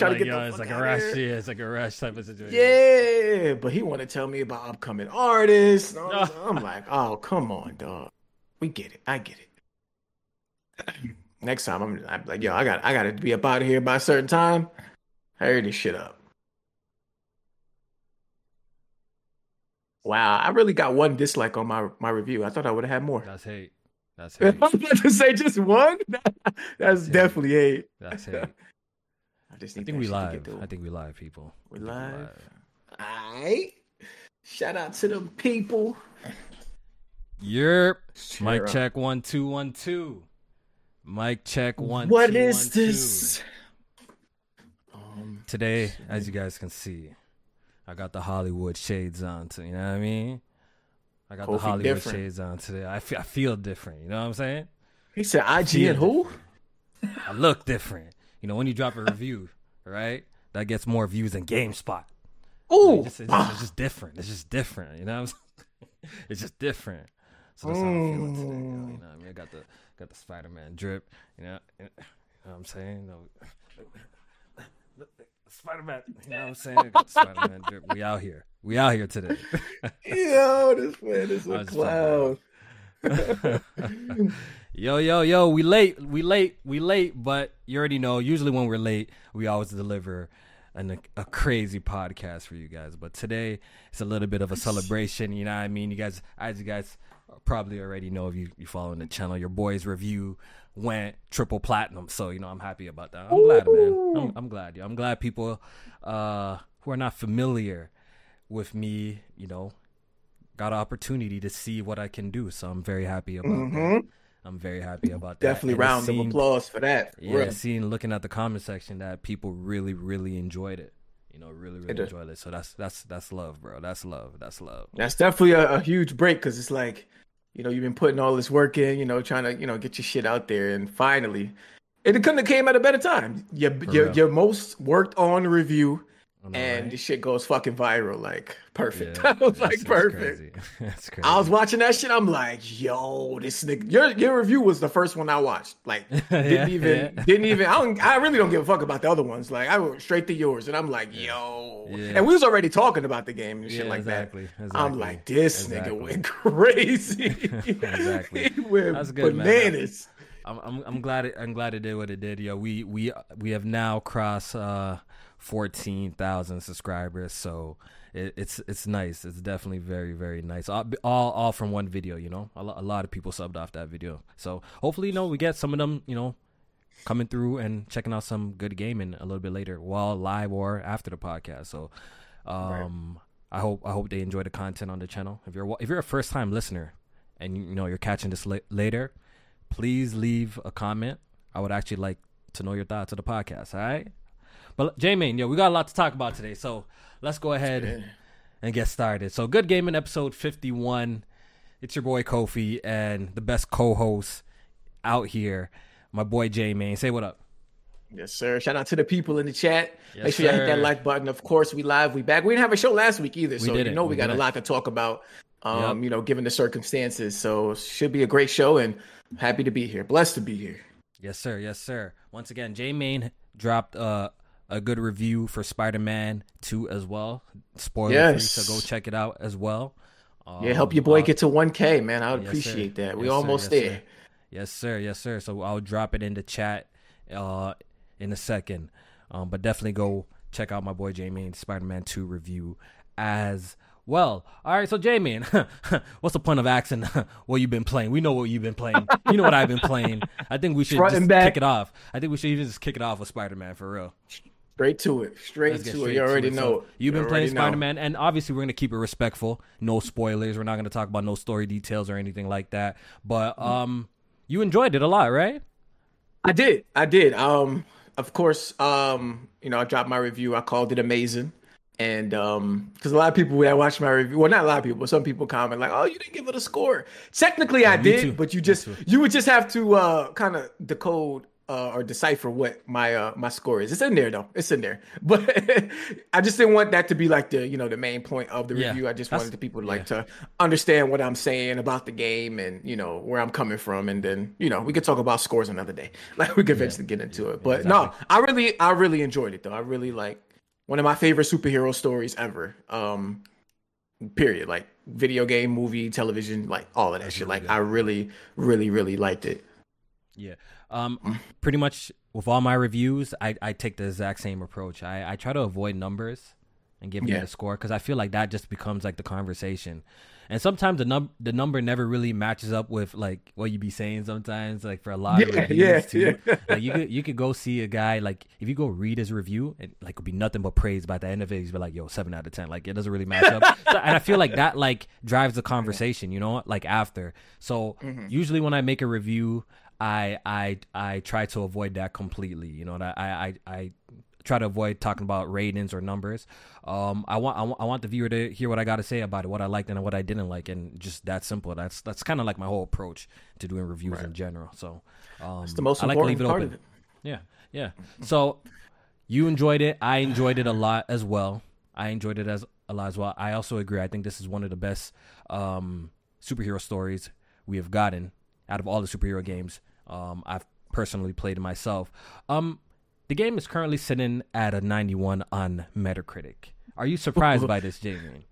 trying like, to get yo, the it's like a rush. Yeah, it's like a rush type of situation. Yeah, but he want to tell me about upcoming artists. all. I'm like, oh, come on, dog. We get it. I get it. Next time, I'm, I'm like, yo, I got, I got to be up out of here by a certain time. Hurry this shit up. Wow, I really got one dislike on my my review. I thought I would have had more. That's hate. That's hate. I hate. was about to say just one. That's Yeah. definitely hate. That's hate. I just I think we shit live. I think we live, people. We I live. Alright. Shout out to them people. Yerp. Mic Sure. check one two one two. Mic check one. What two, is one, this? Um, Today, as you guys can see, I got the Hollywood shades on. To, you know what I mean? I got the Hollywood different. shades on today. I feel, I feel different. You know what I'm saying? he said IG Feel and who? I look different. You know, when you drop a review, right? That gets more views than GameSpot. Oh, Like, it's, just, it's just different. It's just different. You know what I'm saying? It's just different. So that's how I'm feeling today. yo. You know what I mean? I got the got the Spider Man drip. You know, you know what I'm saying? No, Spider Man. You know what I'm saying? I got the Spider Man drip. We out here. We out here today. yo, this man is a clown. yo, yo, yo, we late, we late, we late, but you already know, usually when we're late, we always deliver an, a crazy podcast for you guys. But today, it's a little bit of a celebration, you know what I mean? You guys, as you guys probably already know if you, you following the channel, your boy's review went triple platinum. So, you know, I'm happy about that. I'm glad, man. I'm, I'm glad. I'm glad people uh, who are not familiar with me, you know, got an opportunity to see what I can do. So I'm very happy about that. I'm very happy about that. Definitely And round seemed- of applause for that. Yeah, Real. seeing looking at the comment section that people really, really enjoyed it. You know, really, really did. enjoyed it. So that's that's that's love, bro. That's love. That's love. That's definitely a, a huge break because it's like, you know, you've been putting all this work in, you know, trying to, you know, get your shit out there, and finally, it couldn't have came at a better time. Your your, real. your most worked on review, and right? the shit goes fucking viral, like perfect. Yeah, I was like perfect. crazy. That's crazy. I was watching that shit. I'm like, yo, this nigga. Your your review was the first one I watched. Like, didn't Yeah, even yeah. didn't even. I don't. I really don't give a fuck about the other ones. Like, I went straight to yours, and I'm like, yo. And we was already talking about the game and shit like exactly, that. I'm like, this exactly. nigga went crazy. Exactly. he went That's good, man. bananas. I'm, I'm I'm glad it, I'm glad it did what it did. Yo, we we we have now crossed uh, fourteen thousand subscribers, so it, it's it's nice. It's definitely very very nice. All all, all from one video, you know. A, lo- a lot of people subbed off that video, so hopefully, you know, we get some of them, you know, coming through and checking out some good gaming a little bit later, while live or after the podcast. So, um, I hope I hope they enjoy the content on the channel. If you're if you're a first time listener and you know you're catching this la- later, please leave a comment. I would actually like to know your thoughts of the podcast. All right, but J Main, yeah, we got a lot to talk about today, so let's go ahead and get started. So, good gaming episode fifty one. It's your boy Kofi and the best co-host out here, my boy J Main. Say what up. Yes, sir. Shout out to the people in the chat. Yes, Make sure you hit that like button. Of course, we live, we back. We didn't have a show last week either, so you know we, We got a lot to talk about. Um, Yep. you know, given the circumstances, so should be a great show, and I'm happy to be here. Blessed to be here. Yes, sir. Yes, sir. Once again, J Main dropped uh, a good review for Spider Man 2 as well. Spoiler Yes. free, so go check it out as well. Yeah, help Um, your boy uh, get to 1K, man. I would yes, appreciate sir. that. We Yes, almost there. sir. Yes, sir. Yes, sir. So I'll drop it in the chat uh, in a second. Um, but definitely go check out my boy J Main Spider Man 2 review as well. All right, so J Main, what's the point of asking what you've been playing? We know what you've been playing. You know what I've been playing. I think we should Front just kick it off. I think we should even just kick it off with Spider Man for real. Straight to it. Straight to straight it. You already it. know. So, you've You been playing. Spider Man, and obviously we're gonna keep it respectful. No spoilers. We're not gonna talk about no story details or anything like that. But Mm-hmm. um, you enjoyed it a lot, right? I did. I did. Um, of course, um, you know, I dropped my review. I called it amazing. And um, because a lot of people that watch my review, well, not a lot of people, but some people comment like, "Oh, you didn't give it a score." Technically, I did, too. but you just you would just have to uh kind of decode uh, or decipher what my uh, my score is. It's in there though. It's in there. But I just didn't want that to be like the you know the main point of the Yeah, review. I just wanted the people to like to understand what I'm saying about the game and you know where I'm coming from, and then you know we could talk about scores another day. Like we could eventually get into it. But no, I really I really enjoyed it though. I really like one of my favorite superhero stories ever. Um, period. Like video game, movie, television, like all of that shit. Like I really, really, really liked it. Yeah. Um, pretty much with all my reviews, I, I take the exact same approach. I, I try to avoid numbers and giving Yeah. it a score because I feel like that just becomes like the conversation. And sometimes the num the number never really matches up with like what you be saying sometimes, like for a lot of reviews yeah, too. yeah. Like you could you could go see a guy like if you go read his review, it like would be nothing but praise. By the end of it, he's be like, "Yo, seven out of ten. Like it doesn't really match up. so, and I feel like that like drives the conversation. You know, like after. So Mm-hmm. usually when I make a review, I I I try to avoid that completely. You know, that I I I try to avoid talking about ratings or numbers. Um, I want I want, the viewer to hear what I got to say about it, what I liked and what I didn't like, and just that simple. That's that's kind of like my whole approach to doing reviews in general. So um, It's the most I like to important leave it part open. of it. Yeah, yeah. So you enjoyed it. I enjoyed it a lot as well. I enjoyed it as a lot as well. I also agree. I think this is one of the best um, superhero stories we have gotten out of all the superhero games um, I've personally played it myself. Um, the game is currently sitting at a 91 on Metacritic. Are you surprised by this, Jamie?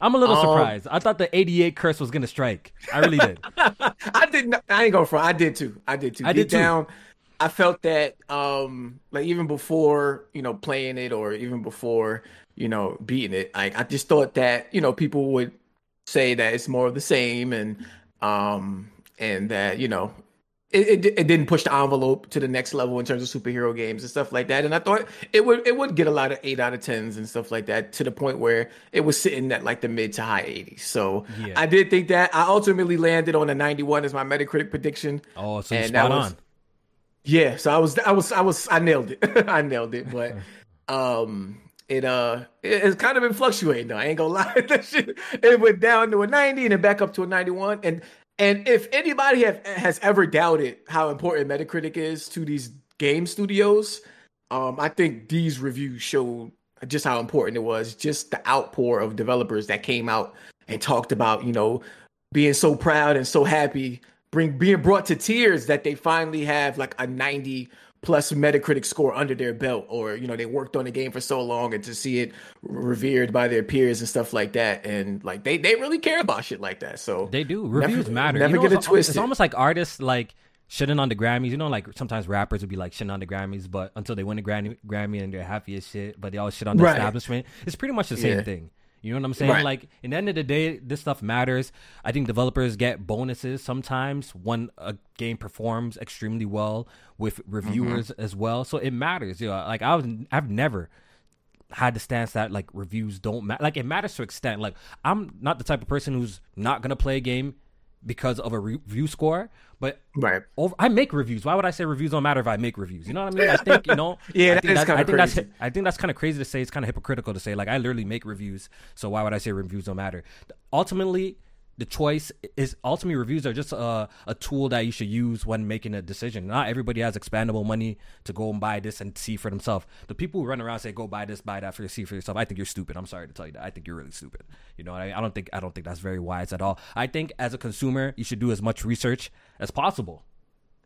I'm a little Um, surprised. I thought the 88 curse was gonna strike. I really did. I didn't. I ain't going front. I did too. I did too. I Deep did too. down, I felt that um like even before you know playing it or even before you know beating it, like I just thought that you know people would say that it's more of the same and um and that you know it, it, it didn't push the envelope to the next level in terms of superhero games and stuff like that. And I thought it would it would get a lot of eight out of tens and stuff like that to the point where it was sitting at like the mid to high 80s. So Yeah. I did think that I ultimately landed on a 91 as my Metacritic prediction. Oh, so And spot was- on. Yeah, so I was I was I was I nailed it. I nailed it, but um it uh it, it's kind of been fluctuating though. I ain't gonna lie. that shit it went down to a 90 and then back up to a 91 and and if anybody have has ever doubted how important Metacritic is to these game studios, um I think these reviews showed just how important it was. Just the outpour of developers that came out and talked about, you know, being so proud and so happy, bring being brought to tears that they finally have like a 90 plus Metacritic score under their belt, or you know, they worked on the game for so long and to see it revered by their peers and stuff like that. And like they they really care about shit like that. So They do. Reviews Never- matter. never you know, get it it's, twisted. It's almost like artists like shitting on the Grammys. You know, like sometimes rappers would be like shitting on the Grammys, but until they win the Grammy, Grammy and they're happy as shit, but they all shit on the Right. establishment. It's pretty much the same Yeah. thing. You know what I'm saying? Right. Like, in the end of the day, this stuff matters. I think developers get bonuses sometimes when a game performs extremely well with reviewers Mm-hmm. as well. So it matters. You know, like I was, I've never had the stance that like reviews don't matter. Like it matters to an extent. Like I'm not the type of person who's not gonna play a game because of a review score, but right. over, I make reviews. Why would I say reviews don't matter if I make reviews? You know what I mean? I think you know. Yeah, I that think is that- kinda I think that's. I think that's kind of crazy to say. It's kind of hypocritical to say like I literally make reviews. So why would I say reviews don't matter? Ultimately, the choice is ultimately reviews are just a, a tool that you should use when making a decision. Not everybody has expandable money to go and buy this and see for themselves. The people who run around say go buy this, buy that for you, see for yourself. I think you're stupid. I'm sorry to tell you that. I think you're really stupid. You know, I, I don't think I don't think that's very wise at all. I think as a consumer, you should do as much research as possible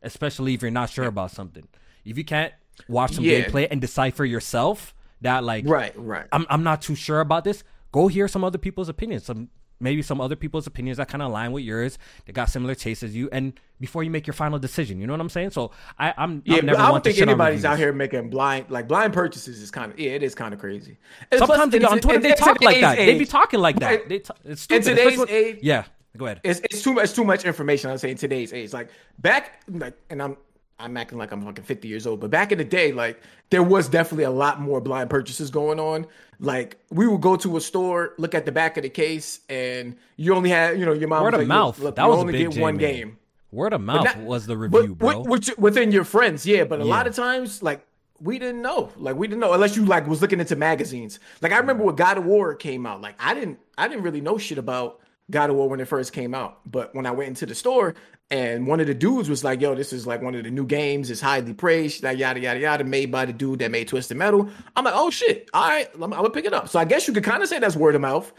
especially if you're not sure about something. If you can't watch some Yeah. gameplay and decipher yourself that like Right, right. I'm I'm not too sure about this, go hear some other people's opinions. Some maybe some other people's opinions that kind of align with yours. They got similar tastes as you, and before you make your final decision, you know what I'm saying. So I, I'm Yeah, I'm never I don't think anybody's out here making blind like blind purchases is kind of yeah, it is kind of crazy. And plus, Sometimes they on Twitter they talk like that. They be talking like that. They t- it's In stupid. today's Especially- age- yeah. Go ahead. it's it's too much it's too much information. I'm saying today's age. Like back like and I'm I'm acting like I'm fucking 50 years old, but back in the day, like there was definitely a lot more blind purchases going on. Like we would go to a store, look at the back of the case, and you only had you know your mom Word of like, mouth. Look, That you was only big get one game. Word of mouth not- was the But review, bro. which, within your friends, yeah. But a lot of times, like we didn't know, like we didn't know unless you like was looking into magazines. Like I remember when God of War came out, like I didn't, I didn't really know shit about God of War when it first came out. But when I went into the store and one of the dudes was like, "Yo, this is like one of the new games. It's highly praised. That yada yada yada, made by the dude that made Twisted Metal." I'm like, "Oh shit! All right, I'm, I'm gonna pick it up." So I guess you could kind of say that's word of mouth.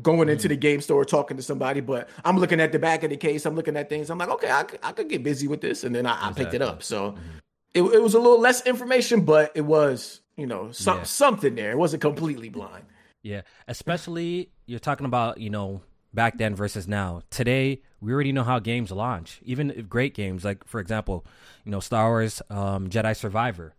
Going into the mm. game store, talking to somebody, but I'm looking at the back of the case. I'm looking at things. I'm like, okay, I, could- I could get busy with this, and then I, I picked it up. So mm-hmm. it, it was a little less information, but it was, you know, some, Yeah. something there. It wasn't completely blind. Yeah, especially you're talking about you know back then versus now. Today we already know how games launch. Even great games like for example, you know Star Wars um, Jedi Survivor,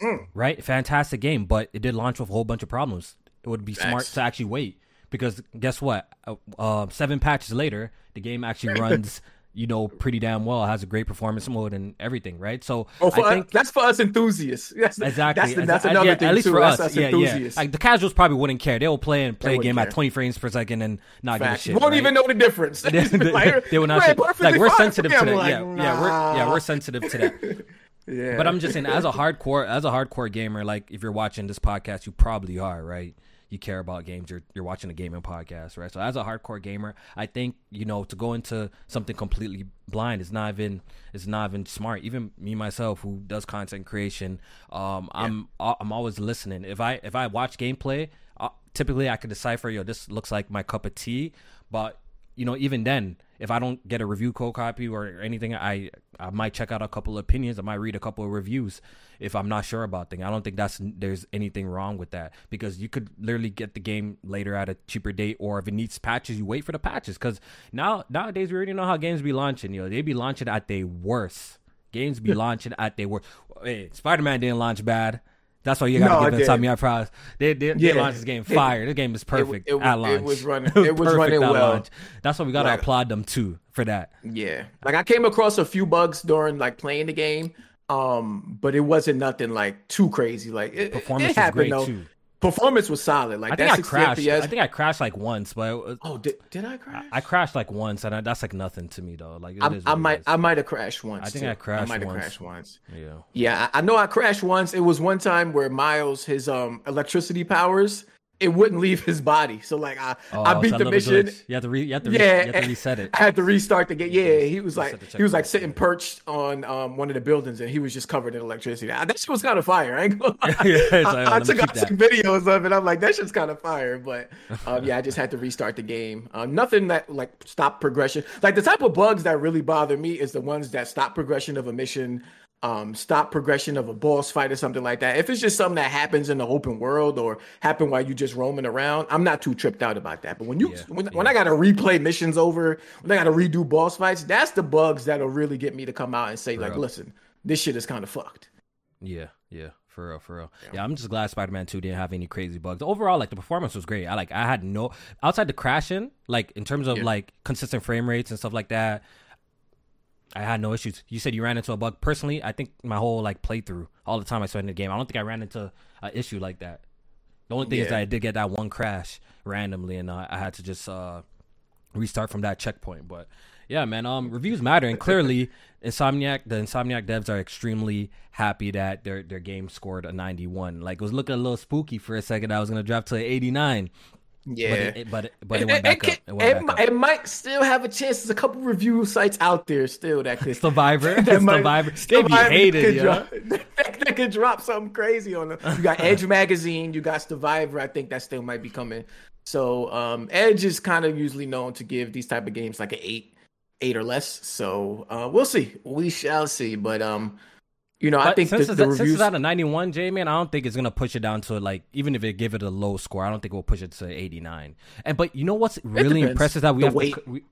Mm. right? Fantastic game, but it did launch with a whole bunch of problems. It would be smart to actually wait because guess what? Uh, uh, seven patches later, the game actually runs. You know, pretty damn well. Has a great performance mode and everything, right? So Oh, for I think that's for us enthusiasts. That's, Exactly. That's, that's another yeah, thing At least too. for that's us, yeah, yeah. enthusiasts. Like the casuals probably wouldn't care. They will play and play a game care. at 20 frames per second and not Facts. give a shit. Won't right? even know the difference. they, Like, they will not. say- Like we're sensitive to that. I'm Yeah, like, yeah, we're yeah we're sensitive to that. yeah. But I'm just saying, as a hardcore, as a hardcore gamer, like if you're watching this podcast, you probably are, right? You care about games. You're you're watching a gaming podcast, right? So as a hardcore gamer, I think you know to go into something completely blind is not even is not even smart. Even me myself, who does content creation, um, I'm I'm always listening. If I if I watch gameplay, uh, typically I can decipher, yo, this looks like my cup of tea. But you know, even then, if I don't get a review code copy or anything, I I might check out a couple of opinions. I might read a couple of reviews if I'm not sure about things. I don't think that's there's anything wrong with that because you could literally get the game later at a cheaper date, or if it needs patches, you wait for the patches. Because now nowadays we already know how games be launching. You know, they be launching at their worst. Games be launching at their worst. Hey, eh, Spider Man didn't launch bad. That's why you gotta it give didn't. Insomniac props. They, they, they Yeah. launched this game It- fire. This game is perfect it was- at it was running- it was running well. launch. That's why we gotta Like- applaud them too for that. Yeah. Like I came across a few bugs during like playing the game. Um, but it wasn't nothing like too crazy. Like it, Performance it was happened great though. too. Performance was solid. Like I think I crashed. FPS. I think I crashed like once, but was, oh, did, did I crash? I crashed like once, and I, that's like nothing to me though. Like it I, is I might. I might have crashed once. I think too. I crashed I might have once. crashed once. yeah. Yeah, I, I know I crashed once. It was one time where Miles, his um electricity powers, it wouldn't leave his body. So like I, I Oh, beat so the mission. glitch. You have to re, you have to re, Yeah, you have to reset it. I had to restart the game. Yeah, he was like he was like sitting perched on um one of the buildings, and he was just covered in electricity. Ah, That shit was kind of fire. I ain't gonna lie. Yeah, like, I, oh, I took out some videos of it. I'm like, that shit's kind of fire. But um, yeah, I just had to restart the game. Um, nothing that like stop progression. Like the type of bugs that really bother me is the ones that stop progression of a mission. Um, stop progression of a boss fight or something like that. If it's just something that happens in the open world or happen while you just roaming around, I'm not too tripped out about that. But when you Yeah, when, when I gotta replay missions over, when I gotta redo boss fights, that's the bugs that'll really get me to come out and say like, real. listen, this shit is kind of fucked. Yeah, yeah, for real, for real. Yeah, I'm just glad Spider-Man 2 didn't have any crazy bugs. Overall, like the performance was great. I like I had no outside the crashing, like in terms of Yeah. like consistent frame rates and stuff like that. I had no issues. You said you ran into a bug. Personally, I think my whole like playthrough, all the time I spent in the game, I don't think I ran into an issue like that. The only thing is that I did get that one crash randomly, and uh, I had to just uh, restart from that checkpoint. But yeah, man, um, reviews matter, and clearly, Insomniac, the Insomniac devs are extremely happy that their their game scored a 91. Like it was looking a little spooky for a second. I was gonna drop to 89, Yeah. but it, it- but it, but it It, went back can- up. It went it back mi- up. it might still have a chance. There's a couple review sites out there still that could Survivor, that might- Survivor, they be hated, could yo. drop, that, that could drop something crazy on them. You got Edge magazine, you got Survivor. I think that still might be coming. So um, Edge is kind of usually known to give these type of games like an eight, eight or less. So uh, we'll see. We shall see. But um, you know, I think since, the, it's, the since it's at a 91, J man, I don't think it's gonna push it down to like even if it give it a low score, I don't think it will push it to 89. And but you know what's really impressive is that we The have weight. To, we,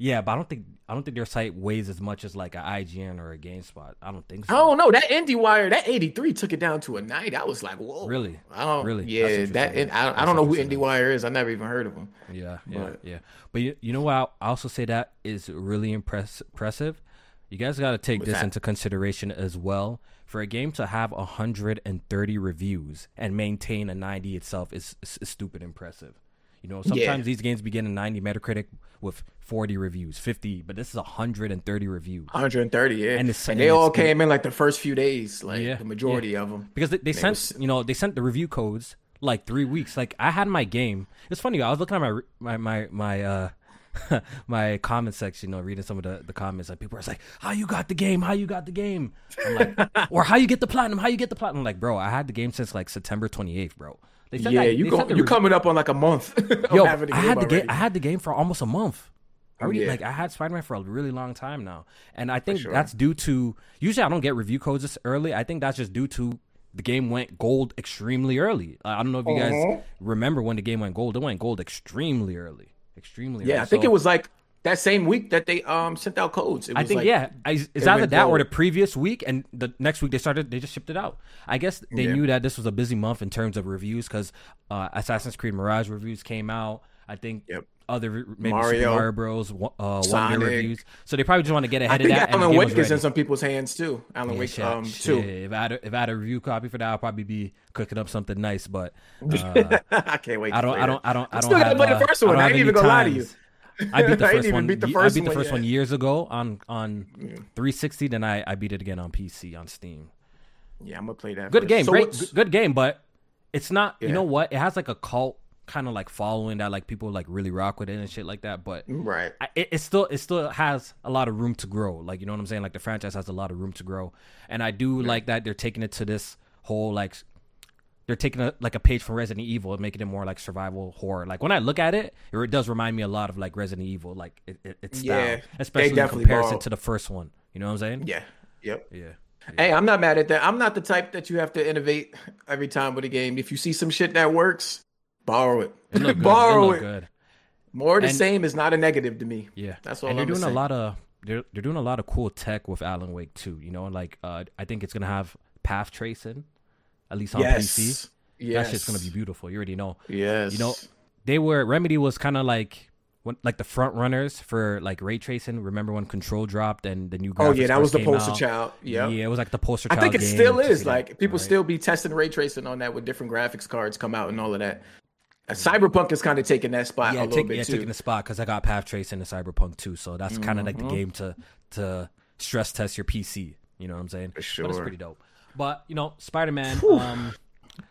yeah, but I don't think I don't think their site weighs as much as like an IGN or a GameSpot. I don't think so. Oh, I don't know. That IndieWire, that 83 took it down to a 90. I was like, whoa. Really? I don't, Really? Yeah, that and I, I don't know who. IndieWire is. I never even heard of them. Yeah, yeah, But- yeah. But you, you know what? I also say that is really impress- impressive. You guys got to take What's this that? into consideration as well. For a game to have 130 reviews and maintain a 90 itself is, is, is stupid impressive. You know, sometimes these games begin a 90 Metacritic with 40 reviews, 50, but this is 130 reviews. 130, yeah. And And, they all came in like the first few days, like Yeah, the majority of them. because they, they sent was- you know they sent the review codes like three weeks. Like I had my game. It's funny. I was looking at my my my my uh my comment section, you know, reading some of the, the comments, like people are like, "How you got the game? How you got the game?" I'm like, or how you get the platinum? How you get the platinum? I'm like, bro, I had the game since like September 28th, bro. They said yeah, that, you go, you coming up on like a month. Yo, I had the game. I had the game for almost a month. I already, yeah. like I had Spider Man for a really long time now, and I think sure. that's due to usually I don't get review codes this early. I think that's just due to the game went gold extremely early. I don't know if you guys uh-huh. remember when the game went gold. It went gold extremely early, extremely. Yeah. I think so, it was like that same week that they um sent out codes. I think like, yeah, it's either that gold. or the previous week, and the next week they started they just shipped it out. I guess they yeah. knew that this was a busy month in terms of reviews because uh, Assassin's Creed Mirage reviews came out. I think yep other maybe Mario, Super Mario Bros. Uh, Wonder reviews. So they probably just want to get ahead I of that. Alan Wake is in some people's hands too. Alan yeah, Wake shit, um shit. too. If I, had a, if I had a review copy for that, I'll probably be cooking up something nice. But uh, I can't wait. I don't. I don't. I don't. I don't. Still have, play the first one. I, I ain't even gonna lie to you. I beat the first one. Beat the first I beat the first one, one years ago on on yeah. 360. Then I I beat it again on PC on Steam. Yeah, I'm gonna play that. Good first. game, so great, good, good game, but it's not. Yeah. You know what? It has like a cult kind of like following that like people like really rock with it and shit like that but right I, it, it still it still has a lot of room to grow like you know what i'm saying like the franchise has a lot of room to grow and i do like that they're taking it to this whole like they're taking a, like a page from Resident Evil and making it more like survival horror. Like when I look at it, it does remind me a lot of like Resident Evil, like it, it, its style, yeah, especially in comparison to the first one. You know what I'm saying? Yeah. Yep. Yeah. yeah. Hey, I'm not mad at that. I'm not the type that you have to innovate every time with a game. If you see some shit that works, Borrow it. it Borrow it. More the and, same is not a negative to me. Yeah, that's all. And they're I'm doing saying. a lot of they're they're doing a lot of cool tech with Alan Wake too. You know, like uh, I think it's gonna have path tracing, at least on yes. PC. Yes. That shit's gonna be beautiful. You already know. Yes. You know, they were Remedy was kind of like when, like the front runners for like ray tracing. Remember when Control dropped and the new graphics? Oh yeah, that was the poster out. child. Yeah, yeah, it was like the poster. I think it still is. Like people right? still be testing ray tracing on that with different graphics cards come out and all of that. Cyberpunk is kind of taking that spot yeah, a little take, yeah, taking the spot because I got path tracing in Cyberpunk too, so that's mm-hmm. kind of like the game to to stress test your PC. You know what I'm saying? For sure, but it's pretty dope. But you know, Spider Man. Um,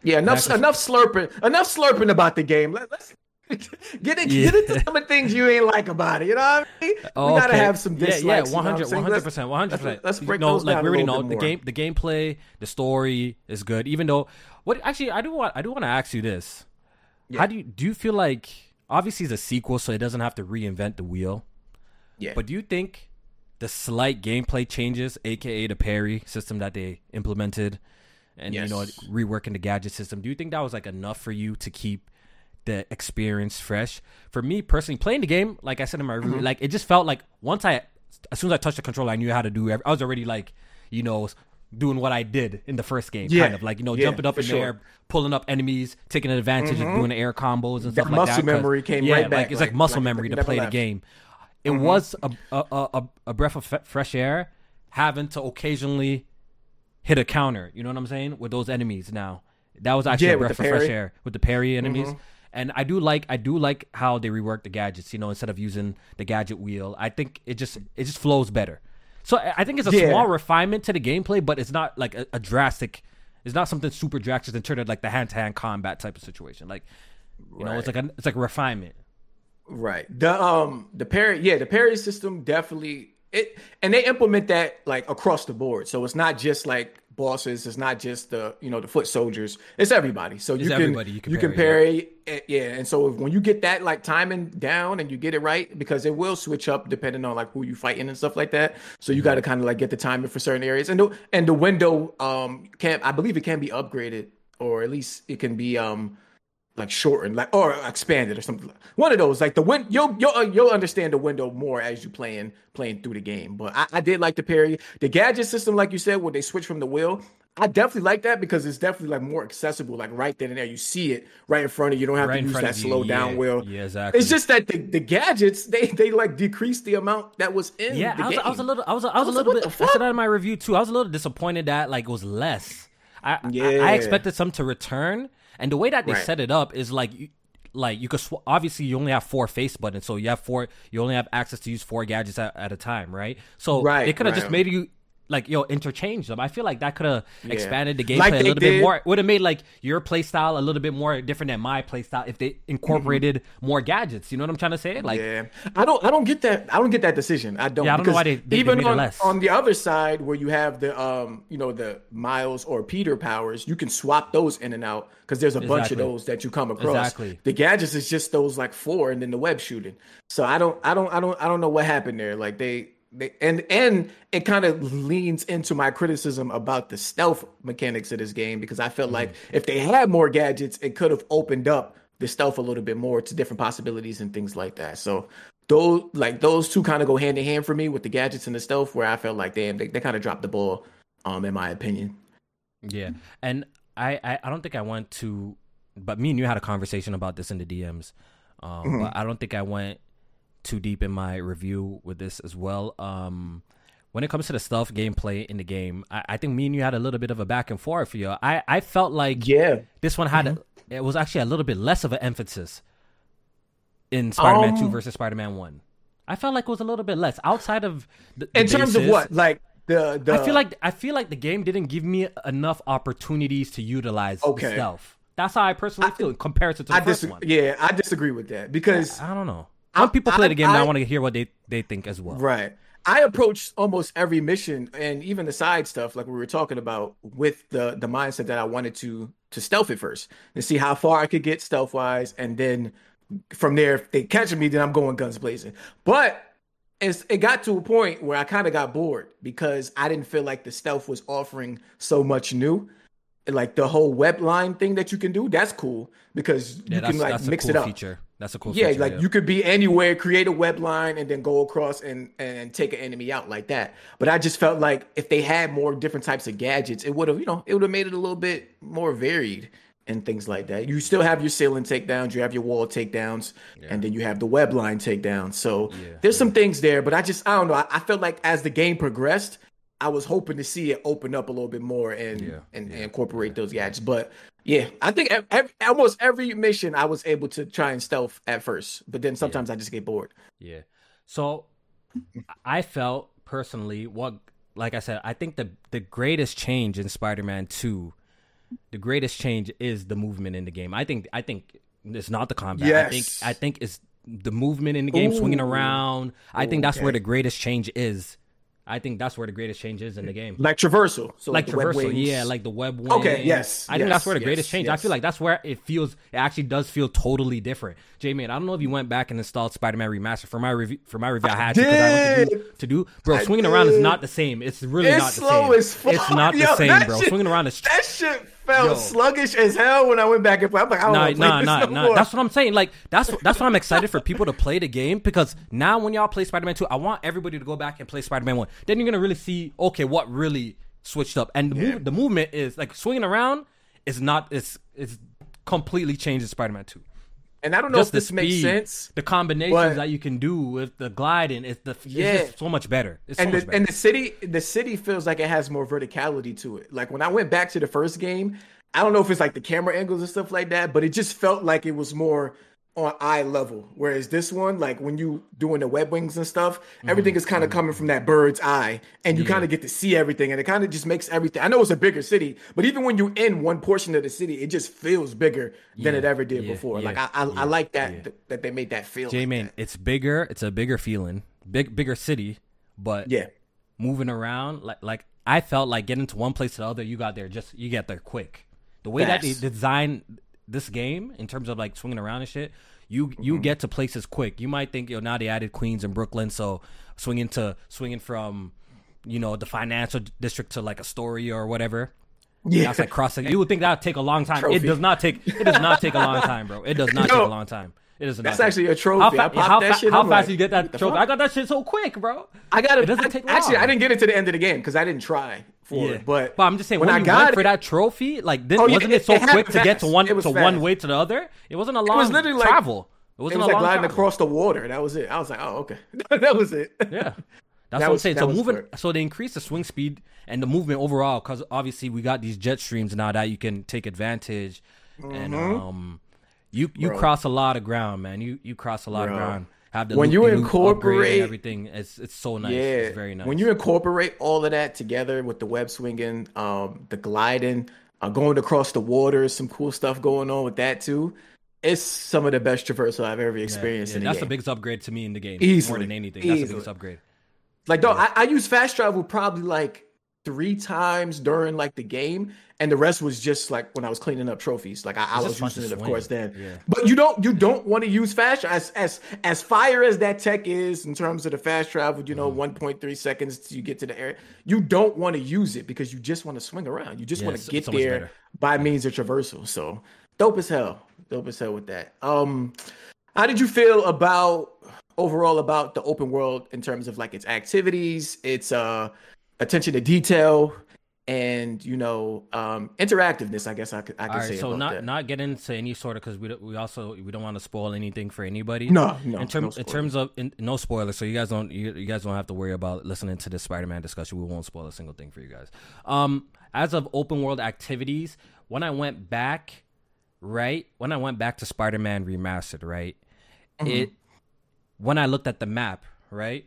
yeah, enough enough slurping, enough slurping about the game. Let, us get it, yeah. get into some of the things you ain't like about it. You know what I mean? Oh, we gotta okay. have some dislikes. Yeah, yeah, 100 percent, one hundred percent. Let's break no, those like we already know the game, the gameplay, the story is good. Even though, what actually, I do want, I do want to ask you this. Yeah. How do you do you feel like obviously it's a sequel, so it doesn't have to reinvent the wheel. Yeah. But do you think the slight gameplay changes, aka the parry system that they implemented, and yes. you know reworking the gadget system, do you think that was like enough for you to keep the experience fresh? For me personally, playing the game, like I said in my review, mm-hmm. like it just felt like once I, as soon as I touched the controller, I knew how to do. I was already like, you know, doing what I did in the first game, yeah. kind of like you know yeah, jumping up in sure. the air, pulling up enemies, taking advantage mm-hmm. of doing air combos and that stuff like that. Muscle memory came yeah, right back. Like, it's like, like muscle like, memory to play left. the game. It mm-hmm. was a, a, a, a breath of fresh air having to occasionally hit a counter. You know what I'm saying with those enemies now. That was actually a breath of fresh air with the parry enemies. Mm-hmm. And I do like I do like how they rework the gadgets. You know, instead of using the gadget wheel, I think it just it just flows better. So I think it's a yeah. small refinement to the gameplay, but it's not like a, a drastic. It's not something super drastic and turn it like the hand to hand combat type of situation. Like, you right. know, it's like a it's like a refinement. Right. The um the parry yeah the parry system definitely it and they implement that like across the board. So it's not just like bosses. It's not just the you know the foot soldiers. It's everybody. So you can, you can you can parry. Yeah. yeah. And so when you get that like timing down and you get it right, because it will switch up depending on like who you fighting and stuff like that. So you got to kind of like get the timing for certain areas. And the and the window um can I believe it can be upgraded or at least it can be um like shortened, like or expanded or something. One of those, like the win. You'll you'll uh, you'll understand the window more as you playing playing through the game. But I, I did like the parry, the gadget system, like you said, where they switch from the wheel. I definitely like that because it's definitely like more accessible, like right then and there. You see it right in front of you. You don't have right to use that slow you. down yeah. wheel. Yeah, exactly. It's just that the, the gadgets they they like decrease the amount that was in. Yeah, I was, I was, a little, I was, I was, I was a little bit. I said that in my review too. I was a little disappointed that like it was less. I yeah. I, I expected some to return, and the way that they right. set it up is like like you could sw- obviously you only have four face buttons, so you have four. You only have access to use four gadgets at, at a time, right? So right, they could have right. just made you like yo interchange them. I feel like that could have Yeah. expanded the gameplay Like a they little bit more. Would have made like your play style a little bit more different than my play style if they incorporated more gadgets. You know what I'm trying to say? Like yeah, I don't, I don't get that. I don't get that decision. I don't. Yeah, I don't know why they- they- they even it on less. on the other side where you have the um, you know, the Miles or Peter powers, you can swap those in and out because there's a bunch of those that you come across. Exactly. The gadgets is just those like four, and then the web shooting. So I don't, I don't, I don't, I don't know what happened there. Like they. They, and and it kind of leans into my criticism about the stealth mechanics of this game because I felt like Mm-hmm. if they had more gadgets, it could have opened up the stealth a little bit more to different possibilities and things like that. So those like those two kind of go hand in hand for me with the gadgets and the stealth, where I felt like damn, they, they kind of dropped the ball, um, in my opinion. Yeah, and I, I, I don't think I went to, but me and you had a conversation about this in the DMs. Um, Mm-hmm. But I don't think I went too deep in my review with this as well. Um, when it comes to the stealth gameplay in the game, I, I think me and you had a little bit of a back and forth. For you I, I felt like Yeah, this one had a, it was actually a little bit less of an emphasis in Spider-Man Two Um, versus Spider-Man One. I felt like it was a little bit less outside of the, the in terms of what, like the the I feel like I feel like the game didn't give me enough opportunities to utilize the Okay. stealth. That's how I personally feel in comparison to the I first disagree. one. Yeah, I disagree with that because I don't know. When people play I- the game, I, I- want to hear what they, they think as well. Right. I approached almost every mission and even the side stuff, like we were talking about, with the the mindset that I wanted to to stealth it first and see how far I could get stealth wise, and then from there, if they catch me, then I'm going guns blazing. But it's, it got to a point where I kind of got bored because I didn't feel like the stealth was offering so much new. Like the whole web line thing that you can do, that's cool because Yeah, you can like mix cool it up. feature. That's a cool Yeah, feature. like you could be anywhere, create a web line, and then go across and and take an enemy out like that. But I just felt like if they had more different types of gadgets, it would have, you know, it would have made it a little bit more varied and things like that. You still have your ceiling takedowns, you have your wall takedowns, and then you have the web line takedowns. So there's some things there, but I just I don't know. I, I felt like as the game progressed, I was hoping to see it open up a little bit more and Yeah, and, and incorporate those gadgets. But yeah, I think ev- ev- almost every mission I was able to try and stealth at first, but then sometimes I just get bored. Yeah. So I felt personally what like I said, I think the the greatest change in Spider-Man 2, the greatest change is the movement in the game. I think I think it's not the combat. I think Yes. I think it's the movement in the game swinging around. I think that's where the greatest change is. I think that's where the greatest change is in the game. Like traversal, so Like the traversal, yeah, like the web wings. Okay, yes, I think that's where the greatest yes, change. I feel like that's where it feels. It actually does feel totally different. J man, I don't know if you went back and installed Spider-Man Remaster for my review. For my review, I had to because I to do, to do. Bro, I swinging around is not the same. It's really It's not the slow same. as fuck. It's not the same, bro. shit- swinging around is That shit felt Yo. sluggish as hell when I went back and play. I'm like, I don't Nah, play nah, this nah, no nah. more. That's what I'm saying. Like that's that's what I'm excited for people to play the game because now when y'all play Spider-Man 2, I want everybody to go back and play Spider-Man 1. Then you're gonna really see okay what really switched up. And the, move, the movement is like swinging around is not it's it's completely changes Spider-Man 2. And I don't know Just if this makes sense. the combinations but- that you can do with the gliding, it's the Yeah. it's just so much better. It's and much the, better. and the city the city feels like it has more verticality to it. Like when I went back to the first game, I don't know if it's like the camera angles and stuff like that, but it just felt like it was more on eye level. Whereas this one, like when you doing the web wings and stuff, everything mm-hmm. is kind of mm-hmm. coming from that bird's eye, and you kind of get to see everything, and it kind of just makes everything. I know it's a bigger city, but even when you're in one portion of the city, it just feels bigger than it ever did yeah, before. like yeah, I, I, I yeah, like that yeah. th- that they made that feel. J man, that. it's bigger. It's a bigger feeling, big bigger city, but yeah. moving around like like I felt like getting to one place to the other. You got there just you get there quick. The way that they design this game in terms of like swinging around and shit, you you Mm-hmm. get to places quick. You might think yo now they added Queens and Brooklyn, so swinging to swinging from you know the financial district to like Astoria or whatever. Yeah. That's like crossing. You would think that would take a long time. It does not take. It does not take a long time, bro. It does not Yo, take a long time. It not. That's actually a trophy. How, fa- how, that fa- how fast like, you get that trophy? I got that shit so quick, bro. I got It it. doesn't take Actually. I didn't get it to the end of the game because I didn't try for it. But I'm just saying when when, I you got went for that trophy, like this Oh, yeah, wasn't it- it so it quick to get to one It to one way to the other? It wasn't a it long was literally like travel. It It wasn't was a like long gliding travel. across the water. That was it. I was like, oh, okay, that was it. Yeah. That's That what I'm saying. So moving, so they increase the swing speed and the movement overall because obviously we got these jet streams now that you can take advantage, and um, you you. Bro. cross a lot of ground, man. You you cross a lot Bro. of ground. have the when you incorporate- everything. It's it's so nice. Yeah, It's very nice. When you incorporate all of that together with the web swinging, um, the gliding, uh, going across the water, some cool stuff going on with that too. It's some of the best traversal I've ever experienced yeah, in the that's game. the biggest upgrade to me in the game. Easily, more than anything, that's the biggest upgrade. Like, though, I, I used fast travel probably like three times during like the game, and the rest was just like when I was cleaning up trophies. Like I, I was using it, of course, then. Yeah. But you don't you don't want to use fast as as as fire as that tech is in terms of the fast travel. You know, Mm-hmm. 1.3 seconds till you get to the area. You don't want to use it because you just want to swing around. You just Yeah, want to get so there better. by means of traversal. So dope as hell. Dope as hell with that. Um, how did you feel about overall about the open world in terms of like its activities, its uh attention to detail, and you know um interactiveness? I guess I could I could All say so not that. not get into any sort of because we we also we don't want to spoil anything for anybody. no, no. in terms no in terms of in, no spoilers, so you guys don't you, you guys don't have to worry about listening to this Spider-Man discussion. We won't spoil a single thing for you guys. Um, as of open world activities, when I went back, right when I went back to Spider-Man Remastered, right, Mm-hmm. it when I looked at the map, right,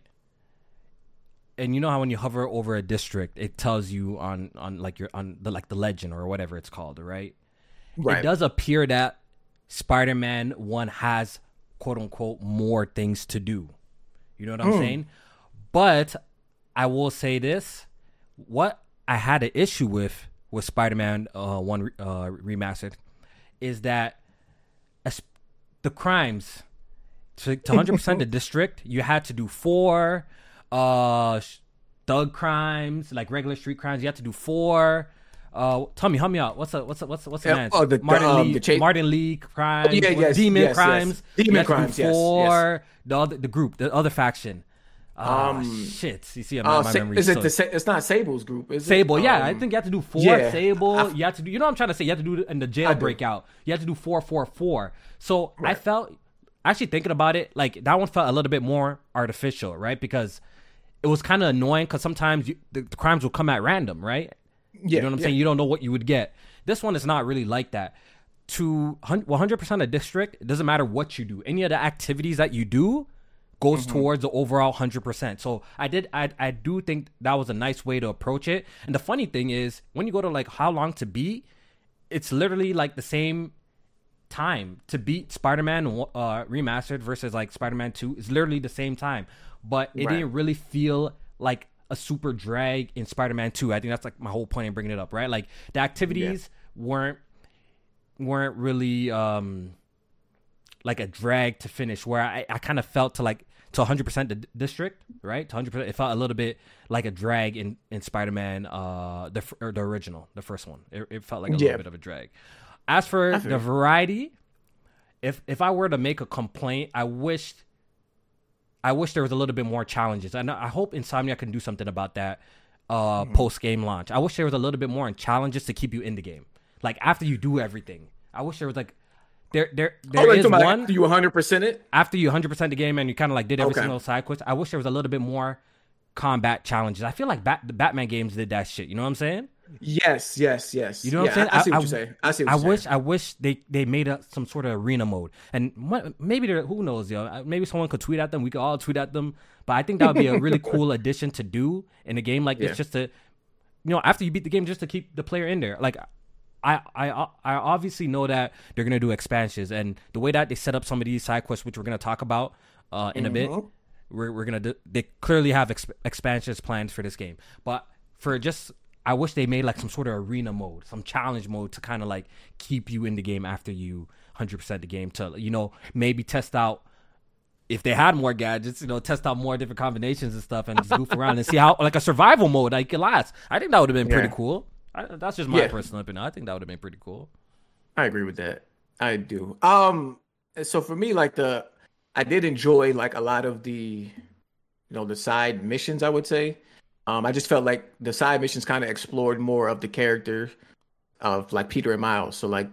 and you know how when you hover over a district, it tells you on on like your on the like the legend or whatever it's called, right? right. it does appear that Spider-Man One has quote unquote more things to do. You know what. I'm saying? But I will say this: what I had an issue with with Spider-Man uh, One uh, remastered is that as- the crimes to, to 100% the district, you had to do four uh thug crimes, like regular street crimes. You have to do four. Uh, tell me, help me out. What's a what's a, what's what's the Yeah, oh, the- the, Martin um, Li, the cha- Martin Li crimes. Oh, yeah, yes, demon yes, yes. crimes. Demon You had crimes, yes, yes. Four. The other, the group, the other faction. Ah, Um, shit. You see, I'm Uh, my memory. is it so- the it's not Sable's group, is it? Sable, yeah, I Um, think you have to do four. yeah. Sable, I- you have to do. You know what I'm trying to say? You have to do in the jail breakout. You have to do four, four, four. So I felt actually thinking about it, like that one felt a little bit more artificial, right? Because it was kind of annoying because sometimes you, the, the crimes will come at random, right? yeah, you know what I'm yeah. saying? You don't know what you would get. This one is not really like that. To 100% of district, it doesn't matter what you do. Any of the activities that you do goes Mm-hmm. towards the overall 100%. So I did I I do think that was a nice way to approach it. And the funny thing is when you go to like how long to beat, it's literally like the same time to beat Spider-Man uh, remastered versus like Spider-Man 2 is literally the same time, but it Right. didn't really feel like a super drag in Spider-Man 2. I think that's like my whole point in bringing it up, right? Like the activities weren't weren't really um like a drag to finish where I, I kind of felt to like to 100% the district, right? To 100% it felt a little bit like a drag in in Spider-Man uh the or the original, the first one. It, it felt like a Yeah. little bit of a drag. As for the variety, if if I were to make a complaint, I wished I wish there was a little bit more challenges. I know, I hope Insomniac can do something about that uh, Mm-hmm. post game launch. I wish there was a little bit more in challenges to keep you in the game. Like after you do everything, I wish there was like there there Oh, there like, is one after you 100 percent it. after you 100% the game and you kind of like did every Okay. single side quest. I wish there was a little bit more combat challenges. I feel like Bat- the Batman games did that shit. You know what I'm saying? Yes, yes, yes. You know what yeah, I'm saying? I, I see what you're saying. I see what I wish saying. I wish they they made up some sort of arena mode, and what, maybe there who knows, yo, maybe someone could tweet at them. We could all tweet at them, but I think that would be a really cool addition to do in a game like this, Yeah. just to you know after you beat the game, just to keep the player in there. Like I I I obviously know that they're gonna do expansions, and the way that they set up some of these side quests, which we're gonna talk about uh, in a bit, Mhm. we're, we're gonna do, they clearly have exp- expansions planned for this game but for just i wish they made like some sort of arena mode some challenge mode to kind of like keep you in the game after you 100% the game to you know maybe test out if they had more gadgets you know test out more different combinations and stuff and just goof around and see how like a survival mode like it lasts i think that would have been pretty Yeah. cool I, that's just my Yeah. personal opinion i think that would have been pretty cool I agree with that. I do. Um, so for me, like the, I did enjoy like a lot of the, you know, the side missions. I would say, um, I just felt like the side missions kind of explored more of the character of like Peter and Miles. So like,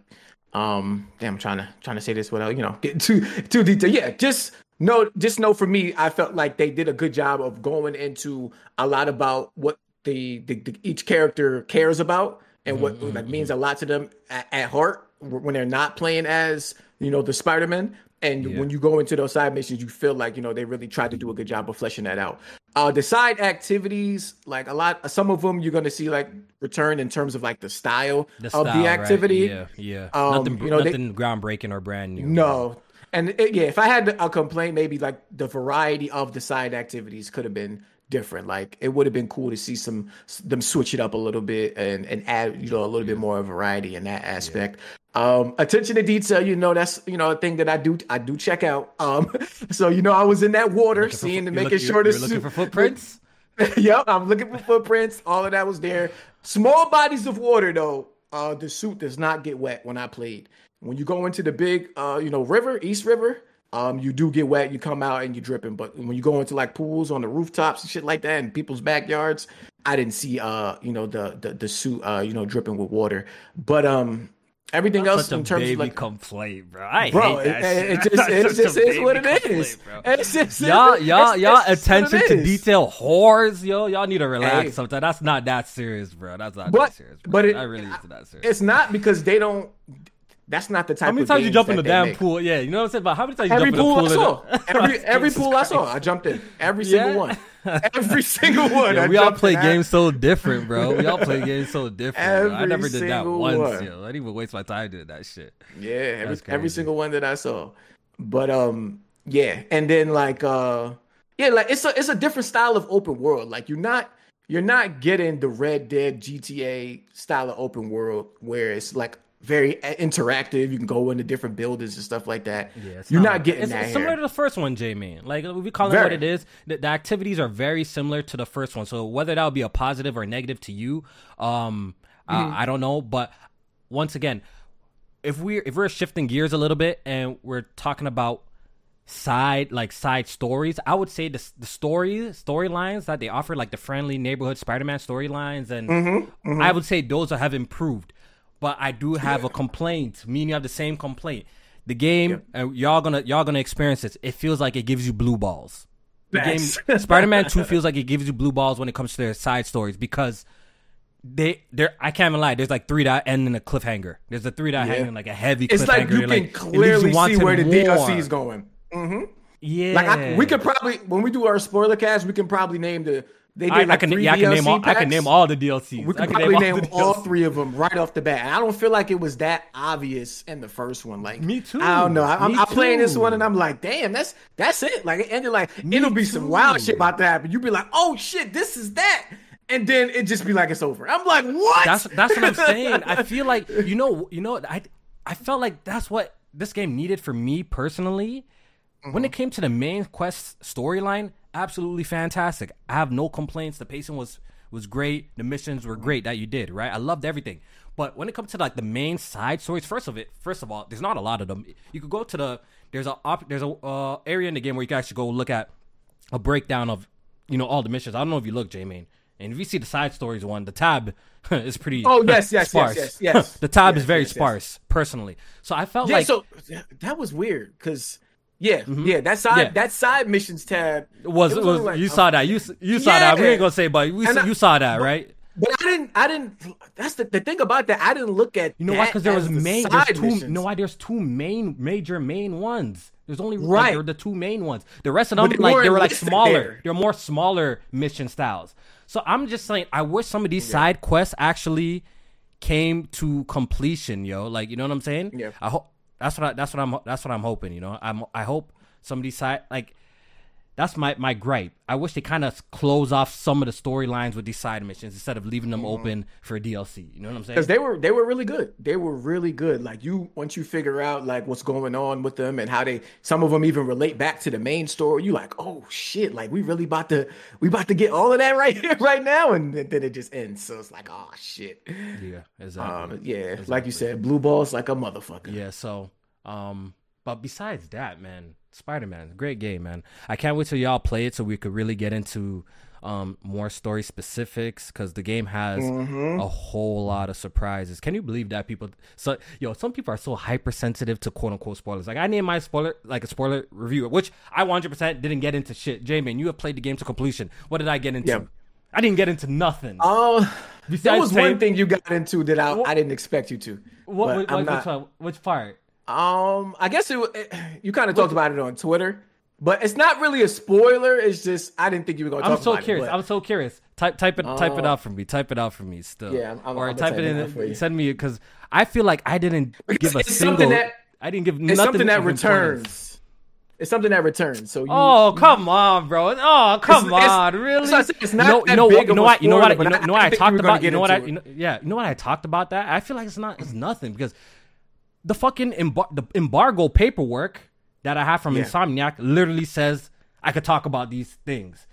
um, damn, I'm trying to trying to say this without you know getting too too detailed. Yeah, just know, just know for me, I felt like they did a good job of going into a lot about what the, the, the each character cares about and what Mhm, like means a lot to them at, at heart when they're not playing as you know the Spider-Man. And Yeah. when you go into those side missions, you feel like you know they really tried to do a good job of fleshing that out. Uh, the side activities, like a lot, some of them you're gonna see like return in terms of like the style The of style, the right? activity. Yeah, yeah. Um, nothing, you know, they- nothing groundbreaking or brand new. No. And it, yeah, if I had a complaint, maybe like the variety of the side activities could have been different. Like it would have been cool to see some them switch it up a little bit and and add you know a little bit more variety in that aspect. Um, attention to detail, you know that's you know a thing that I do I do check out. Um, so you know I was in that water, Looking for seeing and making looking- sure the you're looking suit- for footprints. yep, I'm looking for footprints. All of that was there. Small bodies of water, though. Uh, the suit does not get wet when I played. When you go into the big, uh, you know, river, East River, um, you do get wet. You come out and you're dripping. But when you go into like pools on the rooftops and shit like that, and people's backyards, I didn't see, uh, you know, the the, the suit, uh, you know, dripping with water. But um, everything else Such a in terms baby of like. complaint, bro. I Bro, hate it, that it, shit. it just, That's it just is what it is. It's just, Y'all, y'all, it's- y'all it's attention to detail whores, yo. Y'all need to relax Hey. sometimes. That's not that serious, bro. That's not But- that serious. Bro. but it- that really isn't that serious. It's not because they don't. That's not the type. How many of times you jump in the damn make. pool? Yeah, you know what I'm saying. But how many times you Every jump in the pool the I pool? saw. Every every Jesus pool I saw, I jumped in. Every Yeah. single one. Every single one. Yo, we all play games so different, bro. We all play games so different. I never did that once, one. yo. I didn't even waste my time doing that shit. Yeah, every every single one that I saw. But um, yeah, and then like uh, yeah, like it's a it's a different style of open world. Like you're not you're not getting the Red Dead GTA style of open world where it's like very interactive. You can go into different buildings and stuff like that. Yeah, you're not, like- getting it's, that it's similar to the first one, J man. Like we call it what it is. The, the activities are very similar to the first one. So whether that would be a positive or negative to you, um, Mm-hmm. uh, I don't know. But once again, if we're if we're shifting gears a little bit and we're talking about side like side stories, I would say the the stories storylines that they offer, like the friendly neighborhood Spider-Man storylines, and Mm-hmm, I would say those have improved. But I do have a complaint. Me and you have the same complaint. The game, and y'all gonna y'all gonna experience this. It feels like it gives you blue balls. The game Spider-Man Two feels like it gives you blue balls when it comes to their side stories because they they're I can't even lie. There's like three that end in a cliffhanger. There's a three that Yeah. hang in like a heavy It's like you can it leaves you clearly see where the. DLC is going. Yeah, Like I, we could probably when we do our spoiler cast, we can probably name the they I, did I like can three yeah, I can name DLC all I can name all the DLCs. We I could can probably all name all three of them right off the bat. And I don't feel like it was that obvious in the first one. Like Me too. I don't know. I, I'm, Me playing this one and I'm like, damn, that's that's it. Like it ended like Me it'll be some wild shit about to happen. You'd be like, oh shit, this is that. And then it just be like it's over. I'm like, what? That's that's what I'm saying. I feel like you know you know I I felt like that's what this game needed for me personally. When it mm-hmm. came to the main quest storyline, absolutely fantastic. I have no complaints. The pacing was was great. The missions were great that you did, right? I loved everything. But when it comes to like the main side stories, first of it, first of all, there's not a lot of them. You could go to the there's a op, there's a uh, area in the game where you can actually go look at a breakdown of you know all the missions. I don't know if you look, J-Main. And if you see the side stories one, the tab is pretty Oh, yes, yes, yes, sparse. yes, yes. the tab is very yes, yes. sparse, personally. So I felt yeah, like so that was weird because yeah, mm-hmm. yeah, that side Yeah. that side missions tab was, was was, like you saw that. You you saw that. We ain't gonna say but we, I- you saw that, right? But I didn't. I didn't. That's the, the thing about that. I didn't look at. You know why? Because there was the main. There's two. missions. You know why? There's two main, major main ones. There's only like, Right. they're the two main ones. The rest of them, But they like they were like smaller. there. They're more smaller mission styles. So I'm just saying, I wish some of these side quests actually came to completion, yo. Like you know what I'm saying? Yeah. I hope that's what I, that's what I'm that's what I'm hoping. You know, I'm I hope some of these side like that's my my gripe. I wish they kind of close off some of the storylines with these side missions instead of leaving them open for DLC. You know what I'm saying? because they were they were really good. They were really good. Like you, once you figure out like what's going on with them and how they, some of them even relate back to the main story. You like, oh shit, like we really about to, we about to get all of that right here, right now, and then it just ends. So it's like, oh shit. Yeah, exactly. Um, yeah, like you said, blue balls like a motherfucker. yeah, so um but besides that, man, Spider-Man, great game, man. I can't wait till y'all play it so we could really get into um more story specifics cuz the game has Mm-hmm. a whole lot of surprises. Can you believe that people so yo, some people are so hypersensitive to quote unquote spoilers. Like I named my spoiler like a spoiler review, which I 100% didn't get into shit. J-Man, you have played the game to completion. What did I get into? Yeah. I didn't get into nothing. Oh, Besides was one thing you got into that I, I didn't expect you to. what, what, what- not- which part? Um, I guess it, it you kind of talked about it on Twitter, but it's not really a spoiler. It's just I didn't think you were going to I'm so about curious. it. I'm so curious. Type type it type it Uh, out for me. Type it out for me still. Yeah, I'm- I'm- or I'm type it type it out for in. you. Send me because I feel like I didn't give a it's single. something that- I didn't give It's nothing something that importance. returns. It's something that returns. So you, Oh come on, bro! Oh come It's- it's- on, really? that's what it's not you know, that you know big what? You of know a what? You know what? You know, you I what I talked about? You know what I? You know, yeah, you know what I talked about that? I feel like it's not. It's nothing because the fucking embar- the embargo paperwork that I have from Yeah. Insomniac literally says I could talk about these things.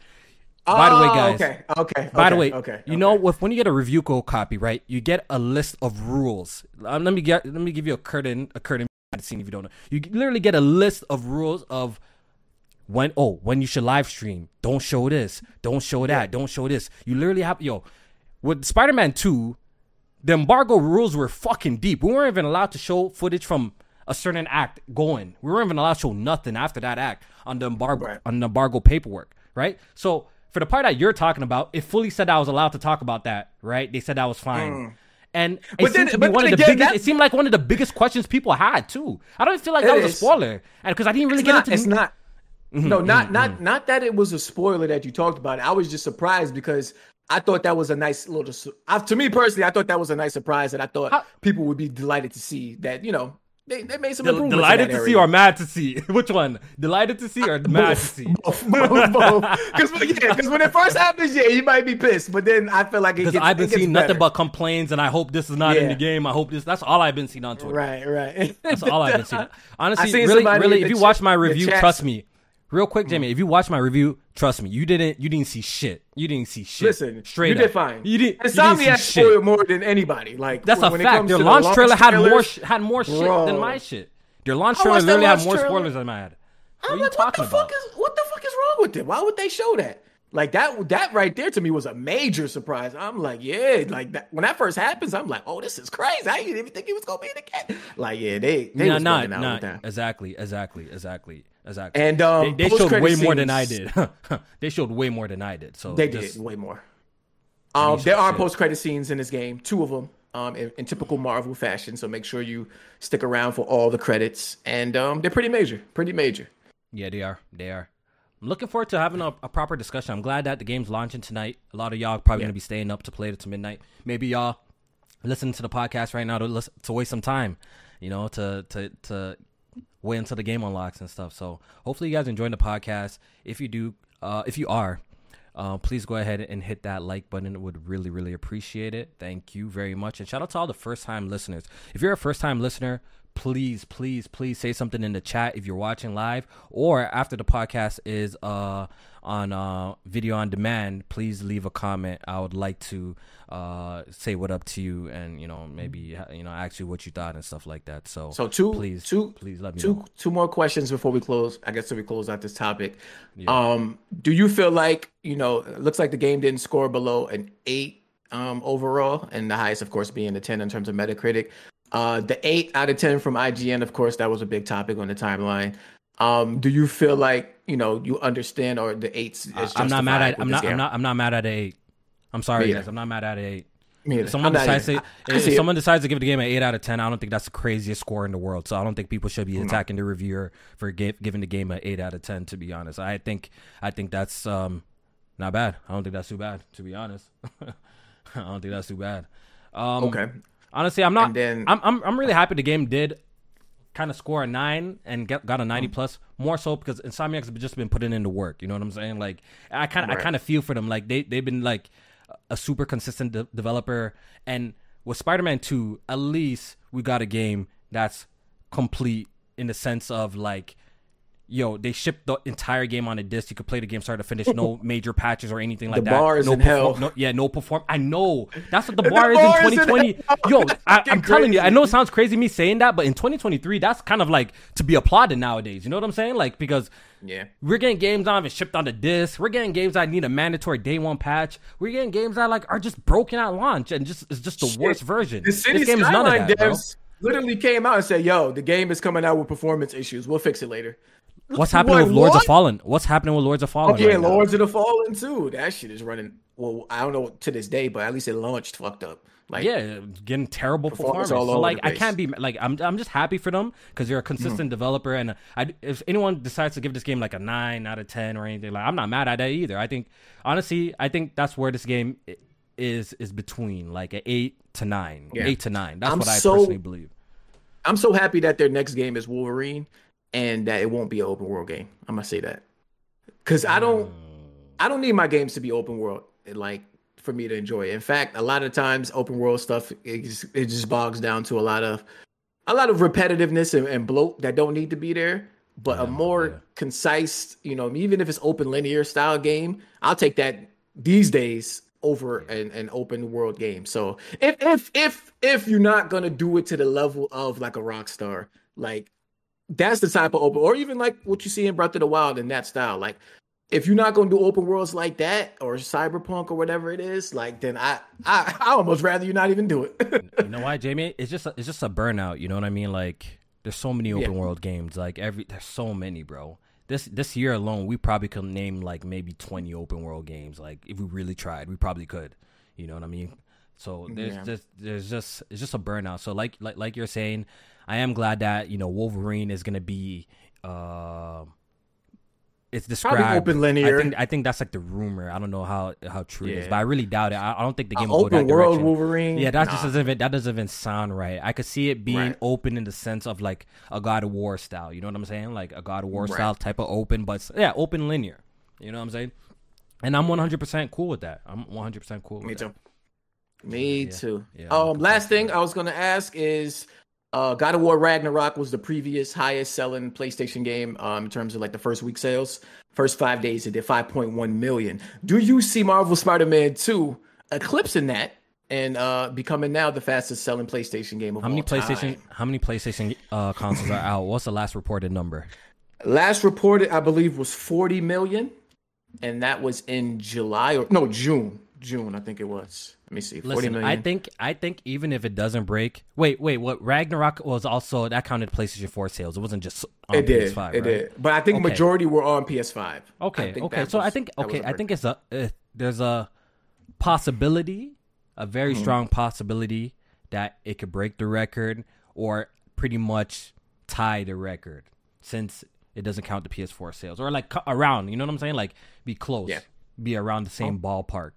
By the way, Oh, guys. Okay. Okay. By the way, okay. you know, with when you get a review code copy, right? You get a list of rules. Um, let me get let me give you a curtain a curtain scene if you don't know. You literally get a list of rules of when oh when you should live stream. Don't show this. Don't show that. Don't show this. You literally have yo with Spider Man Two. The embargo rules were fucking deep. We weren't even allowed to show footage from a certain act going. We weren't even allowed to show nothing after that act on the embargo Right. on the embargo paperwork, right? So for the part that you're talking about, it fully said I was allowed to talk about that, right? They said that was fine. And it Mm. But seemed then- to be one of the again, biggest. that- It seemed like one of the biggest questions people had too. I don't feel like that was a spoiler, and because I didn't really it's get not, into. it's not. Mm-hmm, no, not not not that it was a spoiler that you talked about. I was just surprised because I thought that was a nice little. su- I, to me personally, I thought that was a nice surprise and I thought How- people would be delighted to see that. You know, they, they made some Del- improvements. in delighted that to area. see or mad to see? Which one? Delighted to see or mad to see? both, both, both. Because yeah, 'cause when it first happens, yeah, you might be pissed, but then I feel like it Because gets. I've been it gets seeing nothing but complaints, and I hope this is not in the game. I hope this. That's all I've been seeing on Twitter. Right, right. That's all I've been seeing. Honestly, really, somebody really, in if you ch- watch my review, trust me. Real quick, Jamie, mm. if you watch my review, trust me, you didn't, you didn't see shit. You didn't see shit. Listen, straight you up. did fine. You didn't. You didn't Insomniac shit. spoiled more than anybody. Like That's when, a when fact. comes Their to the launch trailer had more sh- had more shit Bro. than my shit. Their launch trailer watched that literally had more trailer. spoilers than I had. What I'm are you like, talking what the about? fuck is what the fuck is wrong with it? Why would they show that? Like that that right there to me was a major surprise. I'm like, yeah, like that when that first happens, I'm like, oh, this is crazy. I didn't even think he was gonna be in the game. Like, yeah, they they Nah, was nah, bugging out nah. with that. Exactly, exactly, exactly, exactly. And um, they, they showed way more than I did. they showed way more than I did. So They just- did way more. Um, there are post credit scenes in this game, two of them, um, in, in typical Marvel fashion. So make sure you stick around for all the credits, and um, they're pretty major, pretty major. Yeah, they are. They are. I'm looking forward to having a, a proper discussion. I'm glad that the game's launching tonight. A lot of y'all probably Yeah. gonna be staying up to play it to midnight. Maybe y'all listening to the podcast right now to listen, to waste some time, you know, to to to wait until the game unlocks and stuff. So hopefully you guys enjoying the podcast. If you do, uh, if you are, uh, please go ahead and hit that like button. It would really, really appreciate it. Thank you very much. And shout out to all the first time listeners. If you're a first time listener, please, please, please say something in the chat if you're watching live or after the podcast is uh, on uh, video on demand. Please leave a comment. I would like to uh, say what up to you and you know maybe you know ask you what you thought and stuff like that. So So two, please, two, please let me two, know. two more questions before we close. I guess so we close out this topic. Um, do you feel like you know? It looks like the game didn't score below an eight um, overall, and the highest, of course, being a ten in terms of Metacritic. Uh, the eight out of ten from IGN, of course, that was a big topic on the timeline. Um, do you feel like you know you understand or the eights? Is I'm not mad at. I'm not. I'm not. I'm not mad at eight. I'm sorry, guys. I'm not mad at eight. If someone I'm decides to, either. I- I if someone decides to give the game an eight out of ten, I don't think that's the craziest score in the world. So I don't think people should be attacking the reviewer for gi- giving the game an eight out of ten. To be honest, I think I think that's um not bad. I don't think that's too bad. To be honest, I don't think that's too bad. Um, Okay. Honestly, I'm not. Then- I'm, I'm I'm really happy the game did kind of score a nine and get, got a Mm. 90 plus. More so because Insomniac's just been putting in the work. You know what I'm saying? Like I kind of I kind of feel for them. Like they they've been like a super consistent de- developer. And with Spider-Man 2, at least we got a game that's complete in the sense of like yo, they shipped the entire game on a disc. You could play the game start to finish, no major patches or anything like The that. bar is no in hell. No, yeah, no perform. I know that's what the The bar is bar in is in 2020. hell. Yo, I, I'm telling you, I know it sounds crazy me saying that, but in 2023, that's kind of like to be applauded nowadays. You know what I'm saying? Like because Yeah. we're getting games not even shipped on the disc. We're getting games that need a mandatory day one patch. We're getting games that like are just broken at launch and just it's just the Shit. worst version. The City this game is none of Skyline that, devs literally came out and said, "Yo, the game is coming out with performance issues. We'll fix it later." What's happening What, with Lords of? Fallen? What's happening with Lords of Fallen? Oh yeah, right now? Lords of the Fallen too. That shit is running. Well, I don't know to this day, but at least it launched fucked up. Like yeah, getting terrible performance performance. all So like I can't be like I'm I'm just happy for them because they're a hmm. consistent developer and uh, I if anyone decides to give this game like a nine out of ten or anything like I'm not mad at that either. I think honestly I think that's where this game is is between like an eight to nine, Yeah. eight to nine. That's I'm what I so- personally believe. I'm so happy that their next game is Wolverine, and that it won't be an open world game. I'm gonna say that because I don't, I don't need my games to be open world, like for me to enjoy. it. In fact, a lot of times open world stuff it just, it just bogs down to a lot of, a lot of repetitiveness and, and bloat that don't need to be there. But a more yeah. concise, you know, even if it's open linear style game, I'll take that these days over an, an open world game. So if if if if you're not gonna do it to the level of like a Rockstar, like that's the type of open, or even like what you see in Breath of the Wild in that style. Like if you're not gonna do open worlds like that or Cyberpunk or whatever it is, like then I I I almost rather you not even do it. you know why, Jamie? It's just a, it's just a burnout. You know what I mean? Like there's so many open Yeah. world games. Like every there's so many, bro. This this year alone, we probably could name like maybe 20 open world games. Like if we really tried, we probably could. You know what I mean? So there's Yeah. just there's just it's just a burnout. So like like like you're saying, I am glad that you know Wolverine is gonna be. Uh, it's described open linear. I think I think that's like the rumor. I don't know how how true it is, but I really doubt it. I, I don't think the Uh, game will go that open world direction. Wolverine. Yeah, that just Nah. doesn't even, that doesn't even sound right. I could see it being Right. open in the sense of like a God of War style. You know what I'm saying? Like a God of War Right. style type of open, but yeah, open linear. You know what I'm saying? And I'm 100% cool with that. I'm 100% cool with Me that. too. Me Yeah. too. Yeah, um, last thing I was gonna ask is, uh, God of War Ragnarok was the previous highest selling PlayStation game um, in terms of like the first week sales. First five days, it did 5.1 million. Do you see Marvel Spider-Man 2 eclipsing that and uh, becoming now the fastest selling PlayStation game of How many all time? PlayStation how many PlayStation uh, consoles are out? What's the last reported number? Last reported, I believe, was 40 million, and that was in July or no June. June, I think it was. Let me see. 40 Listen, million. I think I think even if it doesn't break, wait, wait, what Ragnarok was also that counted PlayStation 4 sales. It wasn't just on it did. PS5, it right? did. But I think Okay. majority were on PS5. I Okay, okay. that So I think okay, I think it's a uh, there's a possibility, a very Mm-hmm. strong possibility that it could break the record or pretty much tie the record since it doesn't count the PS4 sales or like around, you know what I'm saying? Like be close. Yeah. Be around the same ballpark.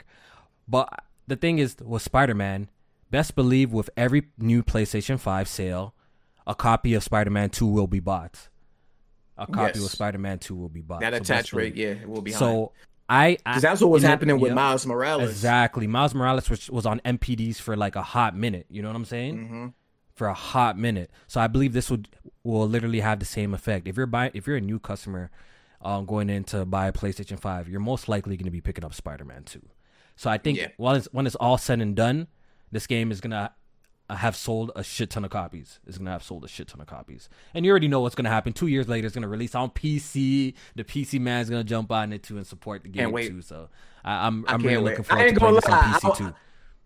But the thing is with Spider-Man, best believe with every new PlayStation 5 sale, a copy of Spider-Man 2 will be bought. A copy Yes. of Spider-Man 2 will be bought. that So attach rate, believe. yeah, it will be high. So I because that's what was know- happening with yeah, Miles Morales. Exactly, Miles Morales was, was on NPDs for like a hot minute. You know what I'm saying? Mm-hmm. For a hot minute. So I believe this would will literally have the same effect. If you're buying, if you're a new customer, um, going in to buy a PlayStation Five, you're most likely going to be picking up Spider-Man Two. So I think Yeah. while it's, when it's all said and done, this game is gonna uh, have sold a shit ton of copies. It's gonna have sold a shit ton of copies, and you already know what's gonna happen. Two years later, it's gonna release on PC. The PC man's gonna jump on it too and support the game too. So I, I'm I I'm really wait. looking forward to playing this on. PC I, too.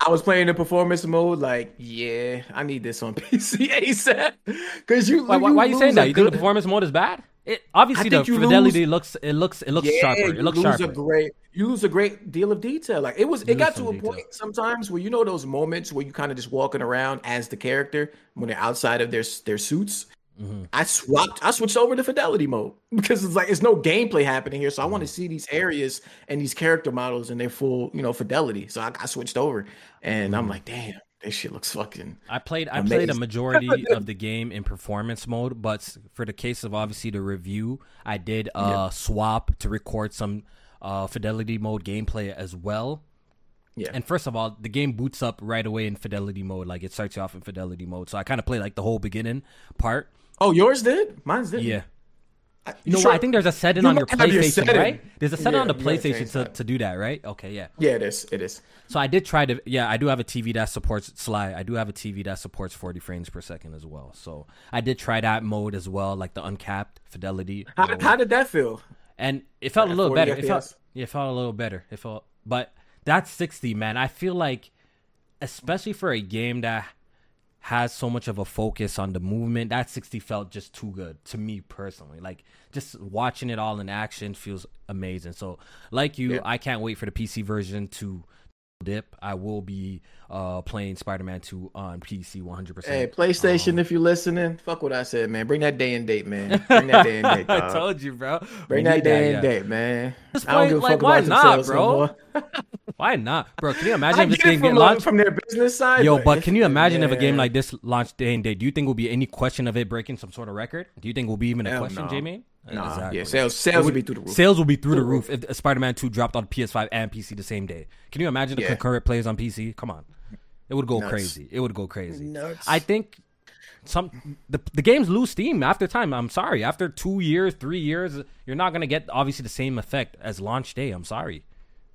I was playing the performance mode, like, yeah, I need this on PC ASAP. Because you, Why, why, why are you saying that? You think the performance mode is bad? It obviously the fidelity looks it looks it looks yeah, sharper. It looks lose sharper. a great, you lose a great deal of detail. Like it was, You it got to a detail. point sometimes where you know those moments where you kind of just walking around as the character when they're outside of their their suits. Mhm. I swapped, I switched over to fidelity mode because it's like it's no gameplay happening here, so I want to Mm-hmm. see these areas and these character models in their full, you know, fidelity. So I, I switched over, and Mm-hmm. I'm like, damn, this shit looks fucking. I played I played a majority of the game in performance mode, but for the case of obviously the review, I did uh swap to record some uh fidelity mode gameplay as well. Yeah. And first of all, the game boots up right away in fidelity mode, like it starts you off in fidelity mode. So I kind of played like the whole beginning part. Oh, yours did? Mine's did. Yeah. I, You know sure? what? I think there's a setting You on your have your PlayStation, right? There's a setting Yeah, on the PlayStation to, to do that, right? Okay, yeah. Yeah, it is. It is. So I did try to, yeah, I do have a TV that supports Sly. I do have a TV that supports 40 frames per second as well. So I did try that mode as well, like the uncapped fidelity. How, how did that feel? and it felt a little 40 better. It felt, yeah, it felt a little better. It felt, but that's 60, man. I feel like, especially for a game that has so much of a focus on the movement, that 60 felt just too good to me personally. Like just watching it all in action feels amazing. So, like you, Yeah. I can't wait for the PC version to dip, I will be uh, playing Spider Man 2 on PC 100%. Hey, PlayStation, um, if you're listening, fuck what I said, man. Bring that day and date, man. Bring that day and date. I told you, bro. Bring that day that, and yeah. date, man. Point, I don't give a like, fuck why about not, bro? Why not, bro? Can you imagine if this game get launched from their business side? Yo, but can you imagine yeah. if a game like this launched day and date? Do you think will be any question of it breaking some sort of record? Do you think will be even a Hell question, no. Jamie? Nah, exactly. yeah, sales sales would be through the roof. Sales will be through the roof if Spider-Man Two dropped on PS5 and PC the same day. Can you imagine the yeah. concurrent plays on PC? Come on, it would go Nuts. crazy. It would go crazy. Nuts. I think some the the games lose steam after time. I'm sorry, after two years, three years, you're not gonna get obviously the same effect as launch day. I'm sorry.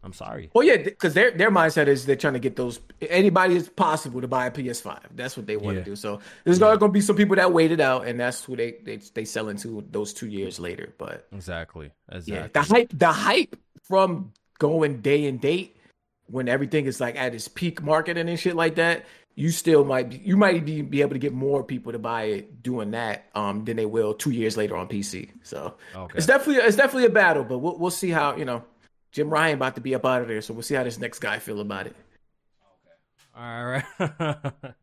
I'm sorry. Well, yeah, because their their mindset is they're trying to get those anybody is possible to buy a PS5. That's what they want yeah. to do. So there's yeah. going to be some people that waited out, and that's who they they they sell into those two years later. But exactly, exactly. Yeah, the hype, the hype from going day and date when everything is like at its peak marketing and shit like that. You still might be, you might be, be able to get more people to buy it doing that um than they will two years later on PC. So okay. it's definitely it's definitely a battle, but we'll we'll see how you know Jim Ryan about to be up out of there, so we'll see how this next guy feel about it. Okay. All right.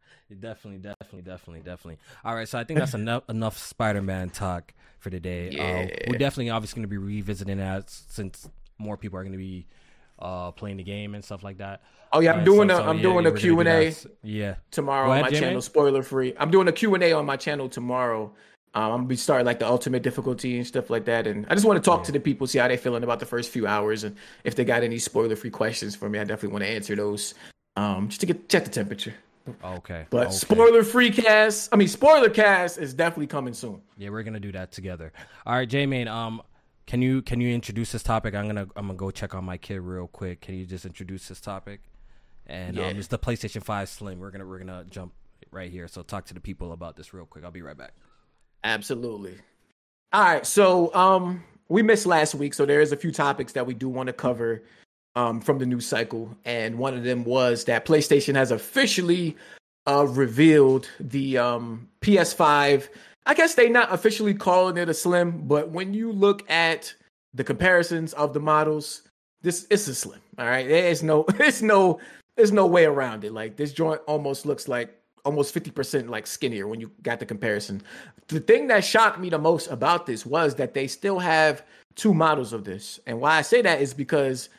definitely, definitely, definitely, definitely. All right, so I think that's enough enough Spider-Man talk for today. Uh, yeah. Uh, we're definitely obviously going to be revisiting that since more people are going to be uh, playing the game and stuff like that. Oh yeah, I'm uh, doing so, a so, am yeah, doing a Q and A. Yeah, tomorrow on my Jimmy? channel, spoiler free. I'm doing a Q and A on my channel tomorrow um, I'm gonna be starting like the ultimate difficulty and stuff like that, and I just want to talk yeah. to the people, see how they're feeling about the first few hours, and if they got any spoiler free questions for me, I definitely want to answer those, um, just to get check the temperature. Okay. But okay. spoiler free cast, I mean spoiler cast is definitely coming soon. Yeah, we're gonna do that together. All right, J Main, um, can you can you introduce this topic? I'm gonna I'm gonna go check on my kid real quick. Can you just introduce this topic? And yeah. um, it's the PlayStation Five Slim. We're gonna we're gonna jump right here. So talk to the people about this real quick. I'll be right back. Absolutely. All right, so um, we missed last week, so there is a few topics that we do want to cover um, from the news cycle, and one of them was that PlayStation has officially uh, revealed the um, PS5. I guess they not officially calling it a slim, but when you look at the comparisons of the models, this it's a slim. All right, there's no, there's no, there's no way around it. Like this joint almost looks like almost 50% like skinnier when you got the comparison. The thing that shocked me the most about this was that they still have two models of this. And why I say that is because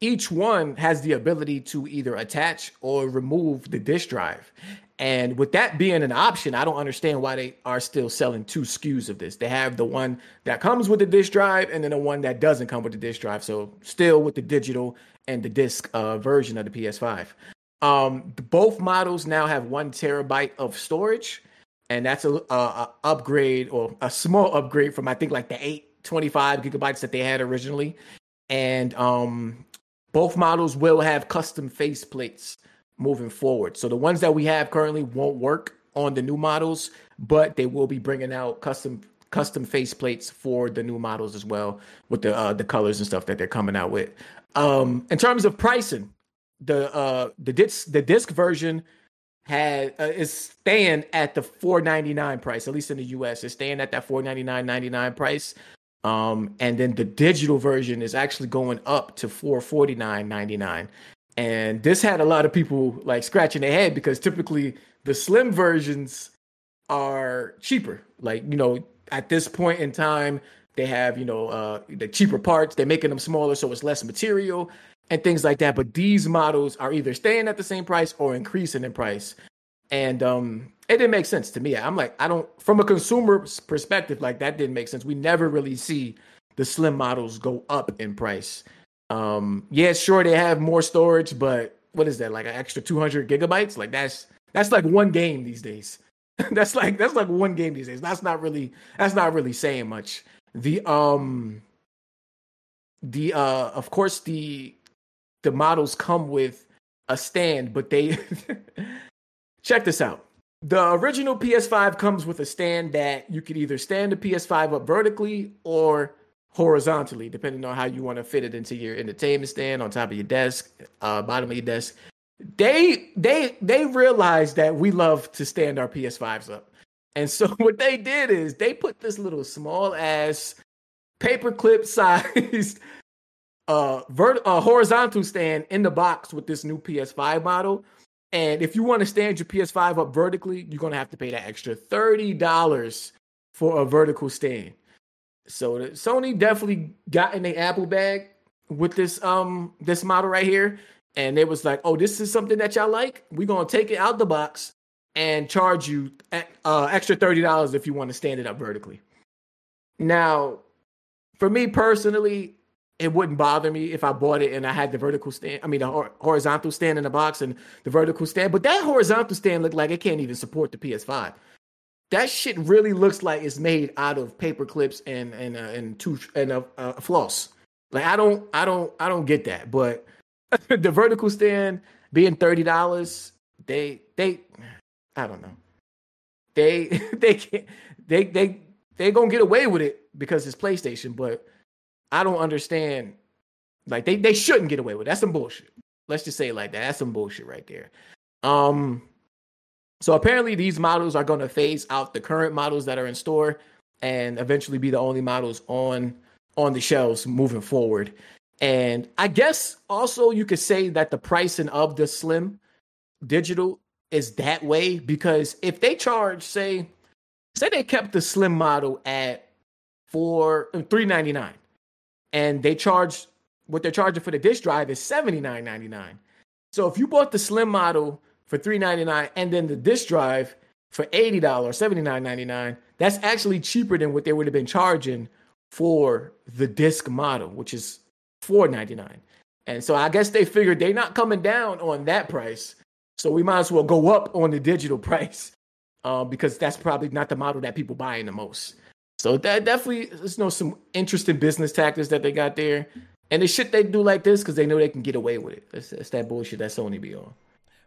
each one has the ability to either attach or remove the disk drive. And with that being an option, I don't understand why they are still selling two SKUs of this. They have the one that comes with the disk drive and then the one that doesn't come with the disk drive. So still with the digital and the disc uh, version of the PS5. Um, both models now have one terabyte of storage, and that's a, a, a, upgrade or a small upgrade from I think like the 825 gigabytes that they had originally. And um, both models will have custom face plates moving forward. So the ones that we have currently won't work on the new models, but they will be bringing out custom custom face plates for the new models as well with the uh, the colors and stuff that they're coming out with. Um, in terms of pricing, the uh the disc the disc version had uh, is staying at the 499 price at least in the US it's staying at that 499.99 price. Um and then the digital version is actually going up to 449.99 and this had a lot of people like scratching their head because typically the slim versions are cheaper. Like you know at this point in time they have you know uh the cheaper parts they're making them smaller so it's less material and things like that. But these models are either staying at the same price or increasing in price. And um, it didn't make sense to me. I'm like, I don't, from a consumer perspective, like that didn't make sense. We never really see the slim models go up in price. Um, yeah, sure, they have more storage, but what is that, like an extra 200 gigabytes? Like that's, that's like one game these days. that's like, that's like one game these days. That's not really, that's not really saying much. The, um, the, uh, of course, the, the models come with a stand, but they check this out. The original PS5 comes with a stand that you could either stand the PS5 up vertically or horizontally, depending on how you want to fit it into your entertainment stand on top of your desk, uh, bottom of your desk. They they they realized that we love to stand our PS5s up. And so what they did is they put this little small ass paperclip sized a, vert- a horizontal stand in the box with this new PS5 model. And if you want to stand your PS5 up vertically, you're gonna have to pay that extra thirty dollars for a vertical stand. So the, Sony definitely got in the Apple bag with this um this model right here, and it was like, oh, this is something that y'all like. We're gonna take it out the box and charge you uh, extra thirty dollars if you want to stand it up vertically. Now, for me personally, it wouldn't bother me if I bought it and I had the vertical stand. I mean, the horizontal stand in the box and the vertical stand. But that horizontal stand looked like it can't even support the PS5. That shit really looks like it's made out of paper clips and and uh, and tooth and a uh, floss. Like I don't I don't I don't get that. But the vertical stand being thirty dollars, they they I don't know. They they can't they they they gonna get away with it because it's PlayStation, but I don't understand. Like they they shouldn't get away with it. that's some bullshit. Let's just say like that. That's some bullshit right there. Um, so apparently these models are gonna phase out the current models that are in store and eventually be the only models on on the shelves moving forward. And I guess also you could say that the pricing of the Slim digital is that way because if they charge, say, say they kept the Slim model at four three ninety nine, and they charge what they're charging for the disk drive is seventy nine ninety nine. So if you bought the Slim model for three ninety nine and then the disk drive for eighty dollars, seventy nine ninety nine, that's actually cheaper than what they would have been charging for the disc model, which is four ninety nine. And so I guess they figured they're not coming down on that price. So we might as well go up on the digital price uh, because that's probably not the model that people buying the most. So that definitely is you know some interesting business tactics that they got there. And the shit they do like this because they know they can get away with it. It's, it's that bullshit that Sony be on.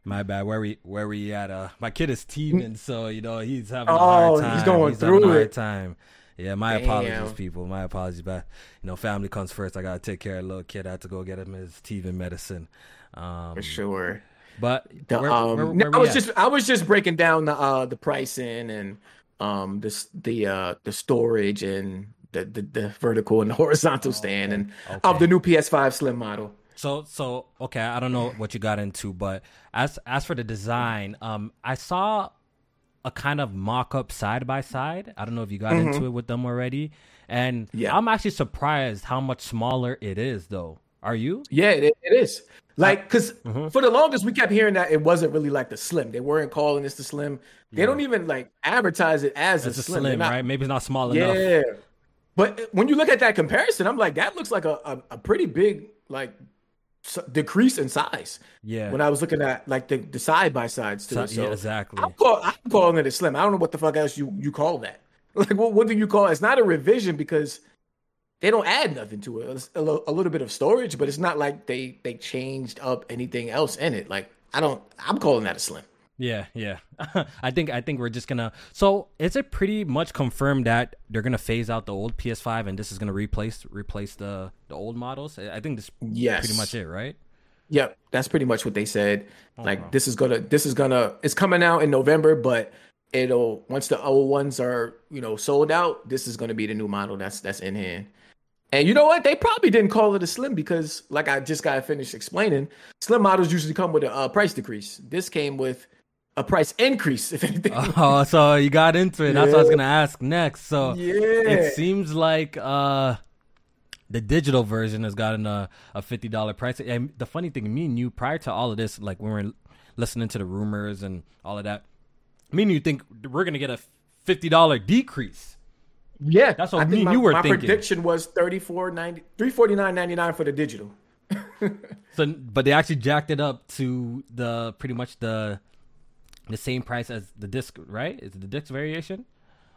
My bad. Where we where we at? Uh, my kid is teething, so you know he's having a hard oh, time. he's going he's through it. time. Yeah, my Damn. apologies, people. My apologies, but you know, family comes first. I gotta take care of the little kid. I had to go get him his teething medicine. Um, For sure. But the, where, um, where, where I was at? just I was just breaking down the uh the pricing and um the the uh the storage and the the, the vertical and the horizontal oh, stand and okay. of the new PS5 Slim model. So so okay, I don't know what you got into, but as as for the design, um, I saw a kind of mock up side by side. I don't know if you got mm-hmm. into it with them already. And yeah. I'm actually surprised how much smaller it is, though. Are you? Yeah, it, it is. Like, because mm-hmm. for the longest, we kept hearing that it wasn't really like the Slim. They weren't calling this the Slim. They yeah. don't even like advertise it as it's a Slim, slim not, right? Maybe it's not small yeah. enough. Yeah. But when you look at that comparison, I'm like, that looks like a, a, a pretty big like decrease in size. Yeah. When I was looking at like the, the side by sides too. So, so yeah, exactly. I'm, call, I'm calling it a slim. I don't know what the fuck else you you call that. Like what what do you call it? It's not a revision because they don't add nothing to it. It's a, little bit of storage, but it's not like they they changed up anything else in it. Like I don't. I'm calling that a slim. Yeah, yeah. I think I think we're just gonna. So is it pretty much confirmed that they're gonna phase out the old PS5 and this is gonna replace replace the the old models? I think this yes. pretty much it, right? Yep, that's pretty much what they said. Oh, like wow. this is gonna this is gonna it's coming out in November, but it'll once the old ones are you know sold out, this is gonna be the new model that's that's in hand. And you know what? They probably didn't call it a slim because, like I just got finished explaining, slim models usually come with a uh, price decrease. This came with a price increase, if anything. Oh, so you got into it. Yeah. That's what I was gonna ask next. So yeah. it seems like uh the digital version has gotten a, a fifty dollar price. And the funny thing, me and you, prior to all of this, like when we were listening to the rumors and all of that, me and you think we're gonna get a fifty dollar decrease. Yeah, that's what I me and you were my thinking. My prediction was 34 90 349.99 for the digital. so, but they actually jacked it up to the pretty much the the same price as the disc, right? Is it the disc variation?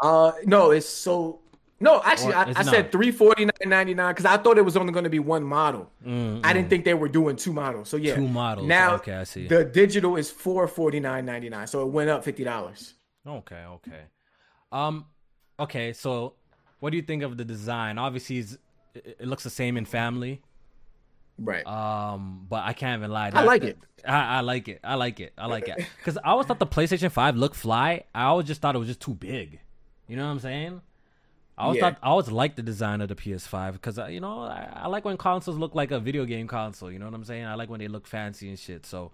Uh, no, it's so. No, actually, I, I said three forty nine ninety nine because I thought it was only going to be one model. Mm-hmm. I didn't think they were doing two models. So yeah, two models. Now, okay, I see. The digital is four forty nine ninety nine, so it went up fifty dollars. Okay, okay, um, okay. So, what do you think of the design? Obviously, it looks the same in family. Right. Um, but I can't even lie. That, I like it. I, I, like it. I like it. I like it. Because I always thought the PlayStation Five looked fly. I always just thought it was just too big. You know what I'm saying? I always Yeah. thought I always liked the design of the PS5 because you know I, I like when consoles look like a video game console. You know what I'm saying? I like when they look fancy and shit. So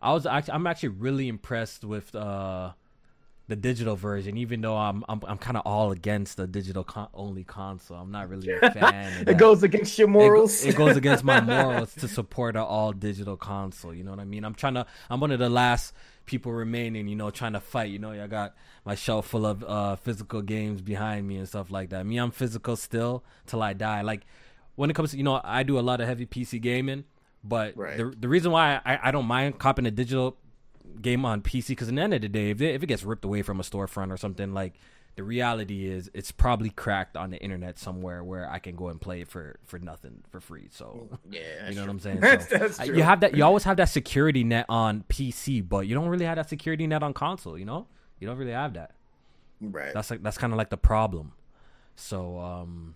I was actually I'm actually really impressed with uh the digital version, even though I'm I'm I'm kind of all against the digital con- only console. I'm not really a fan. It goes against your morals. It, goes against my morals to support an all digital console. You know what I mean? I'm trying to. I'm one of the last people remaining. You know, trying to fight. You know, I got my shelf full of uh, physical games behind me and stuff like that. Me, I'm physical still till I die. Like when it comes to you know, I do a lot of heavy PC gaming, but Right. the the reason why I, I don't mind copping a digital game on PC because at the end of the day, if it, if it gets ripped away from a storefront or something, like the reality is it's probably cracked on the internet somewhere where I can go and play it for for nothing for free. So yeah, you know what I'm saying. That's, So, that's true. you have that. You always have that security net on PC, but you don't really have that security net on console. You know, you don't really have that. right. That's like that's kind of like the problem. So um,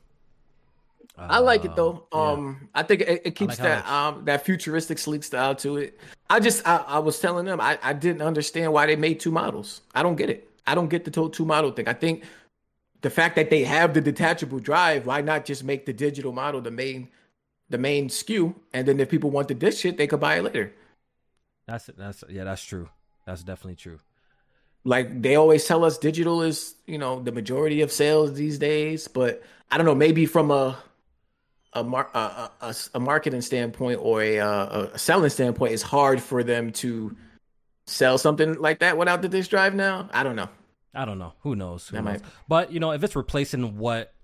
I like it though. uh, yeah. Um, I think it, it keeps like that um that futuristic sleek style to it. I just I, I was telling them I, I didn't understand why they made two models. I don't get it. I don't get the to- two model thing. I think the fact that they have the detachable drive, why not just make the digital model the main the main SKU, and then if people want wanted this shit, they could buy it later. that's that's yeah, that's true. That's definitely true. like they always tell us digital is you know the majority of sales these days but i don't know maybe from a a, mar- a, a, a marketing standpoint or a, a selling standpoint it's hard for them to sell something like that without the disk drive now i don't know I don't know. Who knows? Who That knows? might- But you know, if it's replacing what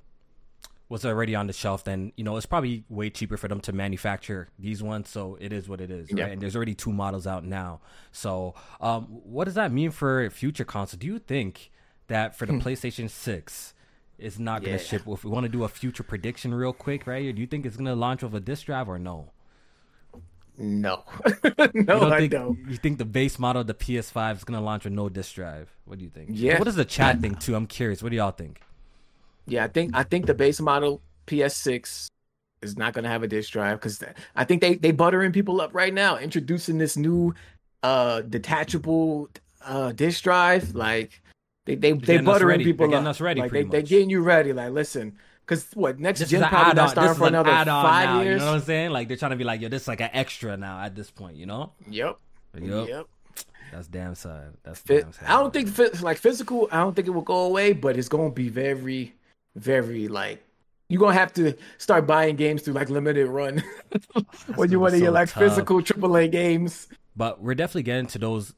was already on the shelf, then you know it's probably way cheaper for them to manufacture these ones. So it is what it is, Yeah. right? And there's already two models out now. So um, what does that mean for future console? Do you think that for the PlayStation Six? Is not going to Yeah. ship. If we want to do a future prediction real quick, right? Do you think it's going to launch with a disc drive or no? no no don't i think, don't You think the base model of the PS5 is going to launch with no disc drive? What do you think? Yeah. What does the chat think too? I'm curious. What do y'all think? Yeah, I think I think the base model PS6 is not going to have a disk drive because I think they they buttering people up right now, introducing this new uh detachable uh disk drive. Like they they they buttering ready. people They're getting up. us ready Like they they much. getting you ready. Like listen, because what next This is gen probably not starting for an another five now. years. You know what I'm saying? Like they're trying to be like, yo, this is like an extra now at this point. You know? Yep. Yep. Yep. That's damn sad. That's Fit, damn sad. I don't think like physical. I don't think it will go away, but it's gonna be very, very like you're gonna have to start buying games through like limited run when you want to get so like tough. physical AAA games. But we're definitely getting to those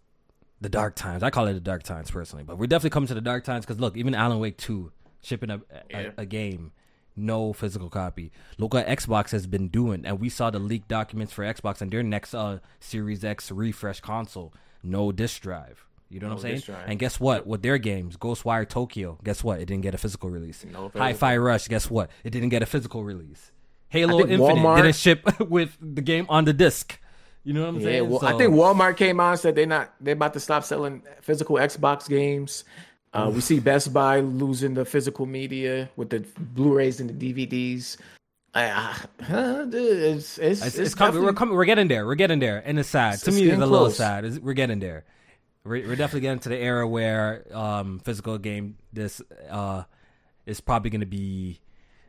the dark times. I call it the dark times personally, but we're definitely coming to the dark times because look, even Alan Wake two shipping a, a, Yeah. a game, no physical copy. Look what Xbox has been doing, and we saw the leaked documents for Xbox and their next uh, Series X refresh console, no disc drive. You know what I'm saying? And guess what? With their games, Ghostwire Tokyo, guess what? It didn't get a physical release. No physical. Hi-Fi Rush, guess what? It didn't get a physical release. Halo Infinite Walmart- didn't ship with the game on the disc. You know what I'm Yeah, saying? well, I think Walmart came out and said they're not they're about to stop selling physical Xbox games. Uh, we see Best Buy losing the physical media with the Blu-rays and the DVDs. I, I, dude, it's it's, It's, it's coming. We're coming. We're getting there. We're getting there, and it's sad. to me, it's a little sad. We're getting there. We're, we're definitely getting to the era where um, physical game this uh, is probably going to be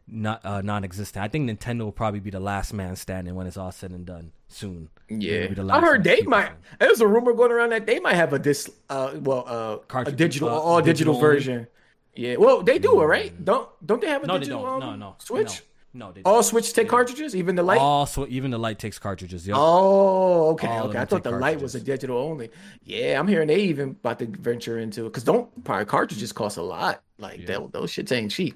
not uh, non-existent. I think Nintendo will probably be the last man standing when it's all said and done soon. Yeah, I heard they might. There's a rumor going around that they might have a dis, uh, well, uh, a Cartridge- digital, uh, all digital, digital version. Yeah, well, they do it, right? Don't don't they have a No, they digital don't. um, No, no. Switch? No, no they All. Switch take cartridges, even the Lite. All Also, even the Lite takes cartridges. Yep. Oh, okay, All okay. I thought the Lite was a digital only. Yeah, I'm hearing they even about to venture into it because don't probably cartridges cost a lot. Like Yeah. that, those shits ain't cheap.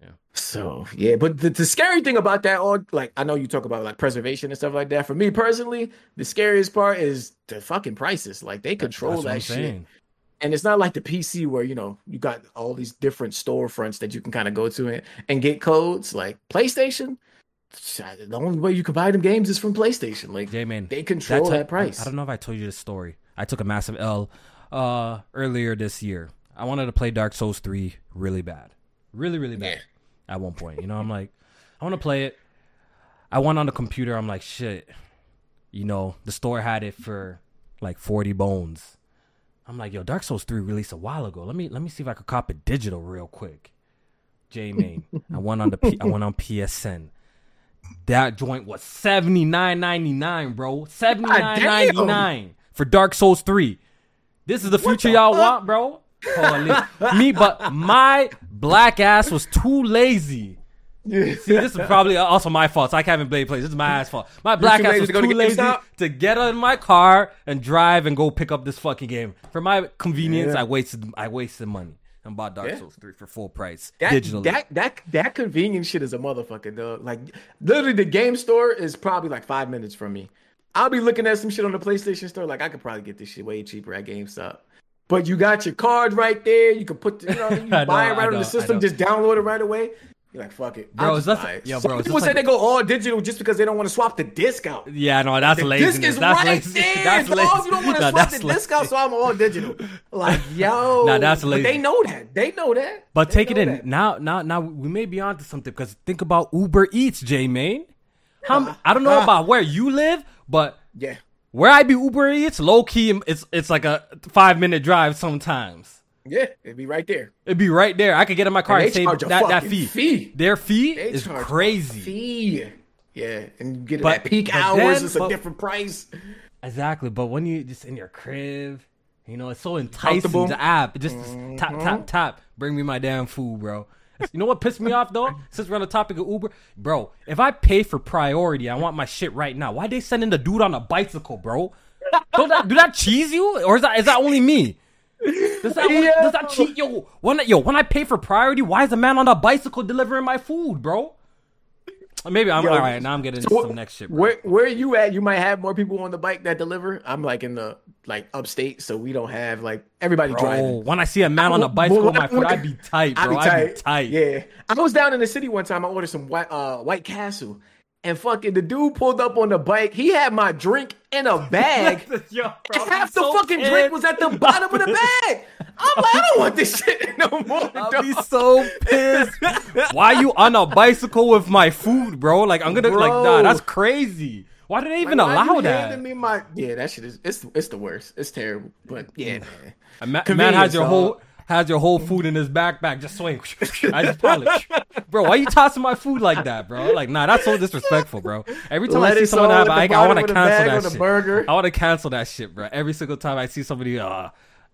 Yeah. So yeah, but the, the scary thing about that, or like I know you talk about like preservation and stuff like that. For me personally, the scariest part is the fucking prices. Like they control that shit. saying. And it's not like the PC where you know you got all these different storefronts that you can kind of go to and, and get codes. Like PlayStation, the only way you can buy them games is from PlayStation. Like J man, they control that, I- price. I, don't know if I told you this story. I took a massive L uh, earlier this year. I wanted to play Dark Souls 3 really bad. Really, really bad. At one point. You know, I'm like, I want to play it. I went on the computer. I'm like, shit. You know, the store had it for like 40 bones. I'm like, yo, Dark Souls 3 released a while ago. Let me let me see if I could cop it digital real quick. J Main. I went on the P- I went on PSN. That joint was seventy nine ninety nine, bro. Seventy nine ninety nine for Dark Souls three. This is the future the y'all fuck? want, bro. Me, but my black ass was too lazy. See, this is probably also my fault. So I haven't played plays. This is my ass fault. My black ass was to too lazy to get in my car and drive and go pick up this fucking game. For my convenience, Yeah. I wasted I wasted money and bought Dark Yeah. Souls 3 for full price That, digitally. that that that convenience shit is a motherfucker, dog. Like literally, the game store is probably like five minutes from me. I'll be looking at some shit on the PlayStation store. Like I could probably get this shit way cheaper at GameStop. But you got your card right there. You can put, the, you know, you know, buy it right on know, the system. Just download it right away. You're like, fuck it, Bro, I'll is just that- buy it. yo, Some bro, is people say like- they go all digital just because they don't want to swap the disc out. yeah, no, that's The laziness. disc is that's right lazy. there, That's dog. lazy. You don't want to No, swap the disc out, so I'm all digital. Like, yo, Nah, that's But lazy. they know that. They know that. But They take it in that. now. Now, now we may be onto something because think about Uber Eats, J Main. How I don't know Ah. about where you live, but Yeah. Where I be Uber Eats, low key, it's it's like a five minute drive sometimes. Yeah, it'd be right there. It'd be right there. I could get in my car And and, save that, that fee. fee. Their fee They is crazy. Fee. Yeah, and you get it But- at peak hours. then- it's a different price. Exactly, but when you just in your crib, you know, it's so enticing. The app, just tap tap mm-hmm. tap, bring me my damn food, bro. You know what pissed me off though? Since we're on the topic of Uber, bro, if I pay for priority, I want my shit right now. Why they sending the dude on a bicycle, bro? Don't that, do that cheese you, or is that is that only me? Does that only- does that cheat yo? When yo when I pay for priority, why is a man on a bicycle delivering my food, bro? Maybe I'm Yo, all right. Now I'm getting into So some next shit. Bro. Where where you at? You might have more people on the bike that deliver. I'm like in the like upstate, so we don't have like everybody Bro, driving. when I see a man on a bicycle well, my foot, I'd be tight, I bro. be I'd be tight. Yeah, I was down in the city one time. I ordered some white uh White Castle, and fucking the dude pulled up on the bike. He had my drink in a bag. Yo, bro, half the so fucking pissed. drink was at the bottom of the bag. I'm like, I don't want this shit no more. I'll dog. be so pissed. Why you on a bicycle with my food, bro? Like I'm gonna like, nah, that's crazy. Why did they even Like, allow that? Me my, yeah, that shit is it's it's the worst. It's terrible. But yeah, man. A ma- man has your whole has your whole food in his backpack, just swing. I just polish. Bro, why you tossing my food like that, bro? Like, nah, that's so disrespectful, bro. Every time I see someone have, I, I want to cancel that shit. burger. I want to cancel that shit, bro. Every single time I see somebody, uh,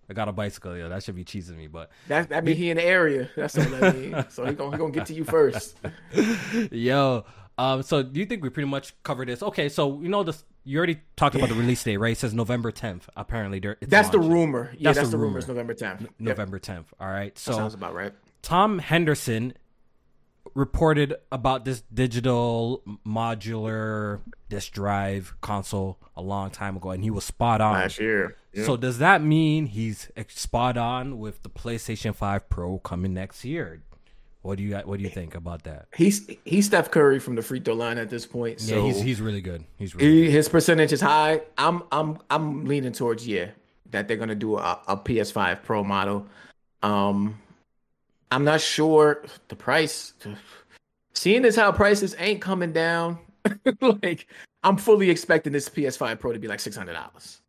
I got a bicycle, yo, that should be cheesing me. But that that mean he in the area. That's what that mean. So he gonna he gonna get to you first. Yo, um, so do you think we pretty much covered this? Okay, so you know this. You already talked about the release date, right? It says November 10th. Apparently, there. That's the rumor. Yeah, That's that's, the the rumor. It's. November 10th. Yep, November 10th. All right. So sounds about right. Tom Henderson reported about this digital modular disk drive console a long time ago, and he was spot on. Last year. So does that mean he's spot on with the PlayStation 5 Pro coming next year? What do you what do you think about that? He's he's Steph Curry from the free throw line at this point. So yeah, he's he's really good. He's really he, his percentage is high. I'm I'm I'm leaning towards yeah that they're gonna do a, a PS5 Pro model. Um, I'm not sure the price. Seeing as how prices ain't coming down, like I'm fully expecting this PS5 Pro to be like six hundred dollars.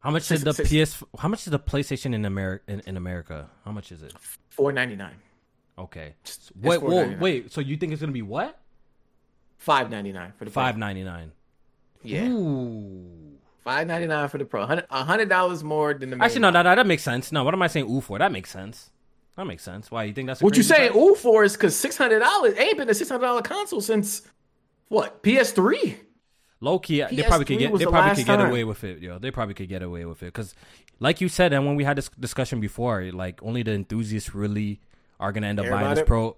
How much is the six- PS? How much is the PlayStation in America? In, in America, how much is it? Four ninety nine. Okay. Wait, whoa, wait. So you think it's gonna be what? Five ninety nine for the Pro. Five ninety nine. Yeah, Ooh. five ninety nine for the Pro. A hundred dollars more than the. Main Actually, no, that, that that makes sense. No, what am I saying? Ooh, for that makes sense. That makes sense. Why you think that's a What you saying? Ooh, for is because six hundred dollars ain't been a six hundred dollar console since what PS3. Low key, they probably could get they the probably could get time. away with it. Yo, they probably could get away with it because, like you said, and when we had this discussion before, like only the enthusiasts really are gonna end up buying this it? pro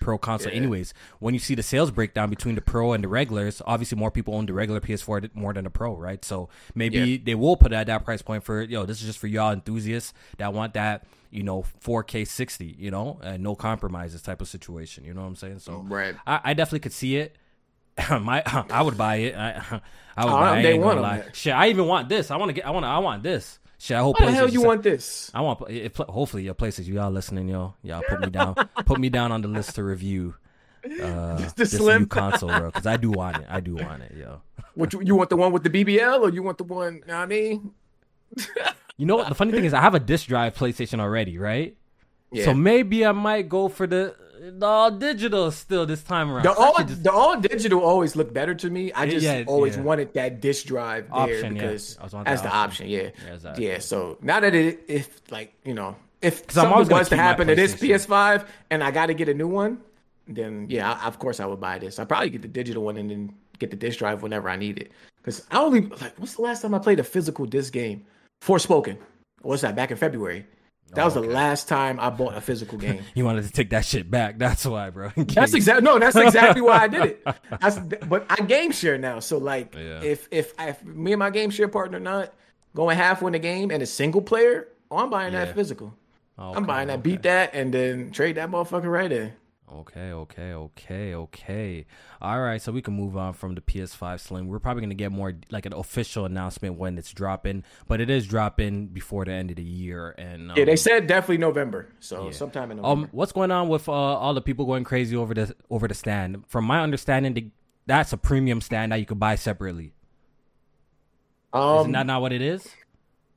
pro console. Yeah. Anyways, when you see the sales breakdown between the pro and the regulars, obviously more people own the regular ps4 more than the pro, right? So maybe Yeah. they will put it at that price point for yo. This is just for y'all enthusiasts that want that. You know, 4K 60, you know, and no compromises type of situation. You know what I'm saying? So, Right. I, I definitely could see it. My, I would buy it. I, I would Oh, buy. It. I day ain't gonna lie. Shit, I even want this. I want to get. I want. I want this. Shit, I hope. Why the hell you want this? I want. It, hopefully, your places. Y'all listening, yo. Y'all put me down. put me down on the list to review. Uh, The this slim. new console, bro. Because I do want it. I do want it, yo. What you, you want the one with the BBL or you want the one? You know what I mean? You know what? The funny thing is, I have a disc drive PlayStation already, right? Yeah. So maybe I might go for the all digital still this time around. The all just- the all digital always looked better to me. I just Yeah, always yeah. wanted that disc drive there Option, yeah. because was as the option, yeah, Yeah, exactly. yeah. So now that it, if like you know, if something was to happen to this PS5 and I got to get a new one, then yeah, I, of course I would buy this. I probably get the digital one and then get the disc drive whenever I need it. Because I only like what's the last time I played a physical disc game? Forspoken. What's that? Back in February. That was the last time I bought a physical game. you wanted to take that shit back. That's why, bro. That's exactly no. That's exactly why I did it. That's, but I game share now, so like, Yeah. if, if if me and my game share partner not going half win the game and a single player, oh, I'm buying Yeah. that physical. Okay, I'm buying that, okay. beat that, and then trade that motherfucker right in. Okay, okay, okay, okay. All right, so we can move on from the PS5 Slim. We're probably gonna get more like an official announcement when it's dropping, but it is dropping before the end of the year. And um, Yeah, they said definitely November, so Yeah. sometime in November. um, what's going on with uh, all the people going crazy over the over the stand? From my understanding, the, that's a premium stand that you could buy separately. Um, Isn't that not what it is?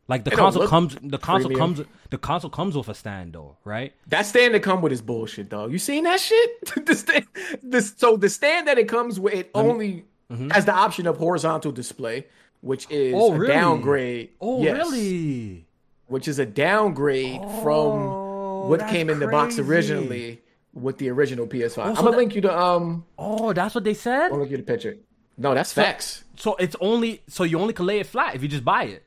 Like the console comes, the console premium. comes, the console comes with a stand though, right? that stand that come with is bullshit, dog. You seen that shit? the stand, this, so the stand that it comes with, it only has the option of horizontal display, which is Mm-hmm. Oh, a downgrade. Oh, Yes. really? which is a downgrade Oh, from what came in the box originally with the original PS5. Oh, I'm gonna that- link you to um. Oh, that's what they said. I'm gonna link you the picture. No, that's facts. So it's only so you only can lay it flat if you just buy it.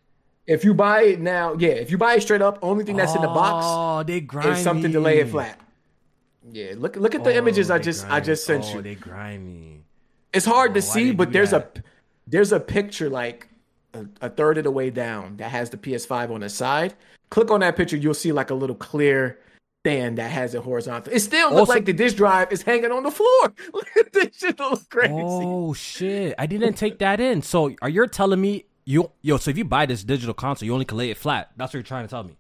If you buy it now, yeah, if you buy it straight up, only thing that's in the box Oh, they grimy. is something to lay it flat. Yeah, look look at the oh, images I just I just sent oh, you. they grimy. It's hard to oh, see, but there's that? a there's a picture like a, a third of the way down that has the PS5 on the side. Click on that picture, you'll see like a little clear stand that has it horizontal. It still looks Also- like the disk drive is hanging on the floor. Look at this shit, look crazy. Oh shit! I didn't take that in. So are you telling me you yo? So if you buy this digital console, you only can lay it flat. That's what you're trying to tell me.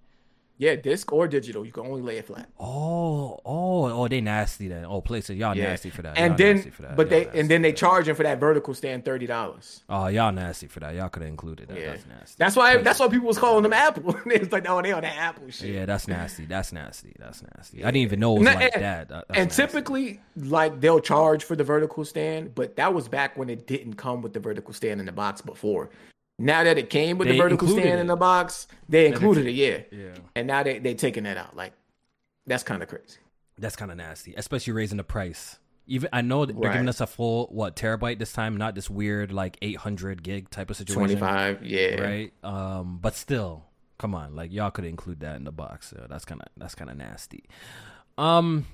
Yeah, disc or digital, you can only lay it flat. Oh, oh, oh! They nasty then. Oh, PlayStation, y'all Yeah, nasty for that. and Y'all then that. but Y'all they and then they him for that vertical stand thirty dollars. Oh, y'all nasty for that. Y'all could have included that. Yeah, That's nasty. that's why that's why people was calling them Apple. it's like, oh, they on that Apple shit. Yeah, that's nasty. That's nasty. That's nasty. I didn't even know it was And- like eh, that. That- that's and nasty. typically, like they'll charge for the vertical stand, but that was back when it didn't come with the vertical stand in the box before. Now that it came with They the vertical stand it. in the box, they included it, yeah. Yeah. And now they they taking that out. Like that's kind of crazy. That's kind of nasty, especially raising the price. Even I know they're Right. giving us a full what terabyte this time, not this weird like 800 gig type of situation, Twenty five, yeah. right? Um, but still, come on, like y'all could include that in the box. So that's kind of that's kind of nasty. Um,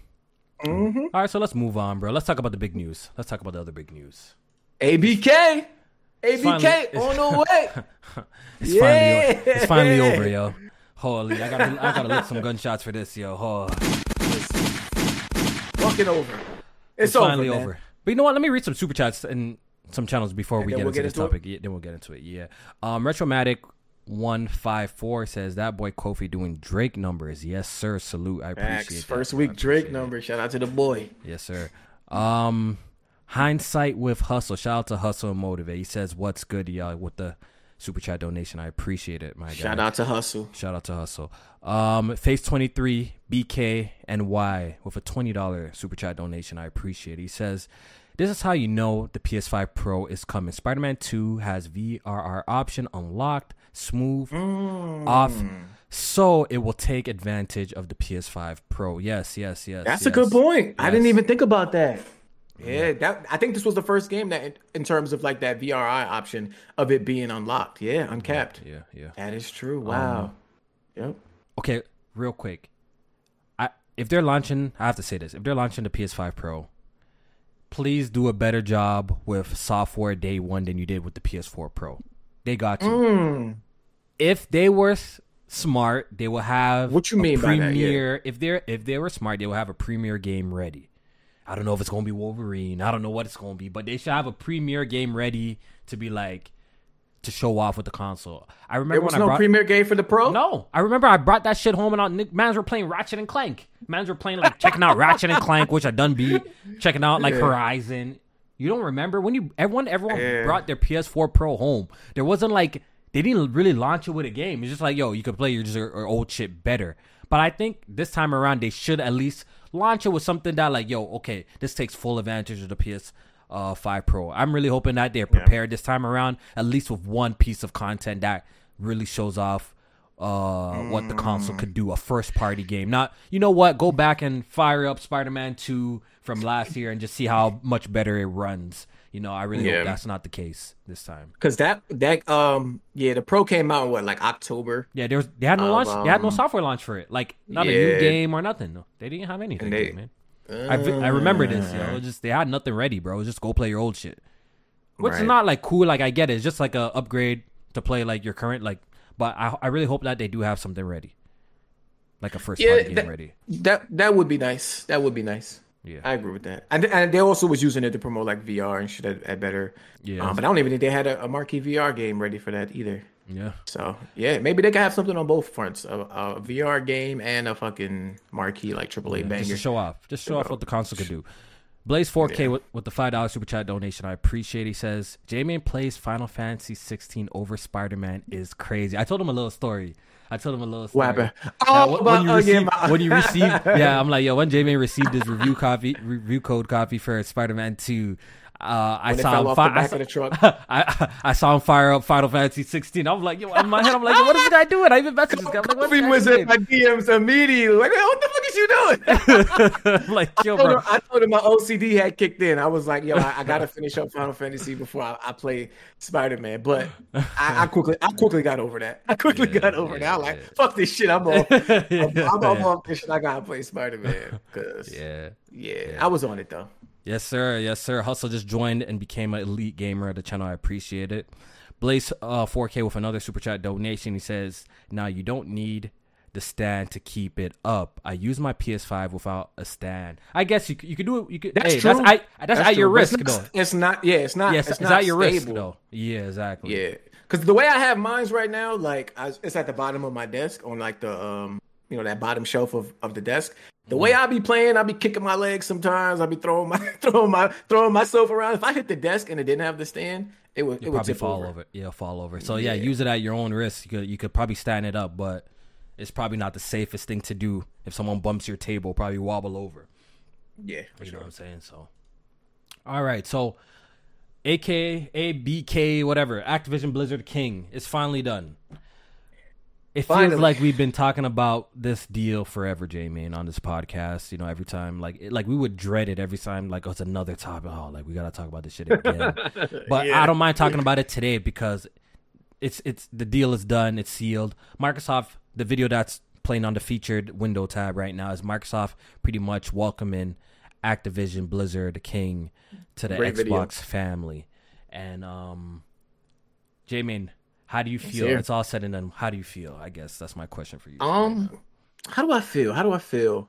Mm-hmm. all right, so let's move on, bro. Let's talk about the big news. Let's talk about the other big news. ABK, ABK finally- on the way. It's finally Yeah. over. It's finally over, yo. Holy, I gotta I gotta lick some gunshots for this, yo. Oh. Fucking over. It's, It's over, finally man. over. But you know what? Let me read some super chats and some channels before we get we'll into get this into topic. Yeah, then we'll get into it. Yeah. Um, Retromatic one five four says that boy Kofi doing Drake numbers. Yes, sir. Salute. I appreciate that. First I week Drake it. number. Shout out to the boy. Yes, sir. Um, hindsight with hustle. Shout out to Hustle and Motivate. He says, "What's good, y'all?" With the super chat donation, I appreciate it, my guy. Shout out to Hustle. Shout out to Hustle. Um, Face twenty three BK and Y with a twenty dollar super chat donation. I appreciate. it. He says, "This is how you know the PS5 Pro is coming. Spider Man Two has VRR option unlocked, smooth, off, so it will take advantage of the PS5 Pro. Yes, yes, yes. That's yes. a good point. I didn't even think about that. Yeah, that I think this was the first game that, in, terms of like that VRR option of it being unlocked. Yeah, uncapped. Yeah, yeah. That is true. Wow. yep. Okay, real quick. I if they're launching, I have to say this. If they're launching the PS5 Pro, please do a better job with software day one than you did with the PS4 Pro. They got you. Mm. If they were smart, they will have What you a mean by that? Yeah. premiere. If they're if they were smart, they will have a premiere game ready. I don't know if it's gonna be Wolverine. I don't know what it's gonna be, but they should have a premiere game ready to be like to show off with the console. I remember There was when I no brought premier game for the Pro. no, I remember I brought that shit home and all, mans were playing Ratchet and Clank. Mans were playing like checking out Ratchet and Clank, which I done beat. Checking out like Yeah. Horizon. You don't remember when you everyone everyone Yeah. brought their PS4 Pro home. There wasn't like they didn't really launch it with a game. It's just like yo, you could play your, your old shit better. But I think this time around they should at least launch it with something that like, yo, okay, this takes full advantage of the PS uh, 5 Pro. I'm really hoping that they're prepared yeah. this time around, at least with one piece of content that really shows off uh, mm. what the console could do, a first party game. Not, you know what, go back and fire up Spider Man 2 from last year and just see how much better it runs. You know, I really yeah. hope that's not the case this time. Because that that um yeah, the Pro came out in what like October. Yeah, there was they had no launch, um, they had no software launch for it. Like not yeah. a new game or nothing. No, they didn't have anything, they, man. I, I remember this, yo. It just they had nothing ready, bro. Just go play your old shit. Which right. is not like cool. Like I get it. It's just like a upgrade to play like your current like. But I I really hope that they do have something ready, like a first yeah, party game that, ready. That that would be nice. That would be nice. Yeah, I agree with that. And, and they also was using it to promote like VR and shit at, at better. Yeah, um, but I don't even think they had a, a marquee VR game ready for that either. Yeah. So yeah, maybe they could have something on both fronts: a, a VR game and a fucking marquee like AAA yeah, banger. Just show off, just show off what the console could do. Blaze 4K yeah. with, with the five dollar super chat donation. I appreciate. He says J-Man plays Final Fantasy 16 over Spider Man is crazy. I told him a little story. I told him a little story. What happened? Oh, when, you receive, when you receive, yeah, I'm like, yo, when J-Man received his review copy, review code copy for Spider Man 2, uh, I saw him fire. I, I, I, saw him fire up Final Fantasy 16. I'm like, yo, in my head, I'm like, yo, what is this guy doing? I even messaged this guy. I'm like, Kobe was in my DMs immediately. Like, what the fuck is you doing? I'm like, yo, I bro. Him, I told him my OCD had kicked in. I was like, yo, I, I gotta finish up Final Fantasy before I, I play Spider Man. But I, quickly, I quickly got over that. I quickly yeah, got over yeah, that. I'm like, yeah. fuck this shit. I'm off. I'm, I'm, I'm off this shit. I gotta play Spider Man. Cause yeah, yeah, I was on it though. Yes, sir. Yes, sir. Hustle just joined and became an elite gamer of the channel. I appreciate it. Blaze uh, 4K with another super chat donation. He says, "Now you don't need the stand to keep it up. I use my PS5 without a stand. I guess you you could do it. You could. That's hey, true. That's, I, that's, that's at true. your risk, it's not, though. It's not. Yeah, it's not. Yes, it's, it's not at your risk, though. Yeah, exactly. Yeah, because the way I have mines right now, like I, it's at the bottom of my desk on like the um you know that bottom shelf of, of the desk. The way I be playing, I be kicking my legs sometimes. I be throwing my throwing my throwing myself around. If I hit the desk and it didn't have the stand, it would you it probably would fall over. over. Yeah, fall over. So yeah. yeah. use it at your own risk. You could you could probably stand it up, but it's probably not the safest thing to do. If someone bumps your table, probably wobble over. Yeah, you sure. know what I'm saying. So, all right, so. AKA BK, whatever, Activision Blizzard King is finally done. It Finally. feels like we've been talking about this deal forever, Jamie, on this podcast. You know, every time, like, it, like we would dread it every time. Like, oh, it's another topic. Oh, like we gotta talk about this shit again. but yeah. I don't mind talking about it today because it's it's the deal is done. It's sealed. Microsoft, the video that's playing on the featured window tab right now is Microsoft pretty much welcoming Activision Blizzard King to the Great Xbox video. family. And um, Jamie, how do you feel? It's all said and done. How do you feel? I guess that's my question for you. Um, how do I feel? How do I feel?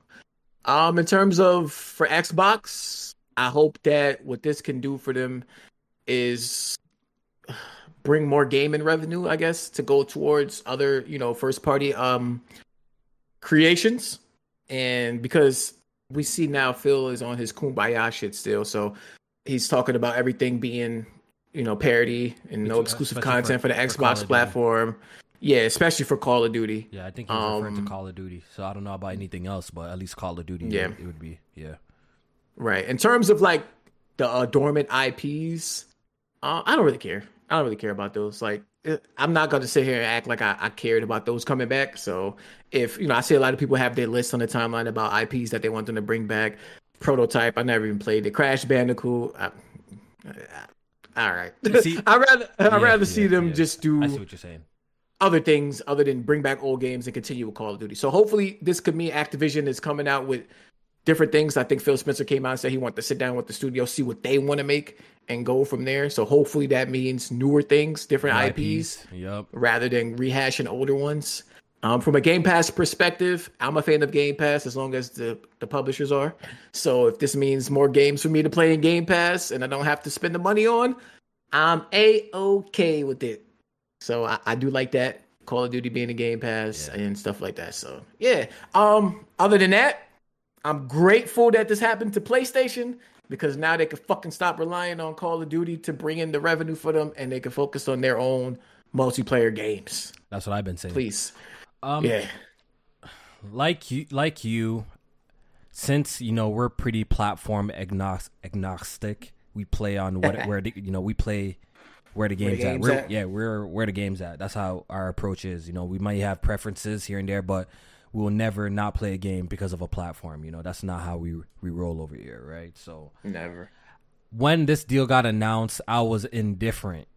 Um, in terms of for Xbox, I hope that what this can do for them is bring more gaming revenue. I guess to go towards other, you know, first party um creations, and because we see now Phil is on his kumbaya shit still, so he's talking about everything being you know, parity and no exclusive content for, for the Xbox platform. Yeah, especially for Call of Duty. Yeah, I think he's um, referring to um, Call of Duty. So I don't know about anything else, but at least Call of Duty. Yeah, it would be. Yeah. Right. In terms of like the uh, dormant IPs, uh, I don't really care. I don't really care about those. Like, I'm not going to sit here and act like I, I, cared about those coming back. So if you know, I see a lot of people have their lists on the timeline about IPs that they want them to bring back. Prototype, I never even played the Crash Bandicoot. I, all right. See, I rather I yeah, rather see them yeah. just do. I see what you're saying. Other things other than bring back old games and continue with Call of Duty. So hopefully this could mean Activision is coming out with different things. I think Phil Spencer came out and said he wanted to sit down with the studio, see what they want to make, and go from there. So hopefully that means newer things, different IPs, IPs. Yep. rather than rehashing older ones. Um, from a Game Pass perspective, I'm a fan of Game Pass as long as the, the publishers are. So if this means more games for me to play in Game Pass and I don't have to spend the money on, I'm a okay with it. So I, I, do like that Call of Duty being a Game Pass yeah. and stuff like that. So yeah. Um. Other than that, I'm grateful that this happened to PlayStation because now they can fucking stop relying on Call of Duty to bring in the revenue for them and they can focus on their own multiplayer games. That's what I've been saying. Please. Um, yeah. Like you, like you, since you know we're pretty platform agnos- agnostic, we play on what where the, you know we play where the game's, game's at. We're, at. Yeah, we're where the game's at. That's how our approach is. You know, we might have preferences here and there, but we will never not play a game because of a platform. You know, that's not how we we roll over here, right? So Never. when this deal got announced, I was indifferent.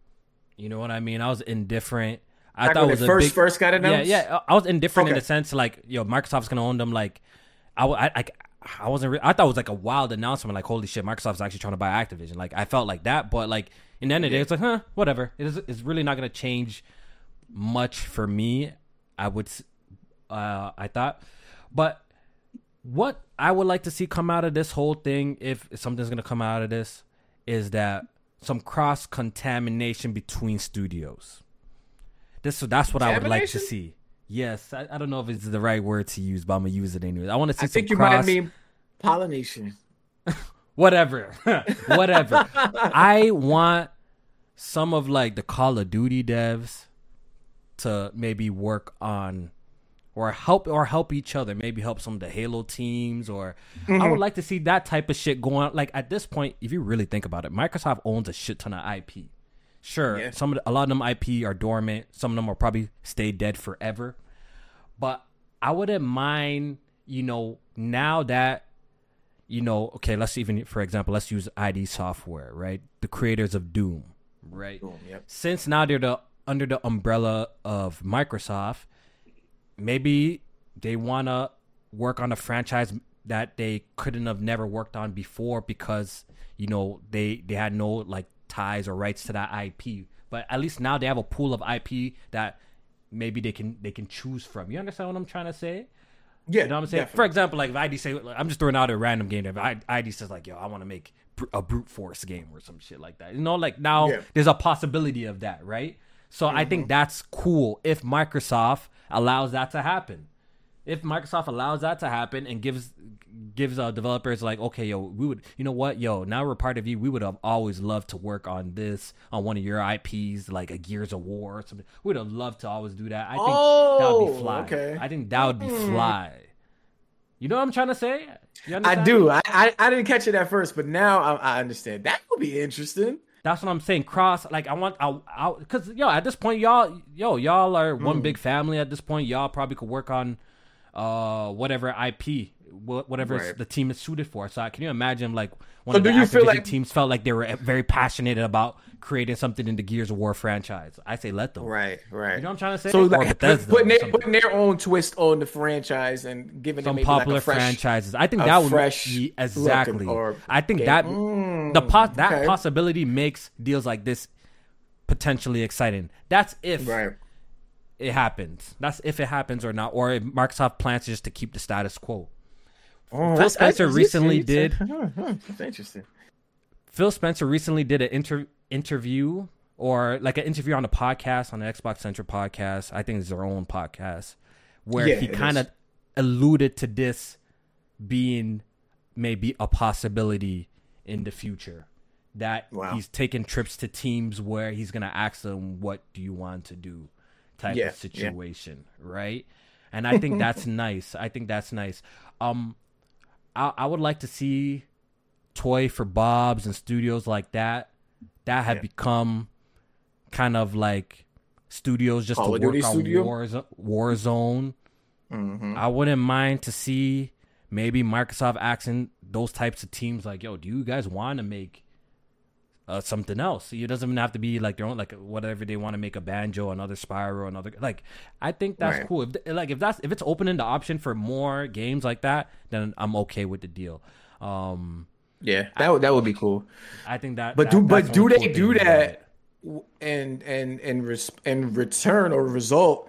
You know what I mean? I was indifferent. I Back thought when it was first big, first got announced. yeah, yeah. I was indifferent in the sense like, yo, Microsoft's gonna own them. Like, I wasn't. Re- I thought it was like a wild announcement. Like, holy shit, Microsoft's actually trying to buy Activision. Like, I felt like that. But like, in the end of the day, it's like, huh, whatever. It is. It's really not gonna change much for me. I would. s- Uh, I thought, but what I would like to see come out of this whole thing, if something's gonna come out of this, is that some cross contamination between studios. This that's what I would like to see. Yes, I, I don't know if it's the right word to use, but I'm gonna use it anyway. I want to see I some think you cross. might mean pollination. whatever, whatever. I want some of like the Call of Duty devs to maybe work on or help or help each other. Maybe help some of the Halo teams, or I would mm-hmm. like to see that type of shit going. on. Like at this point, if you really think about it, Microsoft owns a shit ton of IP. Sure, Yeah. some of the, a lot of them IP are dormant. Some of them will probably stay dead forever. But I wouldn't mind, you know, now that you know, okay, let's even for example, let's use ID Software, right? The creators of Doom, right? Boom, yep. Since now they're the under the umbrella of Microsoft, maybe they want to work on a franchise that they couldn't have never worked on before because you know they they had no like ties or rights to that IP. But at least now they have a pool of IP that maybe they can they can choose from. You understand what I'm trying to say? Yeah, You know what I'm saying? For example, like if ID say, like, I'm just throwing out a random game. If I- ID says like, yo, I want to make a brute force game or some shit like that. You know, like now Yeah. there's a possibility of that, right? So I think mm-hmm. that's cool if Microsoft allows that to happen. If Microsoft allows that to happen and gives gives uh, developers like, okay, yo, we would, you know what, yo, now we're part of you. We would have always loved to work on this on one of your IPs, like a Gears of War or something. We would have loved to always do that. I think that would be Oh, fly. okay. I think that would be fly. You know what I'm trying to say? I do. I, I I didn't catch it at first, but now I, I understand. That would be interesting. That's what I'm saying. Cross, like I want, I, I, cause yo, at this point, y'all, yo, y'all are one big family. At this point, y'all probably could work on, uh, whatever IP, wh- whatever Right. the team is suited for. So, can you imagine like one So of the do you feel Activision like- teams felt like they were very passionate about creating something in the Gears of War franchise? I say let them. Right, right. You know what I'm trying to say? So like Bethesda putting their, putting their own twist on the franchise and giving some it maybe popular like a fresh, franchises. I think that would fresh be exactly. or I think game. that Mm, the po- that okay. possibility makes deals like this potentially exciting. That's if Right. It happens. That's if it happens or not, or if Microsoft plans just to keep the status quo. Oh, Phil Spencer recently did- That's interesting. Phil Spencer recently did an inter- interview or like an interview on a podcast on the Xbox Central podcast. I think it's their own podcast where Yeah, he kind of alluded to this being maybe a possibility in the future. That Wow. he's taking trips to teams where he's gonna ask them, "What do you want to do?" Type Yeah, of yeah. situation, right? And I think that's nice. I think that's nice. Um, I, I would like to see Toys for Bob's and studios like that that have Yeah. become kind of like studios just Call to work on studio? Warzo- Warzone. Mhm. I wouldn't mind to see maybe Microsoft asking those types of teams like, "Yo, do you guys want to make uh, something else?" It doesn't even have to be like their own, like whatever they want to make a banjo, another Spyro, another like. I think that's Right. cool. If like if that's if it's opening the option for more games like that, then I'm okay with the deal. Um, Yeah, that would that would be cool. I think that. But that- do but do they cool do that and and and res- in return or result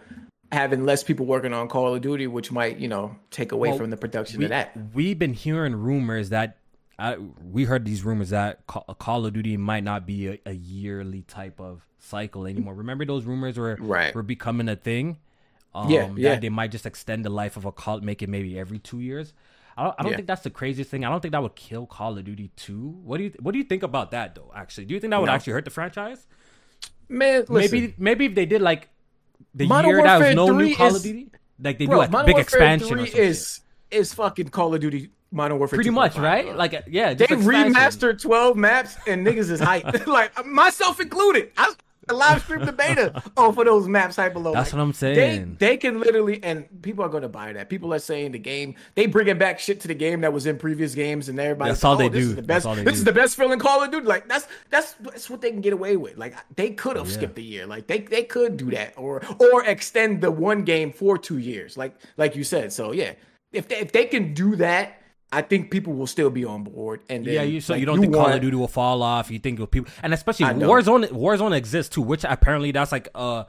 having less people working on Call of Duty, which might you know take away Well, from the production we, of that. We've been hearing rumors that I, we heard these rumors that Call, of Duty might not be a, a yearly type of cycle anymore. Remember those rumors were Right. were becoming a thing. Um, Yeah, yeah. That they might just extend the life of a call, make it maybe every two years. I don't, I don't Yeah. think that's the craziest thing. I don't think that would kill Call of Duty two. What do you What do you think about that though? Actually, do you think that would No. actually hurt the franchise? Man, listen, maybe maybe if they did like the Modern year that was no new Call is- of Duty, like they bro, do a Modern big Warfare expansion 3 or some is is fucking Call of Duty Modern Warfare. Pretty much, right? Like, yeah, they remastered twelve maps and niggas is hype, like myself included. I, live stream the beta off of those maps hype below. That's like, what I'm saying. They, they can literally, and people are going to buy that. People are saying the game, they bringing back shit to the game that was in previous games, and everybody. That's all oh, they this do. Is the best, this do. is the best feeling Call of Duty. Like that's that's that's what they can get away with. Like they could have oh, yeah. skipped a year. Like they they could do that, or or extend the one game for two years. Like like you said. So yeah, if they, if they can do that I think people will still be on board. And then, yeah, you so like, you don't you think want, Call of Duty will fall off? You think people and especially Warzone Warzone exists too, which apparently that's like a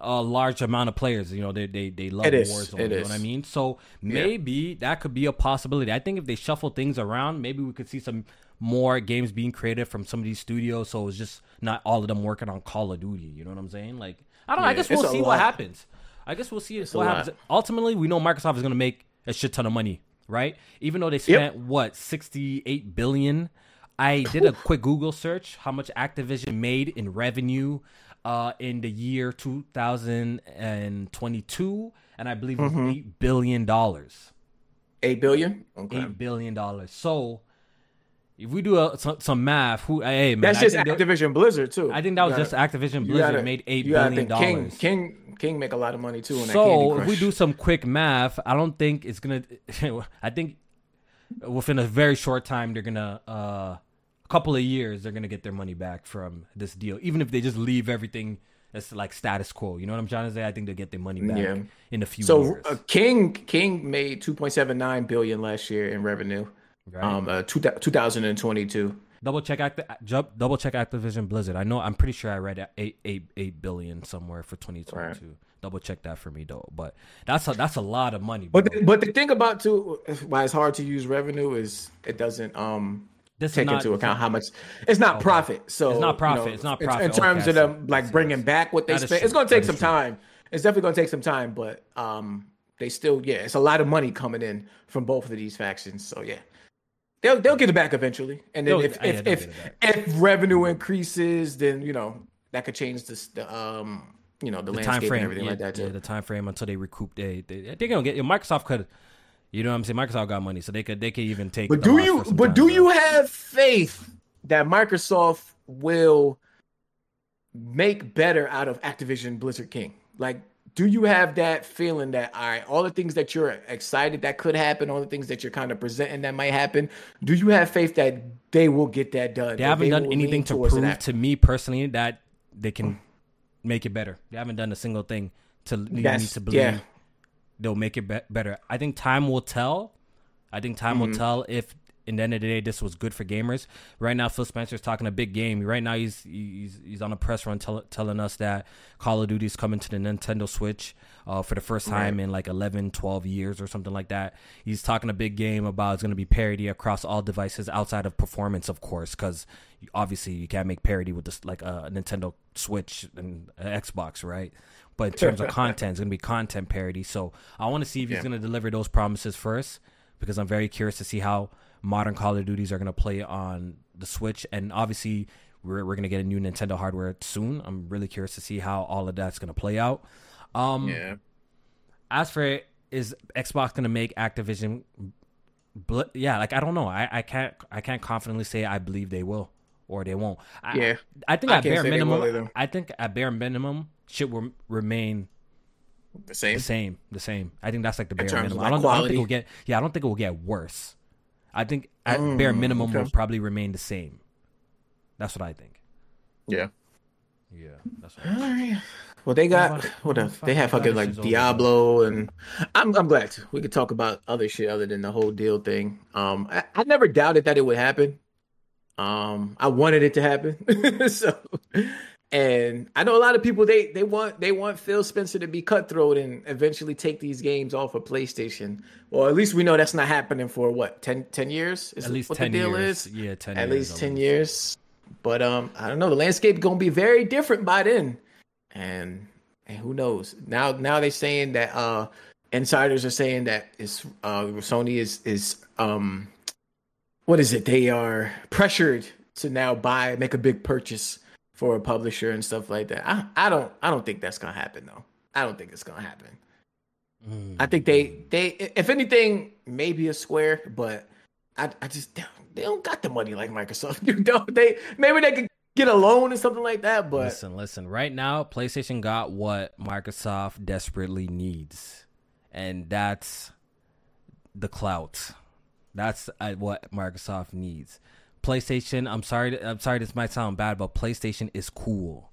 a large amount of players. You know, they they they love It is, Warzone. it you know what I mean? So maybe that could be a possibility. I think if they shuffle things around, maybe we could see some more games being created from some of these studios. So it's just not all of them working on Call of Duty. You know what I'm saying? Like I don't know. I Yeah, guess it's we'll see lot. what happens. I guess we'll see a what lot. happens. Ultimately, we know Microsoft is going to make a shit ton of money, right? Even though they spent what 68 billion. I did a quick Google search how much Activision made in revenue uh, in the year 2022, and I believe it was Mm-hmm. eight billion dollars. eight billion. Okay. Eight billion dollars. So if we do a, some, some math, who hey man, That's I just that- Activision Blizzard too. I think that was just gotta- Activision Blizzard gotta- made eight billion think King, dollars. King King make a lot of money too So if we do some quick math, I don't think it's gonna. I think within a very short time, they're gonna. Uh, a couple of years, they're gonna get their money back from this deal, even if they just leave everything as like status quo. You know what I'm trying to say? I think they'll get their money back Yeah. in a few So years. uh, King King made 2.79 billion last year in revenue. Right? Um, uh, two, 2022. double check Acti- ju- double check Activision Blizzard. I know. I'm pretty sure I read eight eight eight billion somewhere for 2022. Double check that for me though. But that's a that's a lot of money. But the, but the thing about too why it's hard to use revenue is it doesn't um this is take not, into account how much it's not profit. So It's not you profit. know, It's not profit. in, terms Okay, of them like Yes, bringing yes. back what they That is spent. It's going to take That some true. time. It's definitely going to take some time, but um they still yeah, it's a lot of money coming in from both of these factions. So yeah. They'll they'll get it back eventually. And then They'll if yeah, if if, if revenue increases, then you know that could change this the um you know the, the time frame, and everything yeah, like that too. yeah, the time frame until they recoup. They they they're gonna get. Microsoft could, you know what I'm saying? Microsoft got money, so they could they could even take. But do you but do bro. you have faith that Microsoft will make better out of Activision Blizzard King? Like do you have that feeling that all right, all the things that you're excited that could happen, all the things that you're kind of presenting that might happen, do you have faith that they will get that done? They haven't done anything to prove to me personally that they can make it better. They haven't done a single thing to lead me to believe yeah. they'll make it be- better. I think time will tell. I think time Mm-hmm. will tell if in the end of the day this was good for gamers. Right now, Phil Spencer's talking a big game. Right now, he's he's he's on a press run tell, telling us that Call of Duty is coming to the Nintendo Switch uh, for the first time in like 11, 12 years or something like that. He's talking a big game about it's going to be parity across all devices outside of performance, of course, because obviously you can't make parity with this like a Nintendo Switch and a Xbox, right? But in terms of content, it's going to be content parity. So I want to see if he's Yeah. going to deliver those promises first because I'm very curious to see how modern Call of Duties are going to play on the Switch. And obviously, we're, we're going to get a new Nintendo hardware soon. I'm really curious to see how all of that's going to play out. Um, Yeah. As for is Xbox going to make Activision? Bl- yeah, like I don't know. I, I can't I can't confidently say I believe they will or they won't. I, Yeah. I think I at bare will minimum. I think at bare minimum, shit will remain The same. the same, the same. I think that's like the bare minimum. like, I don't, I don't think it'll get. Yeah, I don't think it will get worse. I think at bare Mm, minimum okay. will probably remain the same. That's what I think. Yeah. Yeah, that's what. All right. Well, they got what well, else? They have fucking like is over, Diablo, and I'm I'm glad to. we could talk about other shit other than the whole deal thing. Um, I, I never doubted that it would happen. Um, I wanted it to happen. so, and I know a lot of people they they want they want Phil Spencer to be cutthroat and eventually take these games off of PlayStation. Well, at least we know that's not happening for what 10, 10 years. Is At least what ten the deal years. is Yeah, ten. at years, least 10 years but um i don't know the landscape gonna be very different by then and and who knows now now they're saying that uh insiders are saying that is uh sony is is um what is it they are pressured to now buy make a big purchase for a publisher and stuff like that i i don't i don't think that's gonna happen though i don't think it's gonna happen Mm. I think they they if anything maybe a Square, but I I just they don't got the money like Microsoft. You know, they maybe they could get a loan or something like that. But listen, listen. Right now, PlayStation got what Microsoft desperately needs, and that's the clout. That's uh, what Microsoft needs. PlayStation. I'm sorry. I'm sorry. This might sound bad, but PlayStation is cool.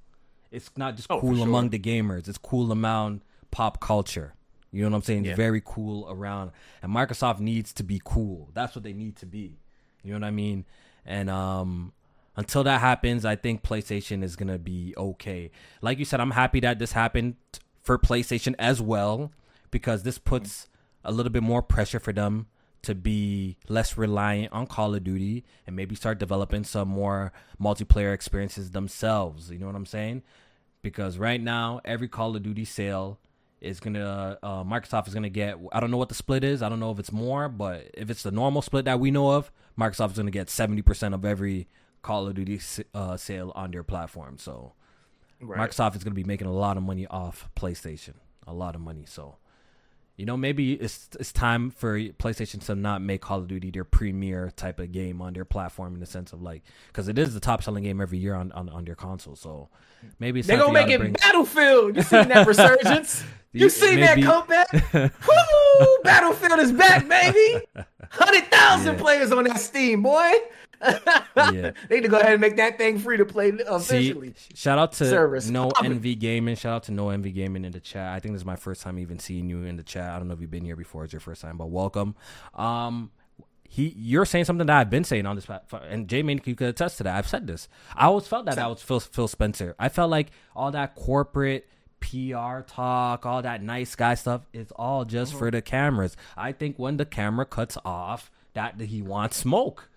It's not just oh, cool sure. among the gamers. It's cool among pop culture. You know what I'm saying? Yeah. Very cool around. And Microsoft needs to be cool. That's what they need to be. You know what I mean? And um until that happens, I think PlayStation is gonna be okay. Like you said, I'm happy that this happened for PlayStation as well because this puts a little bit more pressure for them to be less reliant on Call of Duty and maybe start developing some more multiplayer experiences themselves. You know what I'm saying? Because right now, every Call of Duty sale is gonna uh, Microsoft is gonna get. I don't know what the split is. I don't know if it's more, but if it's the normal split that we know of, Microsoft is gonna get seventy percent of every Call of Duty uh, sale on their platform. So right. Microsoft is gonna be making a lot of money off PlayStation, a lot of money. So you know, maybe it's it's time for PlayStation to not make Call of Duty their premier type of game on their platform in the sense of like, because it is the top selling game every year on, on, on their console. So maybe they're gonna make it bring... Battlefield. You seen that resurgence? you seen maybe... that comeback? Woo! Battlefield is back, baby. Hundred thousand yeah. players on that Steam, boy yeah. They need to go ahead and make that thing free to play officially. See, shout out to Service. No Envy Gaming. Shout out to No Envy Gaming in the chat. I think this is my first time even seeing you in the chat. I don't know if you've been here before. It's your first time, but welcome. Um, he, you're saying something that I've been saying on this, and J-Man, you could attest to that. I've said this. I always felt that that was Phil, Phil Spencer. I felt like all that corporate PR talk, all that nice guy stuff, is all just mm-hmm. for the cameras. I think when the camera cuts off, that he wants smoke.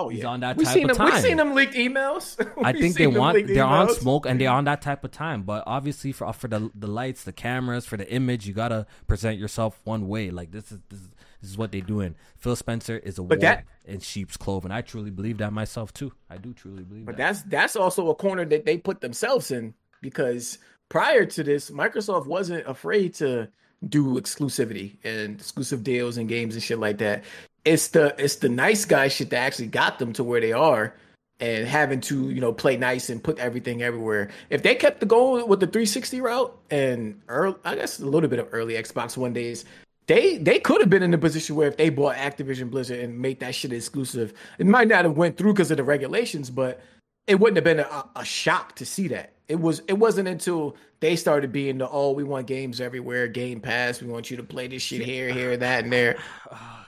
Oh yeah, he's on that we type of time. We've seen them leaked emails. I think they want they're emails. on smoke and they're mm-hmm. on that type of time. But obviously, for uh, for the the lights, the cameras, for the image, you gotta present yourself one way. Like this is this is, this is what they're doing. Phil Spencer is a wolf that, in sheep's clothing. I truly believe that myself too. I do truly believe. But that. that's that's also a corner that they put themselves in because prior to this, Microsoft wasn't afraid to do exclusivity and exclusive deals and games and shit like that it's the it's the nice guy shit that actually got them to where they are and having to you know play nice and put everything everywhere. If they kept the goal with the 360 route and early, I guess a little bit of early Xbox One days, they they could have been in a position where if they bought Activision Blizzard and made that shit exclusive, it might not have went through because of the regulations, but it wouldn't have been a, a shock to see that. It was it wasn't until they started being the oh we want games everywhere, Game Pass, we want you to play this shit here, here, that, and there. Oh,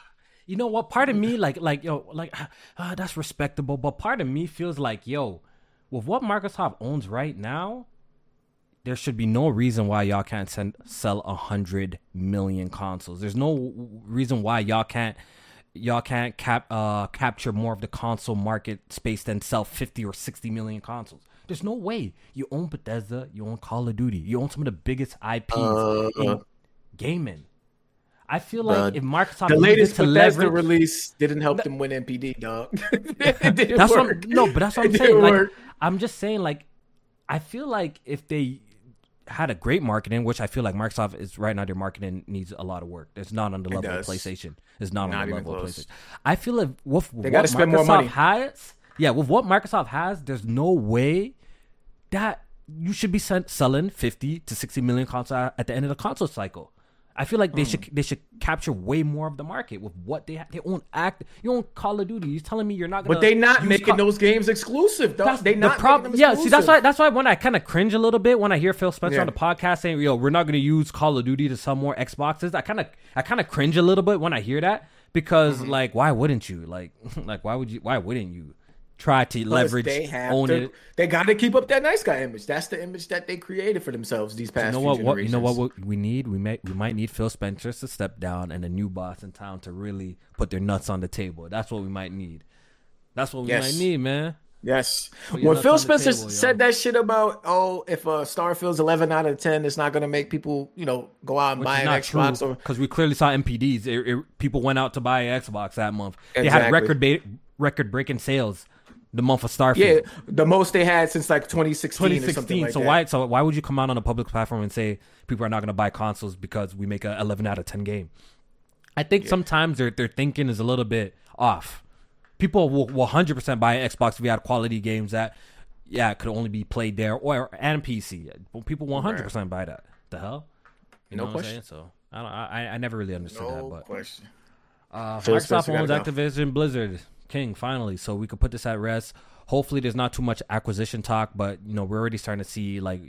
you know what? Part of me, like, like, yo, like, uh, that's respectable. But part of me feels like, yo, with what Microsoft owns right now, there should be no reason why y'all can't send, sell a hundred million consoles. There's no reason why y'all can't y'all can't cap uh capture more of the console market space than sell 50 or 60 million consoles. There's no way. You own Bethesda, you own Call of Duty, you own some of the biggest IPs uh, in gaming. I feel like if Microsoft the latest to Bethesda leverage, release didn't help them win NPD, dog. that's work. what no, but that's what I'm saying. Like, I'm just saying, like, I feel like if they had a great marketing, which I feel like Microsoft is right now, their marketing needs a lot of work. It's not on the level of PlayStation. It's not, not on the level close. of PlayStation. I feel like with, with what Microsoft has, yeah, with what Microsoft has, there's no way that you should be selling 50 to 60 million consoles at the end of the console cycle. I feel like they mm. should they should capture way more of the market with what they have. They own act. You own Call of Duty. You're telling me you're not gonna. But they not making Call- those games exclusive. Though. That's they not the problem. Yeah, see, that's why that's why when I kind of cringe a little bit when I hear Phil Spencer yeah. on the podcast saying, "Yo, we're not gonna use Call of Duty to sell more Xboxes." I kind of I kind of cringe a little bit when I hear that because mm-hmm. like, why wouldn't you? Like, like why would you? Why wouldn't you? Try to leverage they have own to, it. They got to keep up that nice guy image. That's the image that they created for themselves these past. You know what, what? You know what? We need we may we might need Phil Spencer to step down and a new boss in town to really put their nuts on the table. That's what we might need. That's what we yes. might need, man. Yes. When Phil Spencer table, said that shit about oh, if uh, a Starfield's eleven out of ten, it's not going to make people you know go out and Which buy an Xbox or because we clearly saw NPDs. It, it, people went out to buy an Xbox that month. Exactly. They had record ba- record breaking sales the month of Starfield. Yeah, the most they had since like 2016, 2016. Like so that. why so why would you come out on a public platform and say people are not going to buy consoles because we make a 11 out of 10 game? I think yeah. sometimes their their thinking is a little bit off. People will, will 100% buy an Xbox if we had quality games that yeah could only be played there or and PC. People 100% right. buy that. The hell? You no know question. what I'm saying? So I don't. I, I never really understood no that. But question. Uh, Microsoft owns Activision Blizzard King finally, so we could put this at rest. Hopefully, there's not too much acquisition talk, but you know we're already starting to see like,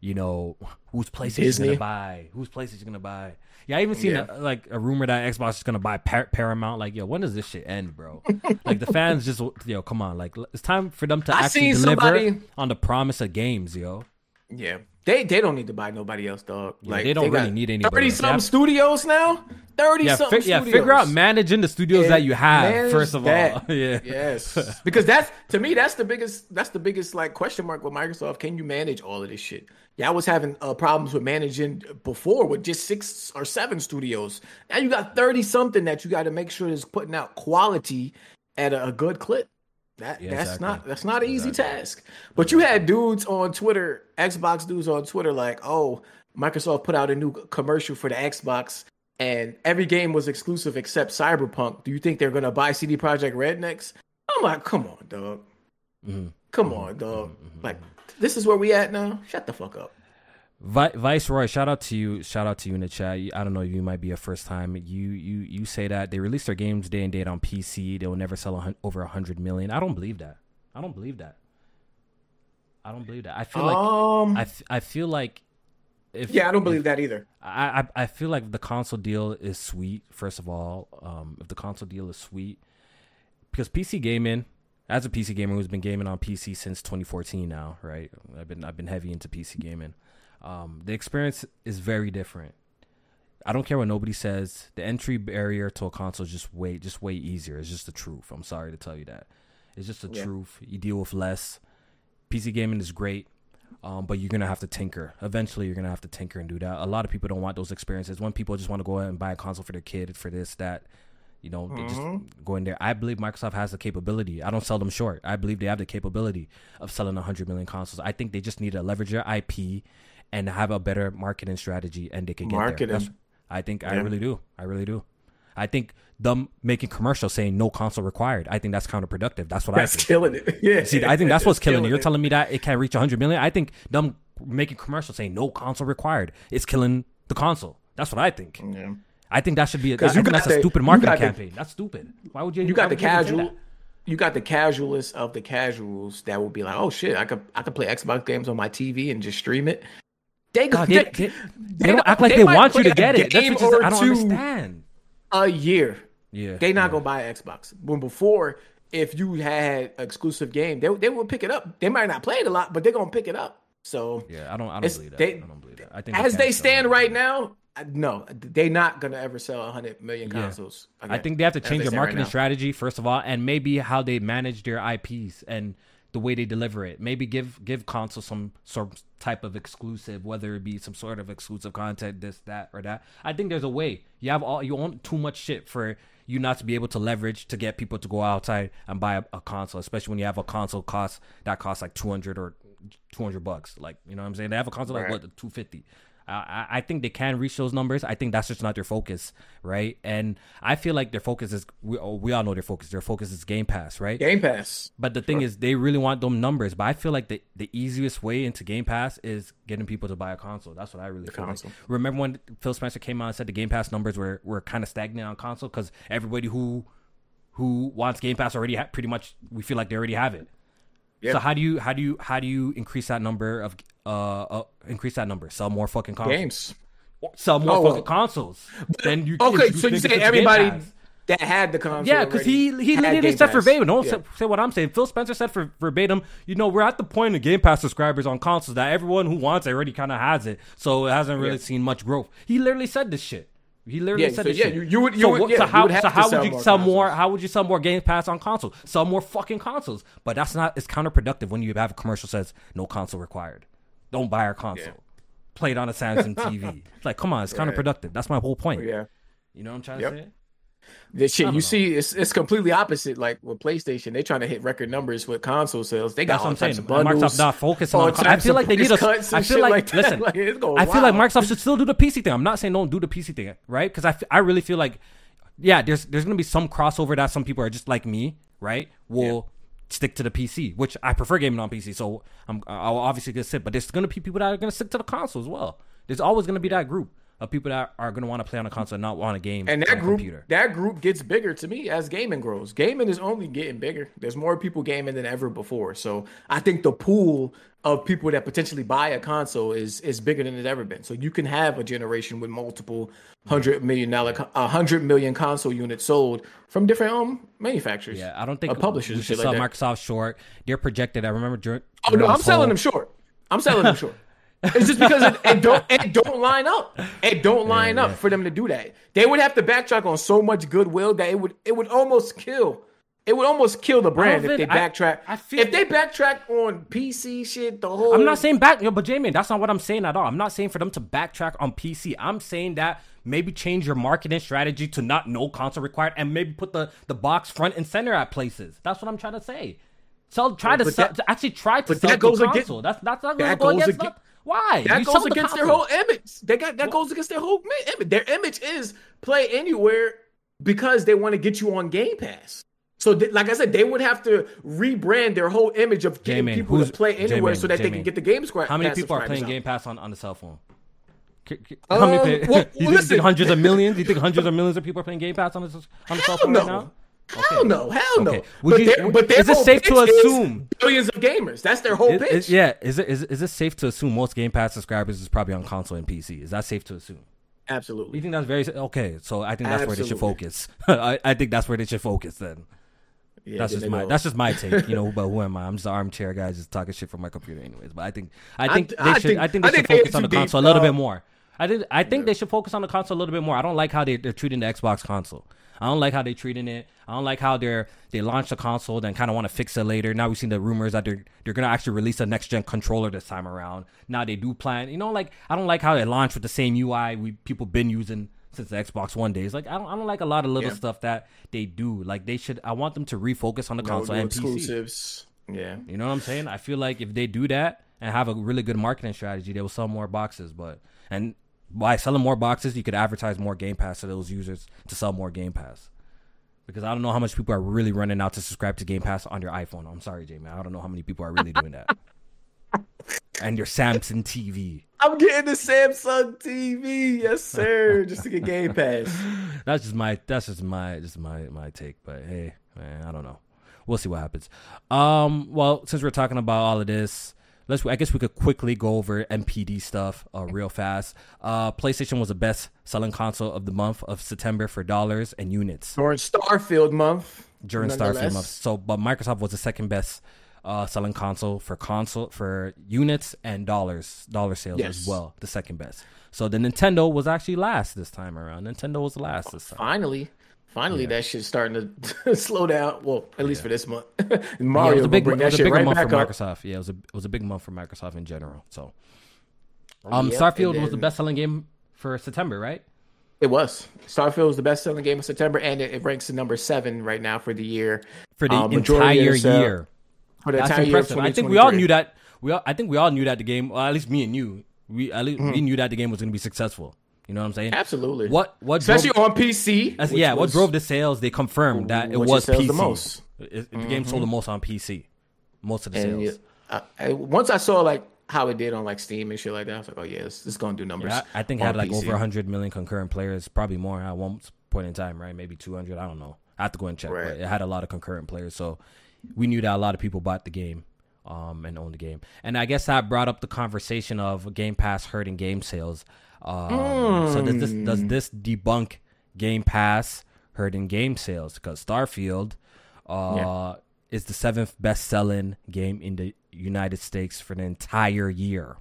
you know, whose PlayStation gonna buy, whose PlayStation gonna buy. Yeah, I even seen yeah. a, like a rumor that Xbox is gonna buy Par- Paramount. Like, yo, when does this shit end, bro? like the fans just, yo, come on, like it's time for them to I actually deliver somebody... on the promise of games, yo. Yeah, they they don't need to buy nobody else, dog. Yeah, like they don't they really need anybody. Thirty something studios now. Thirty yeah, something. Fi- yeah, figure out managing the studios that you have first of that. all. yeah, yes, because that's to me that's the biggest that's the biggest like question mark with Microsoft. Can you manage all of this shit? Yeah, I was having uh, problems with managing before with just six or seven studios. Now you got thirty something that you got to make sure is putting out quality at a, a good clip. That yeah, that's exactly. not that's not an easy exactly. task. But you had dudes on Twitter, Xbox dudes on Twitter, like, oh, Microsoft put out a new commercial for the Xbox, and every game was exclusive except Cyberpunk. Do you think they're gonna buy CD Projekt Red next? I'm like, come on, dog. Mm-hmm. Come mm-hmm. on, dog. Mm-hmm. Like, this is where we at now. Shut the fuck up. Vi- Viceroy, shout out to you. Shout out to you in the chat. I don't know. You might be a first time. You you you say that they release their games day and date on PC. They will never sell a, over a hundred million. I don't believe that. I don't believe that. I don't believe that. I feel um, like I, f- I feel like if yeah, I don't believe that either. I, I I feel like the console deal is sweet. First of all, um, if the console deal is sweet, because PC gaming, as a PC gamer who's been gaming on PC since 2014 now, right? I've been I've been heavy into PC gaming. Um, the experience is very different. I don't care what nobody says. The entry barrier to a console is just way just way easier. It's just the truth. I'm sorry to tell you that. It's just the yeah. truth. You deal with less. PC gaming is great, um, but you're gonna have to tinker. Eventually, you're gonna have to tinker and do that. A lot of people don't want those experiences. When people just want to go out and buy a console for their kid for this that. You know, mm-hmm. they just go in there. I believe Microsoft has the capability. I don't sell them short. I believe they have the capability of selling 100 million consoles. I think they just need to leverage their IP and have a better marketing strategy, and they can get marketing. there. I think yeah. I really do. I really do. I think them making commercials saying no console required. I think that's counterproductive. That's what that's I. That's killing it. Yeah. See, I think that's what's killing, killing it. You're telling me that it can't reach 100 million. I think them making commercials saying no console required is killing the console. That's what I think. Yeah. I think that should be. A, I think that's the, a stupid marketing campaign. The, that's stupid. Why would you? You got the casual. You got the casualists of the casuals that will be like, "Oh shit, I could I could play Xbox games on my TV and just stream it." They, God, they, they, they, they don't act like they, want you to get it. That's what just, I don't understand. A year. Yeah. They not yeah. gonna buy an Xbox. When before, if you had exclusive game, they they will pick it up. They might not play it a lot, but they're gonna pick it up. So yeah, I don't I don't believe that. They, I don't believe that. I think as they stand right now, no, they're not gonna ever sell 100 million consoles. Yeah. I think they have to change their marketing right strategy first of all, and maybe how they manage their IPs and the way they deliver it. Maybe give give console some sort type of exclusive, whether it be some sort of exclusive content, this, that, or that. I think there's a way. You have all you own too much shit for you not to be able to leverage to get people to go outside and buy a, a console, especially when you have a console cost that costs like two hundred or two hundred bucks. Like you know what I'm saying? They have a console right. like what two fifty. I, I think they can reach those numbers. I think that's just not their focus, right? And I feel like their focus is we, oh, we all know their focus. Their focus is Game Pass, right? Game Pass. But the thing sure. is, they really want them numbers. But I feel like the the easiest way into Game Pass is getting people to buy a console. That's what I really the feel. Console. Like. Remember when Phil Spencer came out and said the Game Pass numbers were were kind of stagnant on console because everybody who who wants Game Pass already ha- pretty much we feel like they already have it. So how do you how do you how do you increase that number of uh, uh increase that number? Sell more fucking consoles. Games. Sell more oh, fucking consoles. Then you okay. So you say everybody that had the console? Yeah, because he he literally said verbatim. Don't yeah. say, say, what I'm saying. Phil Spencer said for verbatim. You know, we're at the point of Game Pass subscribers on consoles that everyone who wants it already kind of has it, so it hasn't really yeah. seen much growth. He literally said this shit. He literally yeah, said so, yeah, shit. You, you would, you so, would, yeah, so how, you so how would you sell more? How would you sell more Game Pass on console? Sell more fucking consoles. But that's not. It's counterproductive when you have a commercial says no console required. Don't buy our console. Yeah. Play it on a Samsung TV. It's like, come on, it's counterproductive. That's my whole point. Yeah. You know what I'm trying yep. to say? This shit, you know. see, it's it's completely opposite. Like with PlayStation, they're trying to hit record numbers with console sales. They got That's all what I'm saying. types of bundles. Microsoft not focusing all on. I feel like they need a. I feel shit like, listen. Like, I feel like. Microsoft should still do the PC thing. I'm not saying don't do the PC thing, right? Because I, f- I really feel like, yeah, there's there's gonna be some crossover that some people are just like me, right? Will stick to the PC, which I prefer gaming on PC. So I'm I'll obviously gonna sit, but there's gonna be people that are gonna stick to the console as well. There's always gonna be that group of people that are gonna want to play on a console and not want a game And on that a group, computer. that group gets bigger to me as gaming grows. Gaming is only getting bigger. There's more people gaming than ever before. So I think the pool of people that potentially buy a console is is bigger than it's ever been. So you can have a generation with multiple hundred million dollar, a hundred million console units sold from different um manufacturers. Yeah, I don't think publishers we should sell like. Microsoft short. They're projected. I remember during. Oh no, I'm this selling them short. I'm selling them short. It's just because it, it don't it don't line up. It don't line up for them to do that. They would have to backtrack on so much goodwill that it would it would almost kill. It would almost kill the brand if they backtrack. I feel- if they backtrack on PC shit, the whole I'm not saying back, yo, but Jamie, that's not what I'm saying at all. I'm not saying for them to backtrack on PC. I'm saying that maybe change your marketing strategy to not no console required, and maybe put the the box front and center at places. That's what I'm trying to say. So try to, sell, that- to actually try to sell that goes the against- console. that's that's not going to go against. against- why? that You goes sell the against their whole image. They got that goes against their whole image. Their image is play anywhere because they want to get you on Game Pass. So, th- like I said, they would have to rebrand their whole image of getting J-Man, people to play anywhere J-Man, so that they J-Man. can get the Game Squad. How many people are playing Game. Pass on, on the cell phone? C- Um, How many play- well, you, think, you listen. think hundreds of millions? You think hundreds of millions of people are playing Game Pass on the, on the cell phone no. right now? Hell no, hell no. Would But, you- their- but their is it safe to assume- billions of gamers? That's their whole Is- pitch. is- yeah, is it is, is it safe to assume most Game Pass subscribers is probably on console and PC? Is that safe to assume? Absolutely. You think that's very okay? So I think that's where they should focus. I, I think that's where they should focus. Then Yeah, that's just my that's just my take. You know, but who am I? I'm just an armchair guy, just talking shit from my computer, anyways. But I think I I think th- they I should think- I think I they should think focus on the deep, console a little bit more. I think I think they should focus on the console a little bit more. I don't like how they they're treating the Xbox console. I don't like how they're treating it. I don't like how they're they launched the console then kind of want to fix it later. Now we've seen the rumors that they're they're gonna actually release a next gen controller this time around. Now they do plan, you know, like I don't like how they launched with the same UI we people been using since the Xbox One days. Like I don't I don't like a lot of little Yeah. stuff that they do. Like they should. I want them to refocus on the no, console no and PC. exclusives. Yeah. You know what I'm saying? I feel like if they do that and have a really good marketing strategy, they will sell more boxes. But and by selling more boxes, you could advertise more Game Pass to those users to sell more Game Pass. Because I don't know how much people are really running out to subscribe to Game Pass on your iPhone. I'm sorry, Jamie. I don't know how many people are really doing that. and your Samsung TV. I'm getting the Samsung TV, yes sir, just to get Game Pass. That's just my that's just my just my my take. But hey, man, I don't know. We'll see what happens. Um, well, since we're talking about all of this, let's I guess we could quickly go over NPD stuff uh, real fast. Uh, PlayStation was the best selling console of the month of September for dollars and units During Starfield month. during Starfield month. So, but Microsoft was the second best uh, selling console for console for units and dollars dollar sales as well. The second best. So the Nintendo was actually last this time around. Nintendo was last this time. Finally, finally, that shit's starting to slow down. Well, at least for this month. Yeah, Mario it was a big, bring that was a shit right month back for up. Microsoft. Yeah, it was a it was a big month for Microsoft in general. So, um, Yep, Starfield was the best selling game for September, right? It was. Starfield was the best selling game of September, and it, it ranks at number seven right now for the year. For the of entire year. For the That's entire year impressive. I think we all knew that. We all, I think we all knew that the game, well, at least me and you, we at least we Mm-hmm. knew that the game was going to be successful. You know what I'm saying? Absolutely. What what Especially drove, on PC. that's- which yeah, what drove the sales? They confirmed that it was PC. the most. It- it- the game sold the most on PC. Most of the And sales. yeah, I, I, once I saw like how it did on like Steam and shit like that, I was like, oh yeah, this, this is gonna do numbers. Yeah, I, I think it on had like PC. over 100 million concurrent players, probably more at one point in time, right? Maybe 200. I don't know. I have to go and check. Right. But it had a lot of concurrent players, so we knew that a lot of people bought the game um, and owned the game. And I guess that brought up the conversation of Game Pass hurting game sales. Um, So does this does this debunk Game Pass hurting game sales? Because Starfield uh, Yeah. is the seventh best selling game in the United States for the entire year.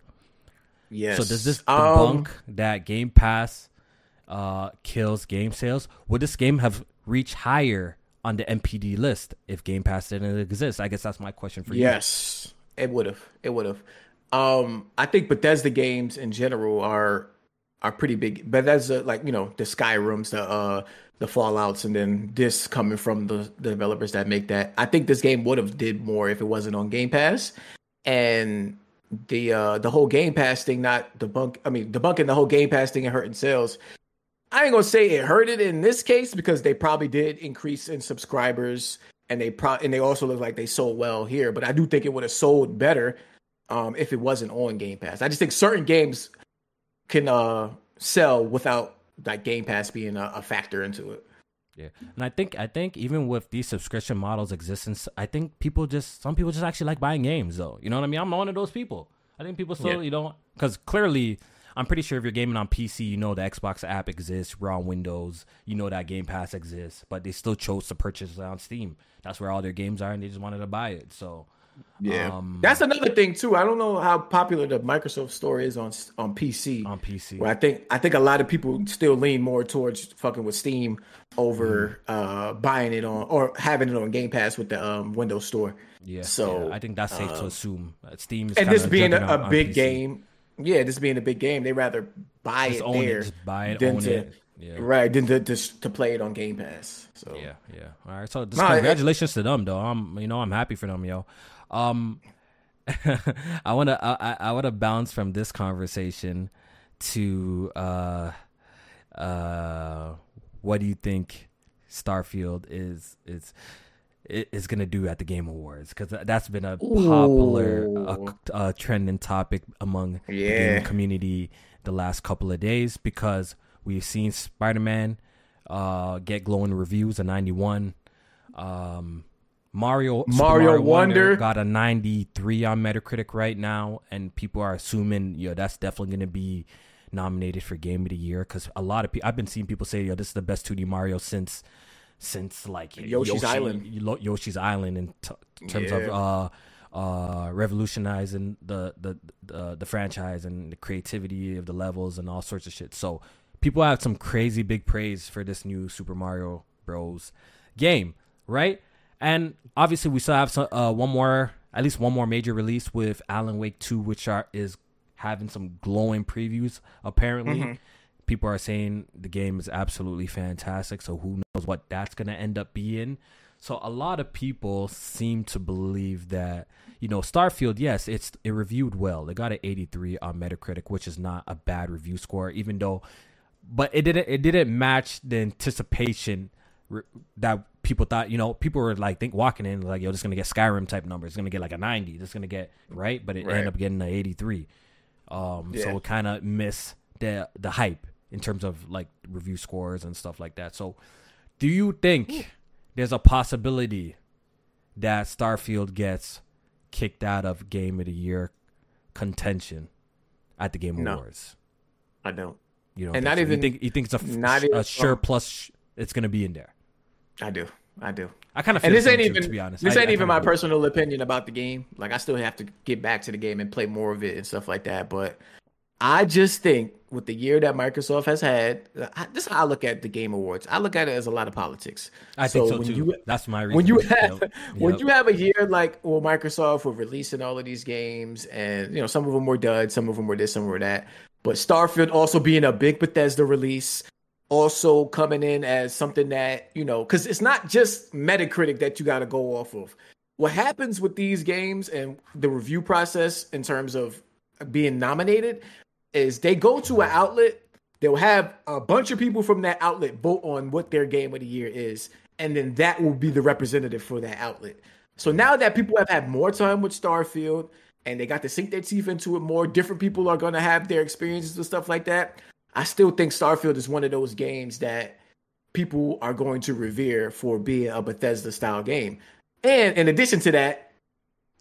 Yes. So does this Um, debunk that Game Pass uh, kills game sales? Would this game have reached higher on the NPD list if Game Pass didn't exist? I guess that's my question for you. Yes, it would have. It would have. Um, I think Bethesda games in general are are pretty big. Bethesda, like you know, the Skyrims, the uh, the fallouts and then this coming from the, the developers that make that. I think this game would have did more if it wasn't on Game Pass. And the uh the whole Game Pass thing not debunk I mean debunking the whole Game Pass thing and hurting sales. I ain't gonna say it hurt it in this case because they probably did increase in subscribers and they pro and they also look like they sold well here, but I do think it would have sold better um if it wasn't on Game Pass. I just think certain games can uh sell without like Game Pass being a, a factor into it. Yeah, and I think I think even with these subscription models existence, I think people just some people just actually like buying games though. You know what I mean? I'm one of those people. I think people still Yeah. you know because clearly I'm pretty sure if you're gaming on PC, you know the Xbox app exists. We're on Windows, you know that Game Pass exists, but they still chose to purchase it on Steam. That's where all their games are, and they just wanted to buy it. So Yeah, Um, that's another thing too. I don't know how popular the Microsoft Store is on on PC. on PC, Where I think I think a lot of people still lean more towards fucking with Steam over Mm-hmm. uh buying it on or having it on Game Pass with the um Windows Store. yeah. so, yeah, I think that's safe to uh, assume. Steam is And this being a, a big PC. game, yeah, this being a big game, they rather buy just it own there it, just buy it, than own to- it. Yeah. right than to, to to play it on Game Pass. So Yeah, yeah. All right. So just No, it- congratulations to them, though. I'm, you know, I'm happy for them, yo. Um, I wanna, I, I- I wanna bounce from this conversation to, uh, uh, what do you think Starfield is is is gonna do at the Game Awards? Because that's been a popular uh, uh, trending topic among the Yeah. gaming community the last couple of days because we've seen Spider-Man uh, get glowing reviews, a 91. Um, Mario Mario Wonder. got a 93 on Metacritic right now, and people are assuming, yo, that's definitely going to be nominated for Game of the Year because a lot of people, I've been seeing people say, yo, this is the best 2D Mario since since like Yoshi's Yoshi- Island. Yoshi's Island in t- terms of uh uh revolutionizing the, the the the franchise and the creativity of the levels and all sorts of shit. So people have some crazy big praise for this new Super Mario Bros game, right? And obviously we still have some, uh, one more at least one more major release with Alan Wake 2 which are is having some glowing previews apparently. People are saying the game is absolutely fantastic, so who knows what that's going to end up being. So a lot of people seem to believe that you know Starfield, yes, it's it reviewed well. It got an 83 on Metacritic, which is not a bad review score, even though, but it didn't it didn't match the anticipation that people thought. You know, people were like think walking in like, yo, this is gonna get Skyrim type numbers. It's gonna get like a 90. This is gonna get right, but it Right. ended up getting an 83. Um, Yeah. so it kind of missed the the hype in terms of like review scores and stuff like that. So, do you think there's a possibility that Starfield gets kicked out of Game of the Year contention at the Game No. Awards? I don't. You don't And not so? even- you think you think it's a, not a even- sure plus sh- it's gonna be in there. I do. I do. I kind of And this ain't too, even to be honest. this I- ain't I even my do. personal opinion about the game. Like I still have to get back to the game and play more of it and stuff like that. But I just think with the year that Microsoft has had, I, this is how I look at the Game Awards. I look at it as a lot of politics. I think so when too. You, That's my reason. when you have Yep. when you have a year like well Microsoft were releasing all of these games and you know some of them were duds, some of them were this, some were that. But Starfield also being a big Bethesda release, also coming in as something that you know because it's not just Metacritic that you got to go off of. What happens with these games and the review process in terms of being nominated is they go to an outlet they'll have a bunch of people from that outlet vote on what their game of the year is and then that will be the representative for that outlet so now that people have had more time with starfield and they got to sink their teeth into it more different people are going to have their experiences and stuff like that i still think starfield is one of those games that people are going to revere for being a bethesda style game and in addition to that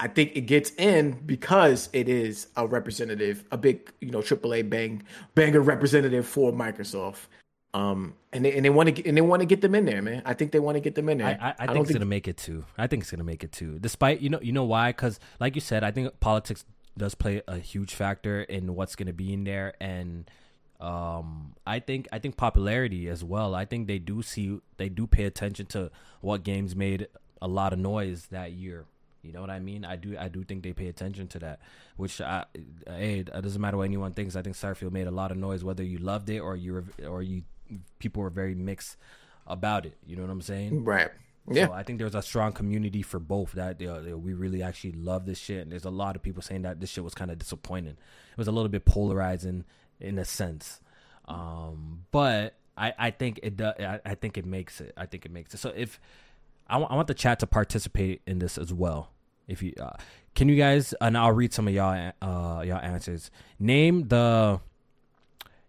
I think it gets in because it is a representative, a big, you know, AAA bang banger representative for Microsoft. Um, and they and they want to and they want to get them in there, man. I think they want to get them in there. I, I, I think don't it's gonna make it too. I think it's gonna make it too. Despite you know you know why? Because like you said, I think politics does play a huge factor in what's gonna be in there, and um, I think I think popularity as well. I think they do see they do pay attention to what games made a lot of noise that year. You know what I mean? I do I do think they pay attention to that. Which I hey, it doesn't matter what anyone thinks. I think Starfield made a lot of noise, whether you loved it or you were, or you people were very mixed about it. You know what I'm saying? Right. Yeah. So I think there's a strong community for both that we really actually love this shit. And there's a lot of people saying that this shit was kind of disappointing. It was a little bit polarizing in a sense. Um, but I, I think it does. I, I think it makes it. I think it makes it. So if I, w- I want the chat to participate in this as well. If you uh, can, you guys, and I'll read some of y'all uh, y'all answers. Name the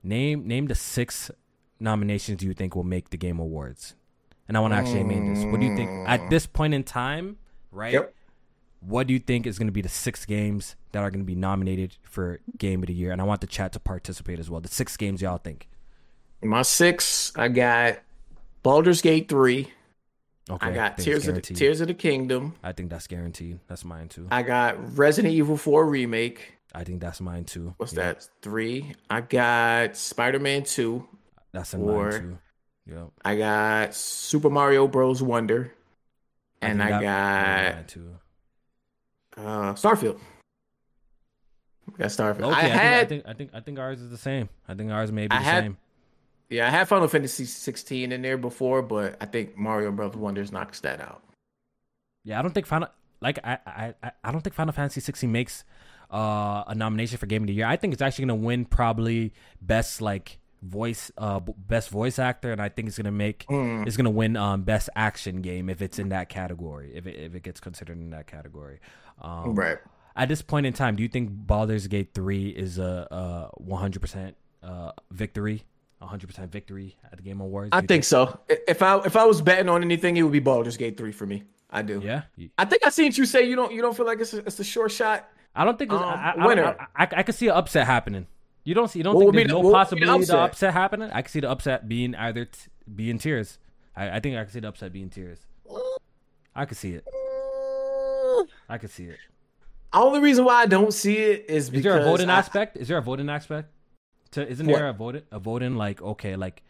name name the six nominations you think will make the Game Awards. And I want to actually name this. What do you think at this point in time? Right. Yep. What do you think is going to be the six games that are going to be nominated for Game of the Year? And I want the chat to participate as well. The six games y'all think. My six, I got Baldur's Gate three. Okay, I got it's Tears of the. Tears of the Kingdom. I think that's guaranteed. That's mine too. I got Resident Evil 4 remake. I think that's mine too. What's Yeah, that? Three. I got Spider Man 2. That's in Four. mine too. Yep. I got Super Mario Bros. Wonder. And I, got. Uh, Starfield. I got Starfield. Okay, I I, had think, I think I think ours is the same. I think ours may be I the had- same. yeah, I had Final Fantasy 16 in there before, but I think Mario Brothers Wonders knocks that out. Yeah, I don't think Final like I I I- I don't think Final Fantasy 16 makes uh, a nomination for Game of the Year. I think it's actually gonna win probably best like voice uh best voice actor, and I think it's gonna make Mm. it's gonna win um best action game if it's in that category if it if it gets considered in that category. Um, Right. At this point in time, do you think Baldur's Gate 3 is a, a 100% uh, victory? 100% victory at the Game Awards? I you think so. If I if I was betting on anything, it would be Baldur's Gate 3 for me. I do. Yeah. I think I seen you say you don't you don't feel like it's a, it's a short shot. I don't think it's, Um, I, I, winner. I, I, I could see an upset happening. You don't see. You don't What think there's the- no what would be the possibility the upset? upset happening? I could see the upset being either t- being tears. I, I think I could see the upset being tears. I could see it. I could see it. Only reason why I don't see it is because Is there a voting I- aspect? Is there a voting aspect? To, isn't What? there a voting a voting like okay like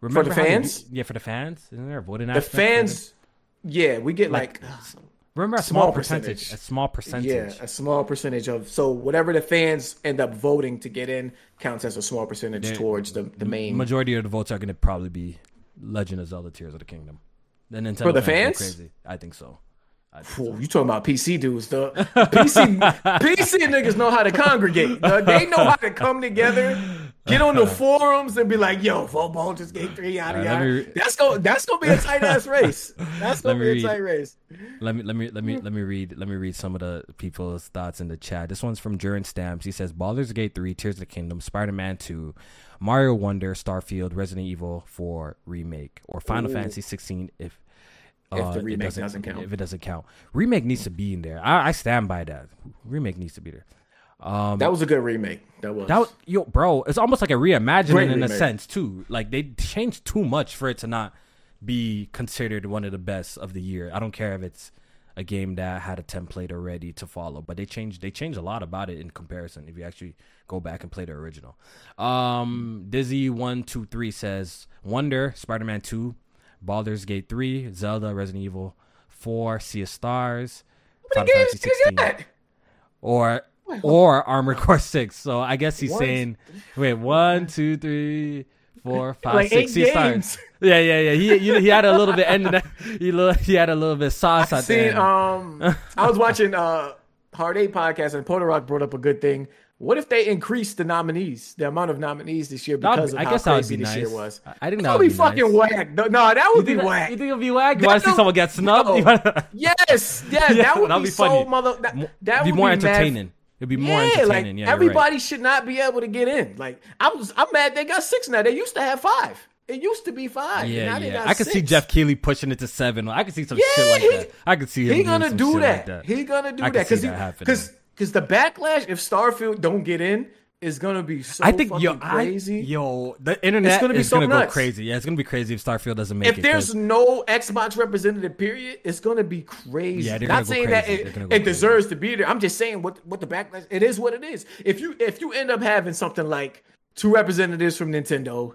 For the they fans? yeah, for the fans. Isn't there a voting the aspect? it? fans. Yeah, we get like, Remember a small small, percentage. percentage. A small percentage. yeah a small percentage of so whatever the fans end up voting to get in counts as a small percentage They- towards the the main. Majority of the votes are going to probably be Legend of Zelda: Tears of the Kingdom. The Nintendo For the fans fans? crazy. I think so. Whoa, you talking about PC dudes, though? PC PC niggas know how to congregate. They know how to come together, get on the forums, and be like, "Yo, football just gave three yada right, yada." re- that's go. That's gonna be a tight ass race. That's gonna be a tight race. Let me let me let me let me read let me read some of the people's thoughts in the chat. This one's from Duran Stamps. He says Baldur's Gate 3, Tears of the Kingdom, Spider-Man 2, Mario Wonder, Starfield, Resident Evil 4 remake, or Final Ooh. Fantasy 16 if If the uh, remake doesn't count. If it doesn't count. Remake needs to be in there. I, I stand by that. Remake needs to be there. Um That was a good remake. That was. that yo, bro, it's almost like a reimagining Great in a sense too. Like they changed too much for it to not be considered one of the best of the year. I don't care if it's a game that had a template already to follow, but they changed they changed a lot about it in comparison. If you actually go back and play the original, um, Dizzy one two three says Wonder, Spider Man two, Baldur's Gate three, Zelda, Resident Evil four, Sea of Stars, Final Fantasy did 16 or or Armored Core Six. So I guess he's One- saying, wait, one, two, three, four, five, Like six. He games. started. Yeah, yeah, yeah. He you he had a little bit ending. that- He he had a little bit of sauce I seen. Um, I was watching uh Hard Eight podcast, and Porter Rock brought up a good thing. What if they increase the nominees, the amount of nominees this year because be- of I how guess crazy be this nice. year was? I- think that would be be fucking nice. whack. No, no, that would You be that, whack. you think it'll be whack? You want to see someone get snubbed? No. Wanna- Yes, yeah, that would be, be so funny. mother. That, that be would more be mad- entertaining. It'd be more yeah, entertaining. like yeah, you're right. everybody should not be able to get in. Like I was, I'm mad they got six now. They used to have five. It used to be five. Yeah, now they yeah. got I could see. Geoff Keighley pushing it to seven. I could see some Yeah, shit like he- that. I could see him. He gonna do that. Like that. He gonna do that because because because the backlash if Starfield don't get in is gonna be so I think fucking yo, I, crazy. yo, the internet gonna be is so gonna go crazy. Yeah, it's gonna be crazy if Starfield doesn't make it. if there's 'cause- no Xbox representative, period, it's gonna be crazy. Yeah, Not saying crazy. that it, it deserves to be there. I'm just saying what what the backlash. It is what it is. If you if you end up having something like two representatives from Nintendo,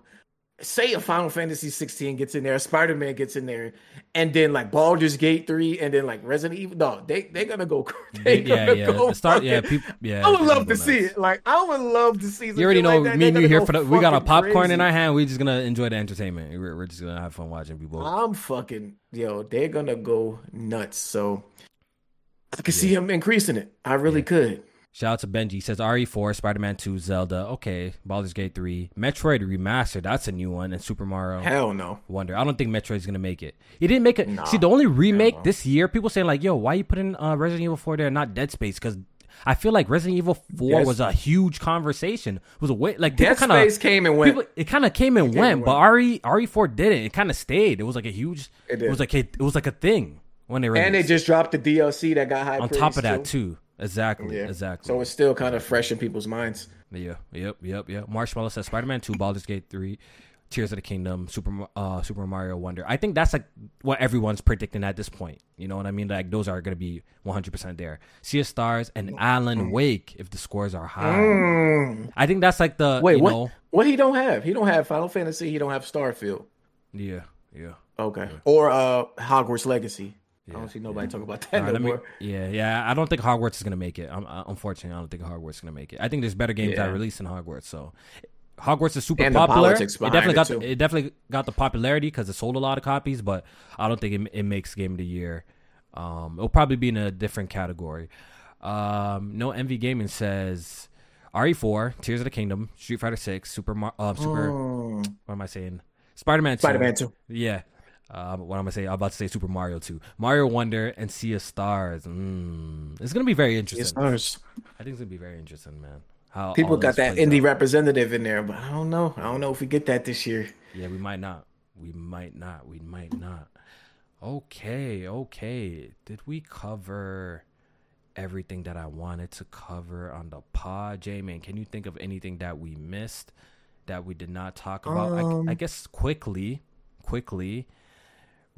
say a Final Fantasy 16 gets in there, Spider Man gets in there, and then like Baldur's Gate 3, and then like Resident Evil. No, they they're gonna go. They yeah, gonna yeah. go start, yeah, people, yeah. I would love to see it. Like I would love to see. You already know like me and you here for the. We got a popcorn in our hand. We're just gonna enjoy the entertainment. We're, we're just gonna have fun watching people. I'm fucking yo. They're gonna go nuts. So I could see him increasing it. I really could. Shout out to Benji. He says RE4, Spider Man 2, Zelda. Okay, Baldur's Gate 3, Metroid Remastered. That's a new one, and Super Mario Hell no. Wonder. I don't think Metroid's gonna make it. He didn't make it. Nah. See, the only remake no. this year, people saying like, "Yo, why you putting uh, Resident Evil 4 there, and not Dead Space?" Because I feel like Resident Evil 4 Yes. was a huge conversation. It was a way like Dead kind of Space came and went. People, it kind of came and came went, but RE RE4 didn't. It kind of stayed. It was like a huge. It It, was like a, it was like a thing when they and they just dropped the DLC that got high on top of that too. too. Exactly. Yeah. Exactly. So it's still kind of fresh in people's minds. Yeah, yep, yep, yep. Marshmallow says Spider-Man 2, Baldur's Gate 3, Tears of the Kingdom, Super uh Super Mario Wonder. I think that's like what everyone's predicting at this point. You know what I mean? Like those are going to be 100% there. Sea of Stars and Alan Wake if the scores are high. Mm. I think that's like the Wait, you what? know, What he don't have? He don't have Final Fantasy. He don't have Starfield. yeah, yeah. Okay. Or uh Hogwarts Legacy. I don't see nobody talk about that right, me- yeah, yeah. I don't think Hogwarts is gonna make it. I'm, uh, unfortunately, I don't think Hogwarts is gonna make it. I think there's better games that Yeah. are released in Hogwarts. So, Hogwarts is super And popular. It definitely it, got too. the, it definitely got the popularity because it sold a lot of copies. But I don't think it, it makes game of the year. Um, it'll probably be in a different category. Um, no Envy Gaming says RE4, Tears of the Kingdom, Street Fighter Six, Super Mar- uh, Super. Mm. What am I saying? Spider Man. Spider Man 2. Yeah. Uh, what am I saying? I'm about to say Super Mario 2. Mario Wonder and Sea of Stars. Mm. It's going to be very interesting. stars. I think it's going to be very interesting, man. How People got that indie out. representative in there, but I don't know. I don't know if we get that this year. Yeah, we might not. We might not. We might not. Okay, okay. Did we cover everything that I wanted to cover on the pod? J man, can you think of anything that we missed that we did not talk about? Um, I, I guess quickly, quickly.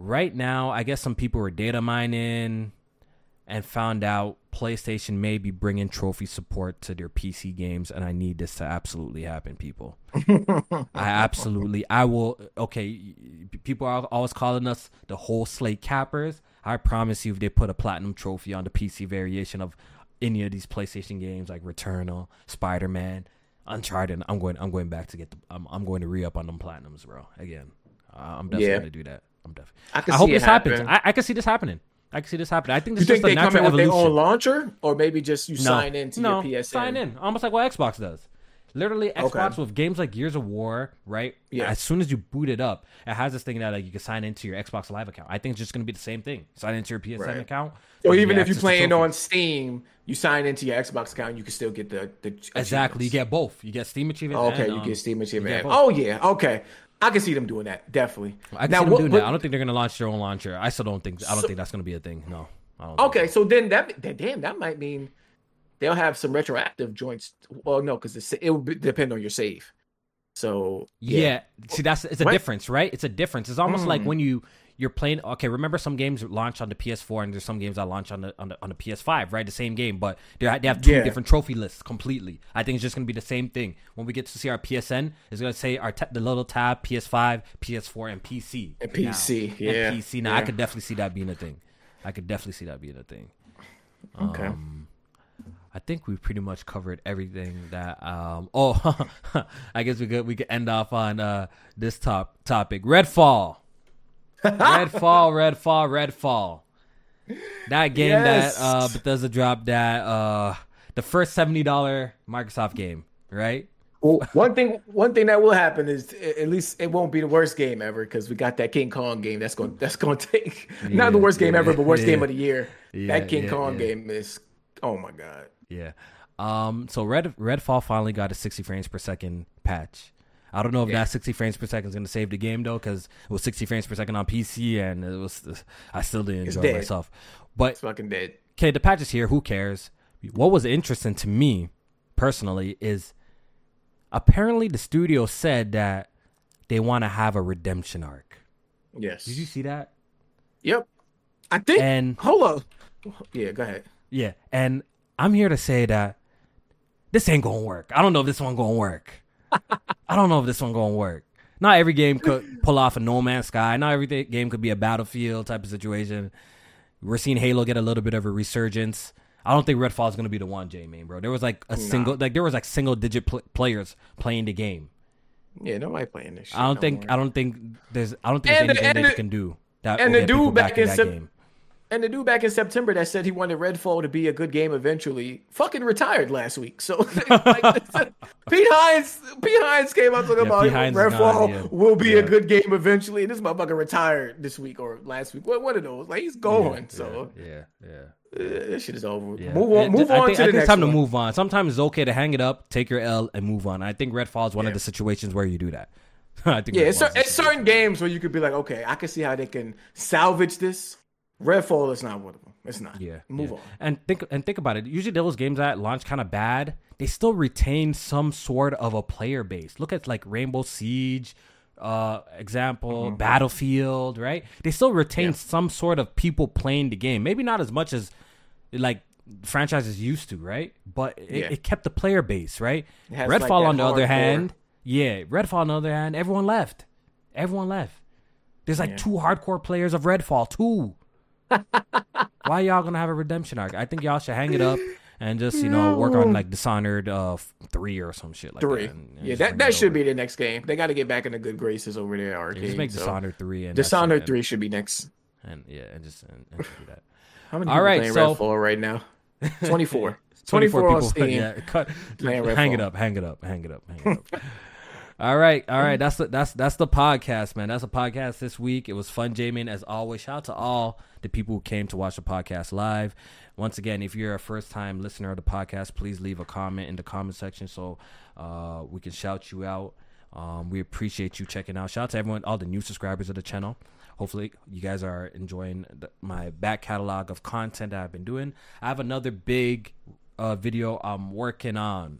Right now, I guess some people were data mining and found out PlayStation may be bringing trophy support to their PC games, and I need this to absolutely happen, people. I absolutely, I will. Okay, people are always calling us the whole slate cappers. I promise you, if they put a platinum trophy on the PC variation of any of these PlayStation games like Returnal, Spider Man, Uncharted, I'm going. I'm going back to get the. I'm, I'm going to re up on them platinums, bro. Again, uh, I'm definitely Yeah. going to do that. I'm definitely. I I, hope see it this happens. I, I can see this happening. I can see this happening. I think You this is think just they a come in with their own launcher, or maybe just you sign into no, your PSN? Sign in, almost like what Xbox does. Literally, Xbox with games like Gears of War, right? Yeah. As soon as you boot it up, it has this thing that like you can sign into your Xbox Live account. I think it's just going to be the same thing. Sign into your PSN Right. account. Or even get if you're access playing on Steam, you sign into your Xbox account, you can still get the the exactly, you get both. You get Steam achievements. Okay, and, you um, get Steam achievement. get oh yeah, okay. I can see them doing that definitely. I can now, see them what- doing what- that. I don't think they're going to launch their own launcher. I still don't think. I don't So- think that's going to be a thing. No. I don't think Okay, so then that that- damn that might mean they'll have some retroactive joints. Well, no, because it will be- depend on your save. So Yeah. See, that's it's a difference, right? It's a difference. It's almost like Mm. when you you're playing. Okay, remember some games launch on the PS4 and there's some games that launch on the on the, on the PS5, right? The same game, but they have two Yeah. different trophy lists completely. I think it's just gonna be the same thing when we get to see our PSN. It's gonna say our ta- the little tab PS5, PS4, and PC. And now. PC, And yeah, PC. Now I could definitely see that being a thing. I could definitely see that being a thing. Okay. Um, I think we pretty much covered everything that. Um, oh, I guess we could we could end off on uh, this top topic. Redfall, Redfall, Redfall, Redfall. That game Yes. that uh, Bethesda dropped that uh, the first seventy dollar Microsoft game, right? Well, one thing, one thing that will happen is at least it won't be the worst game ever because we got that King Kong game. That's going, that's going to take not the worst game yeah, ever, but worst yeah. game of the year. Yeah, that King yeah, Kong yeah. game is, oh my god. Yeah. Um. So Red Redfall finally got a 60 frames per second patch. I don't know if Yeah. that 60 frames per second is going to save the game though, because it was 60 frames per second on PC, and it was I still didn't It's enjoy dead. myself. But It's fucking dead. okay, the patch is here. Who cares? What was interesting to me personally is apparently the studio said that they want to have a redemption arc. Yes. Did you see that? Yep. I think. And hold up. Yeah, go ahead. Yeah, and I'm here to say that this ain't gonna work. I don't know if this one gonna work. I don't know if this one gonna work. not every game could pull off a No Man's Sky. Not every game could be a Battlefield type of situation. We're seeing Halo get a little bit of a resurgence. I don't think Redfall is to be the one, J-Man, bro. There was like a single, like there was like single digit pl- players playing the game. Yeah, nobody playing this. shit I don't no think, more. I don't think there's, I don't think And there's the- anything and that the- can do. That and the dude back in in that Sep- game. And the dude back in September that said he wanted Redfall to be a good game eventually, fucking retired last week. So like, Pete Hines, Pete Hines came out talking Yeah, about Redfall yeah. will be Yeah. a good game eventually. And this motherfucker retired this week or last week. What one of those? Like he's going. so yeah, yeah. uh, this shit is over. Yeah. Move on. It- Move I on think, to I the think next it's time one. to move on. Sometimes it's okay to hang it up, take your L, and move on. I think Redfall is one of the situations where you do that. I think Yeah, it's, cer- it's certain games where you could be like, okay, I can see how they can salvage this. Redfall is not one of them. It's not. Yeah. Move yeah. on. And think and think about it. Usually those games that launch kind of bad, they still retain some sort of a player base. Look at like Rainbow Siege, uh example, Battlefield, right? They still retain Yeah. some sort of people playing the game. Maybe not as much as like franchises used to, right? But it, Yeah. it kept the player base, right? Has, like, Redfall on the other hand, yeah, Redfall on the other hand, everyone left. Everyone left. There's like two hardcore players of Redfall, two. Why y'all gonna have a redemption arc? I think y'all should hang it up and just you know work on like Dishonored uh three or some shit like Three. that. and- and yeah, that, that should over. be the next game. They got to get back in the good graces over there. Yeah, just make so. Dishonored three and Dishonored three should be next. and yeah, and just and, and do that. How many All people right, playing so- Redfall right now? 24. 24 24 people. Steam. Yeah, cut. Playing Hang it up. Hang it up. Hang it up. Hang it up. all right, all right. That's the that's that's the podcast, man. That's the podcast this week. It was fun, Jamin, as always. Shout out to all the people who came to watch the podcast live. Once again, if you're a first time listener of the podcast, please leave a comment in the comment section so uh, we can shout you out. Um, we appreciate you checking out. Shout out to everyone, all the new subscribers of the channel. Hopefully, you guys are enjoying the, my back catalog of content that I've been doing. I have another big uh, video I'm working on.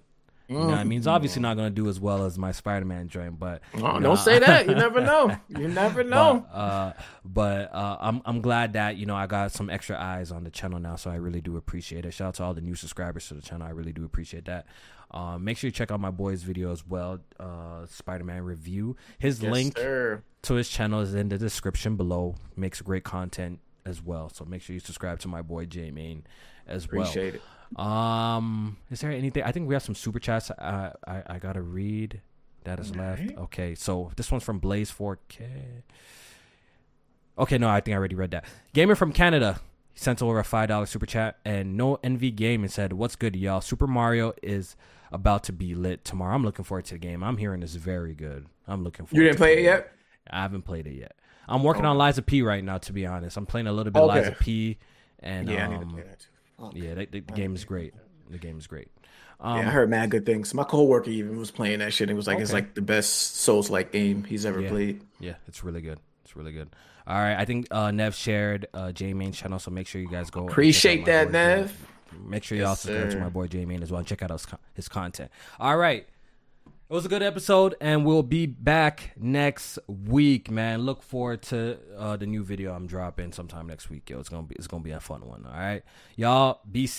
You know what I mean? It's obviously not going to do as well as my Spider Man joint, but Oh, you know, don't say that. You never know. You never know. but, uh, but uh, I'm I'm glad that you know I got some extra eyes on the channel now, so I really do appreciate it. Shout out to all the new subscribers to the channel. I really do appreciate that. Um, make sure you check out my boy's video as well, uh, Spider Man review. His Yes, link sir. to his channel is in the description below. Makes great content as well, so make sure you subscribe to my boy J-Man as well. Appreciate it. Um, is there anything? I think we have some super chats. Uh, I I gotta read that is left. Okay, so this one's from Blaze 4K. Okay, no, I think I already read that. Gamer from Canada sent over a five dollar super chat and no NV game and said, "What's good, y'all? Super Mario is about to be lit tomorrow. I'm looking forward to the game. I'm hearing it's very good. I'm looking forward. You didn't play it yet? I haven't played it yet. I'm working on Lies of P right now. To be honest, I'm playing a little bit Okay. Lies of P, and Yeah, I need to um, play that Yeah, the, the, the game is great. The game is great. yeah, Um, I heard mad good things. My coworker even was playing that shit. It was like it's like the best Souls like game he's ever Yeah. played. Yeah, it's really good. It's really good. All right, I think uh, Nev shared uh, J-Man channel, so make sure you guys go. and check out Appreciate that, Nev. Make sure y'all Yes, subscribe to my boy J-Man as well and check out his, his content. All right. It was a good episode, and we'll be back next week, man. Look forward to uh, the new video I'm dropping sometime next week. Yo, it's gonna be it's gonna be a fun one. All right, y'all be safe.